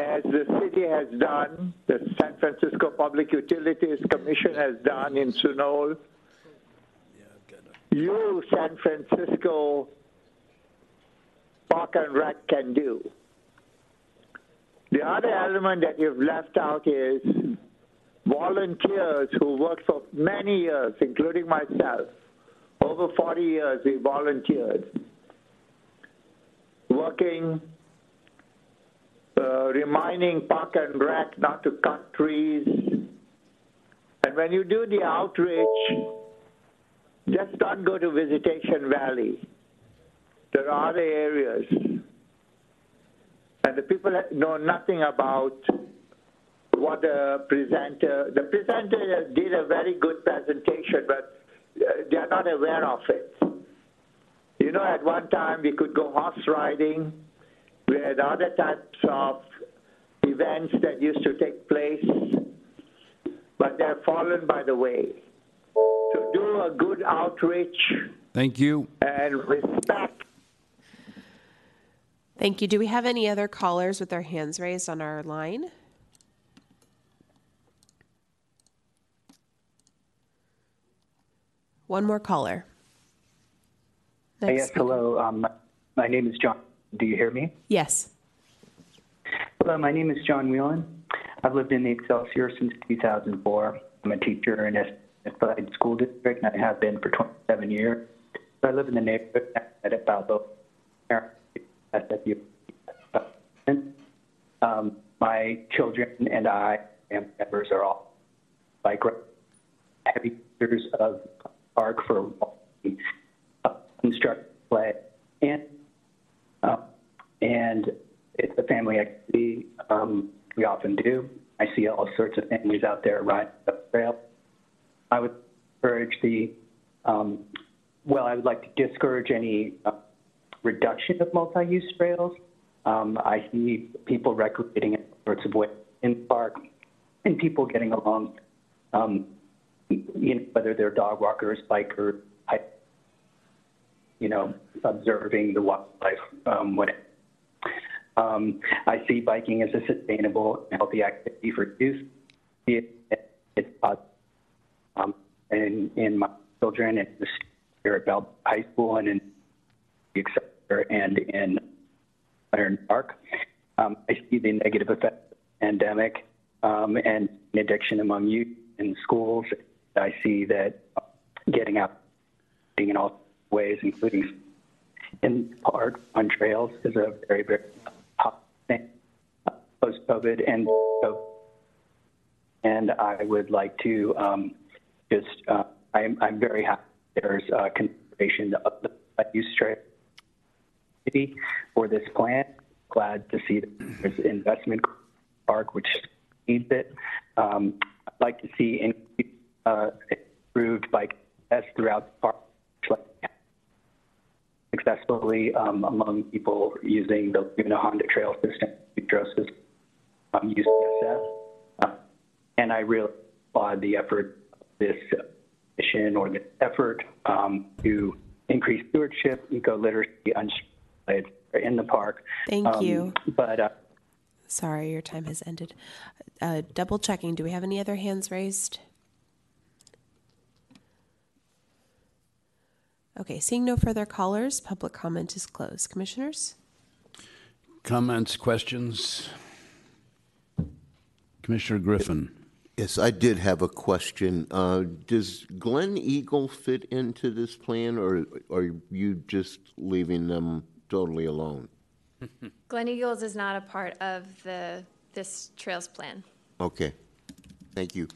As the city has done, the San Francisco Public Utilities Commission has done in Sunol, you, San Francisco Park and Rec, can do. The other element that you've left out is volunteers who worked for many years, including myself. Over 40 years, we volunteered, working, reminding Park and Rec not to cut trees. And when you do the outreach, just don't go to Visitation Valley. There are other areas. And the people know nothing about what the presenter, the presenter did a very good presentation, but uh, they are not aware of it. You know, at one time we could go horse riding. We had other types of events that used to take place, but they're fallen by the way. So do a good outreach Thank you. and respect. Thank you. Do we have any other callers with their hands raised on our line? One more caller. Hey, yes, hello. Um, my name is John. Do you hear me? Yes. Hello, my name is John Whelan. I've lived in the Excelsior since 2004. I'm a teacher in a School District, and I have been for 27 years. I live in the neighborhood at Balboa. Um, my children and I, and members, are all bike heavy users of park for uh, construct play and uh, and it's a family activity um, we often do. I see all sorts of families out there riding the trail. I would encourage the um, well, I would like to discourage any uh, reduction of multi-use trails. Um, I see people recreating in sorts of ways in the park, and people getting along. Um, you know, whether they're dog walkers, bikers, you know, observing the wildlife, um, whatever. Um, I see biking as a sustainable and healthy activity for youth. It, it's. Um, and in my children and here at Bell High School and in the Excelsior and in Iron Park. Um, I see the negative effects of the pandemic um, and addiction among youth in schools. I see that getting out in all ways, including in park, on trails, is a very, very hot thing uh, post COVID and. And I would like to um, just, uh, I'm, I'm very happy there's uh, consideration of the use city for this plan. Glad to see that there's investment park, which needs it. Um, I'd like to see increased, uh, improved bike tests throughout the park, successfully um, among people using the Laguna Honda Trail system, Hydrosis, um, using SF. Uh, and I really applaud the effort of this mission or the effort um, to increase stewardship, eco literacy, in the park. Thank Um, you. But uh, Sorry, your time has ended. Uh, double checking. Do we have any other hands raised? Okay, seeing no further callers, public comment is closed. Commissioners? Comments, questions? Commissioner Griffin. Yes, I did have a question. Uh, does Glen Eagle fit into this plan, or are you just leaving them totally alone? [LAUGHS] Glen Eagles is not a part of the, this trails plan. Okay. Thank you.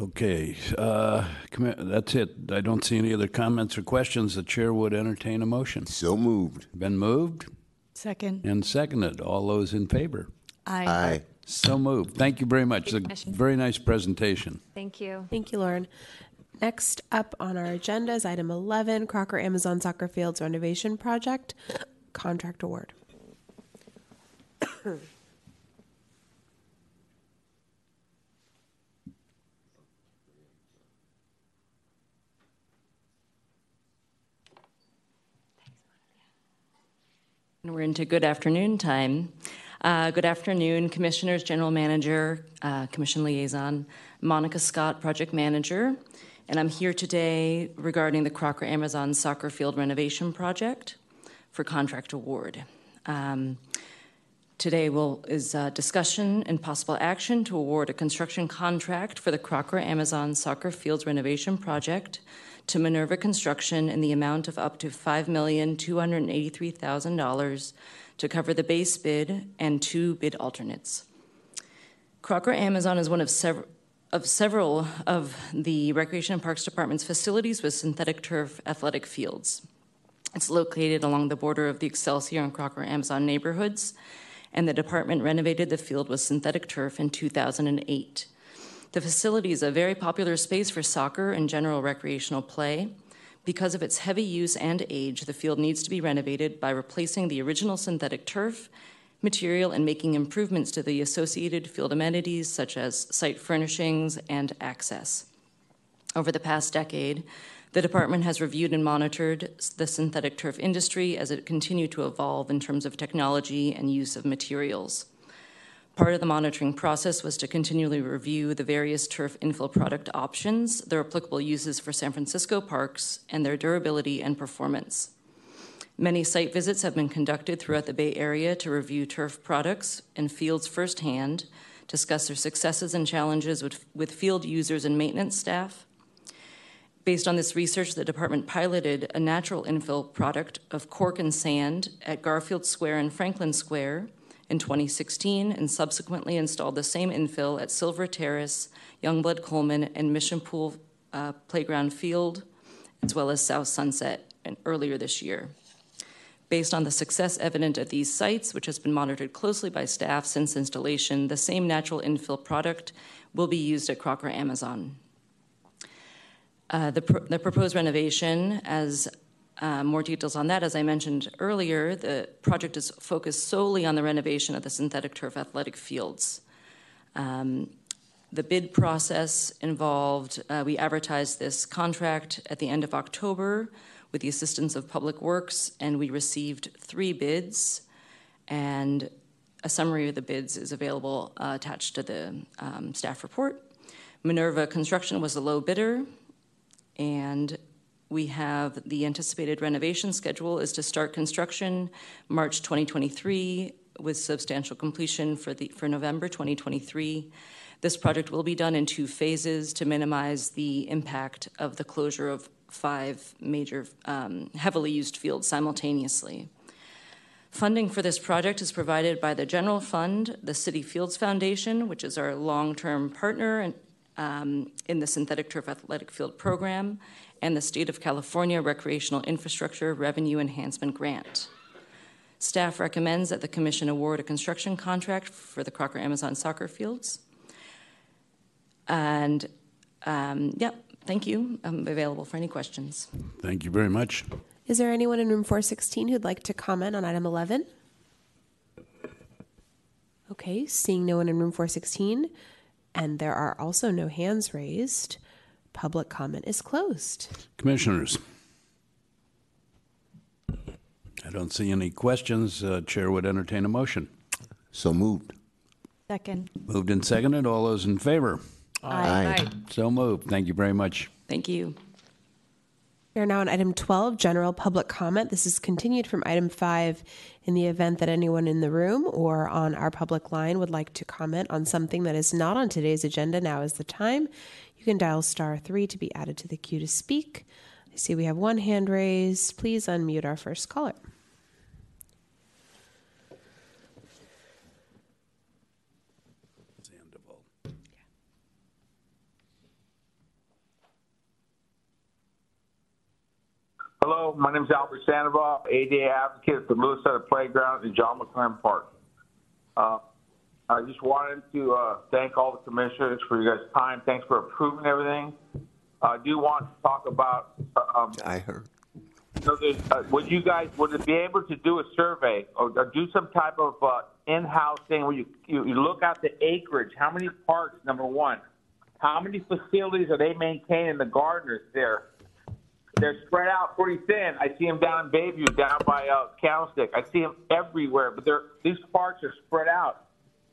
Okay, uh, commi- that's it. I don't see any other comments or questions. The chair would entertain a motion. So moved. Been moved Second. and seconded. All those in favor? Aye. Aye. So moved. Thank you very much. A very nice presentation. Thank you. Thank you, Lauren. Next up on our agenda is item 11 Crocker Amazon Soccer Fields Renovation Project Contract Award. We're into good afternoon time. Uh, good afternoon, Commissioners, General Manager, uh, Commission Liaison, Monica Scott, Project Manager. And I'm here today regarding the Crocker Amazon Soccer Field Renovation Project for contract award. Um, today will, is uh, discussion and possible action to award a construction contract for the Crocker Amazon Soccer Fields Renovation Project to Minerva Construction in the amount of up to $5,283,000 to cover the base bid and two bid alternates. Crocker Amazon is one of several of several of the Recreation and Parks Department's facilities with synthetic turf athletic fields. It's located along the border of the Excelsior and Crocker Amazon neighborhoods, and the department renovated the field with synthetic turf in 2008. The facility is a very popular space for soccer and general recreational play. Because of its heavy use and age, the field needs to be renovated by replacing the original synthetic turf material and making improvements to the associated field amenities such as site furnishings and access. Over the past decade, the department has reviewed and monitored the synthetic turf industry as it continued to evolve in terms of technology and use of materials. Part of the monitoring process was to continually review the various turf infill product options, their applicable uses for San Francisco parks, and their durability and performance. Many site visits have been conducted throughout the Bay Area to review turf products and fields firsthand, discuss their successes and challenges with, with field users and maintenance staff. Based on this research, the department piloted a natural infill product of cork and sand at Garfield Square and Franklin Square in 2016 and subsequently installed the same infill at Silver Terrace, Youngblood Coleman, and Mission Pool uh, Playground Field, as well as South Sunset and earlier this year. Based on the success evident at these sites, which has been monitored closely by staff since installation, the same natural infill product will be used at Crocker Amazon. Uh, the, pr- the, proposed renovation, as uh, more details on that, as I mentioned earlier, the project is focused solely on the renovation of the synthetic turf athletic fields. Um, the bid process involved, uh, we advertised this contract at the end of October with the assistance of Public Works, and we received three bids. And a summary of the bids is available uh, attached to the um, staff report. Minerva Construction was the low bidder, and we have the anticipated renovation schedule is to start construction March 2023 with substantial completion for the for November 2023. This project will be done in two phases to minimize the impact of the closure of five major um, heavily used fields simultaneously. Funding for this project is provided by the General Fund, the City Fields Foundation, which is our long term partner um, in the Synthetic Turf Athletic Field Program, and the State of California Recreational Infrastructure Revenue Enhancement Grant. Staff recommends that the Commission award a construction contract for the Crocker Amazon soccer fields. And um, yeah, thank you. I'm available for any questions. Thank you very much. Is there anyone in room 416 who'd like to comment on item 11? Okay, seeing no one in room 416, and there are also no hands raised, public comment is closed. Commissioners. I don't see any questions. Uh, Chair would entertain a motion. So moved. Second. Moved and seconded. All those in favor? Aye. Aye. So moved. Thank you very much. Thank you. We are now on item 12, general public comment. This is continued from item 5 in the event that anyone in the room or on our public line would like to comment on something that is not on today's agenda. Now is the time. You can dial star three to be added to the queue to speak. I see we have one hand raised. Please unmute our first caller. Yeah. Hello, my name is Albert Sandoval, ADA advocate for the Louis Sutter Playground in John McLaren Park. Uh, I just wanted to uh, thank all the commissioners for your guys' time. Thanks for approving everything. I do want to talk about. uh, Um, I heard. so uh, would you guys would it be able to do a survey or, or do some type of uh, in-house thing where you, you you look at the acreage? How many parks? Number one, how many facilities are they maintaining? The gardeners there, they're spread out pretty thin. I see them down in Bayview, down by uh, Candlestick. I see them everywhere, but they're these parks are spread out.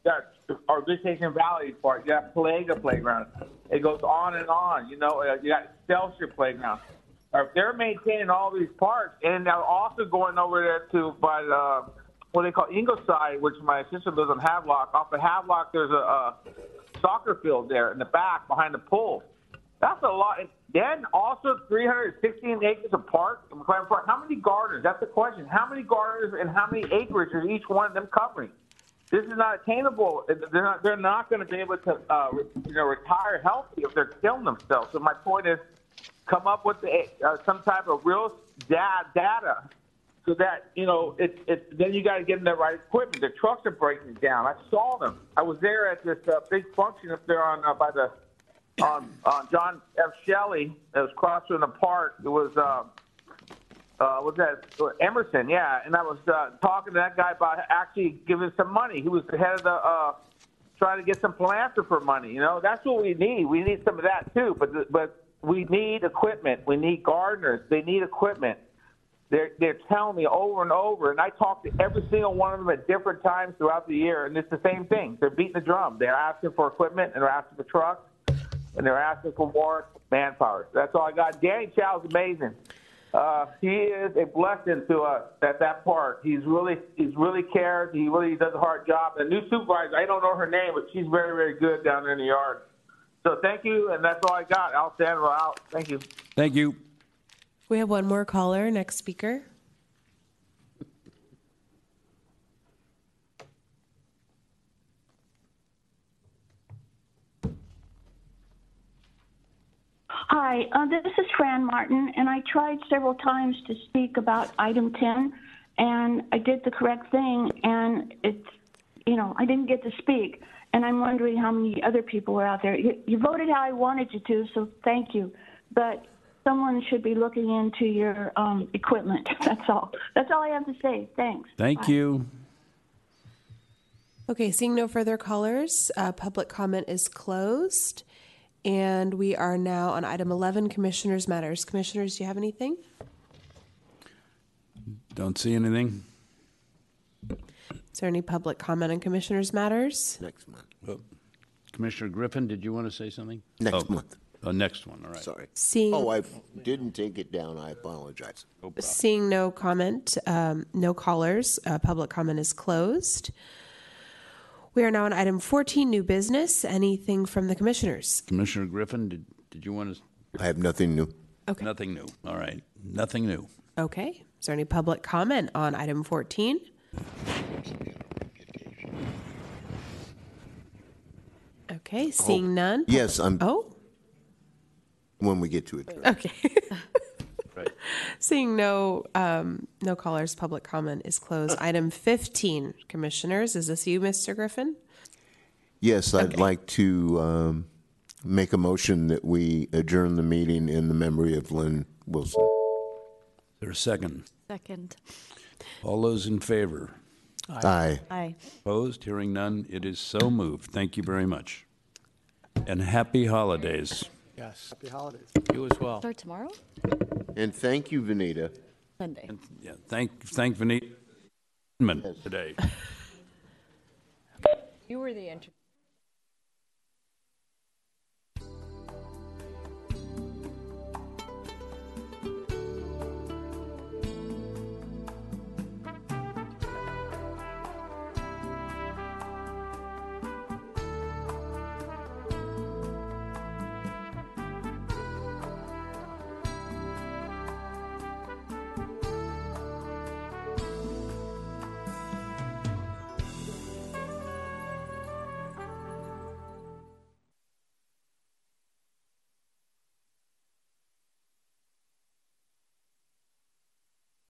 Got our Visitation Valley Park. You got Palega Playground. It goes on and on. You know, uh, you got Excelsior Playground. If they're maintaining all these parks, and they're also going over there to by the what they call Ingleside, which my sister lives on Havelock. Off of Havelock, there's a, a soccer field there in the back behind the pool. That's a lot. And then also 316 acres of park, McLaren Park. How many gardeners? That's the question. How many gardeners and how many acreage is each one of them covering? This is not attainable. They're not. They're not going to be able to, uh, you know, retire healthy if they're killing themselves. So my point is, come up with the, uh, some type of real da- data, so that you know it's it, Then you got to give them the right equipment. The trucks are breaking down. I saw them. I was there at this uh, big function up there on uh, by the on on John F. Shelley. It was across from the park. It was. Uh, uh, was that Emerson? Yeah, and I was uh, talking to that guy about actually giving some money. He was the head of the uh, trying to get some philanthropy money. You know, that's what we need. We need some of that too. But the, but we need equipment. We need gardeners. They need equipment. They're they're telling me over and over, and I talk to every single one of them at different times throughout the year, and it's the same thing. They're beating the drum. They're asking for equipment, and they're asking for trucks, and they're asking for more manpower. That's all I got. Danny Chow's amazing. Uh, he is a blessing to us at that park. He's really he's really cares. He really does a hard job. The new supervisor, I don't know her name, but she's very very good down there in the yard. So thank you, and that's all I got. Al Sandro out. Thank you. Thank you. We have one more caller. Next speaker. Hi, uh, this is Fran Martin, and I tried several times to speak about item 10, and I did the correct thing, and it's, you know, I didn't get to speak. And I'm wondering how many other people were out there. You, you voted how I wanted you to, so thank you. But someone should be looking into your um, equipment. [LAUGHS] That's all. That's all I have to say. Thanks. Thank Bye. you. Okay, seeing no further callers, uh, public comment is closed. And we are now on item 11, Commissioners' Matters. Commissioners, do you have anything? Don't see anything. Is there any public comment on Commissioners' Matters? Next month. Oh. Commissioner Griffin, did you want to say something? Next Oh. month. Oh, next one, all right. Sorry. Seeing- Oh, I didn't take it down. I apologize. Seeing no comment, um, no callers, uh, public comment is closed. We are now on item 14, new business. Anything from the commissioners? Commissioner Griffin, did, did you want to? I have nothing new. Okay. Nothing new. All right. Nothing new. Okay. Is there any public comment on item 14? Okay, oh. seeing none. Yes, I'm. Oh, When we get to it. okay. [LAUGHS] Right. [LAUGHS] Seeing no um, no callers, public comment is closed. Item 15, commissioners. Is this you, Mr. Griffin? Yes, I'd like to um, make a motion that we adjourn the meeting in the memory of Lynn Wilson. Is there a second? Second. All those in favor? Aye. Aye. Opposed? Hearing none. It is so moved. Thank you very much. And happy holidays. Yes. Happy holidays. You as well. Start tomorrow? And thank you, Vanita. Sunday. Yeah, thank, thank Vanita today. [LAUGHS] [LAUGHS] You were the inter-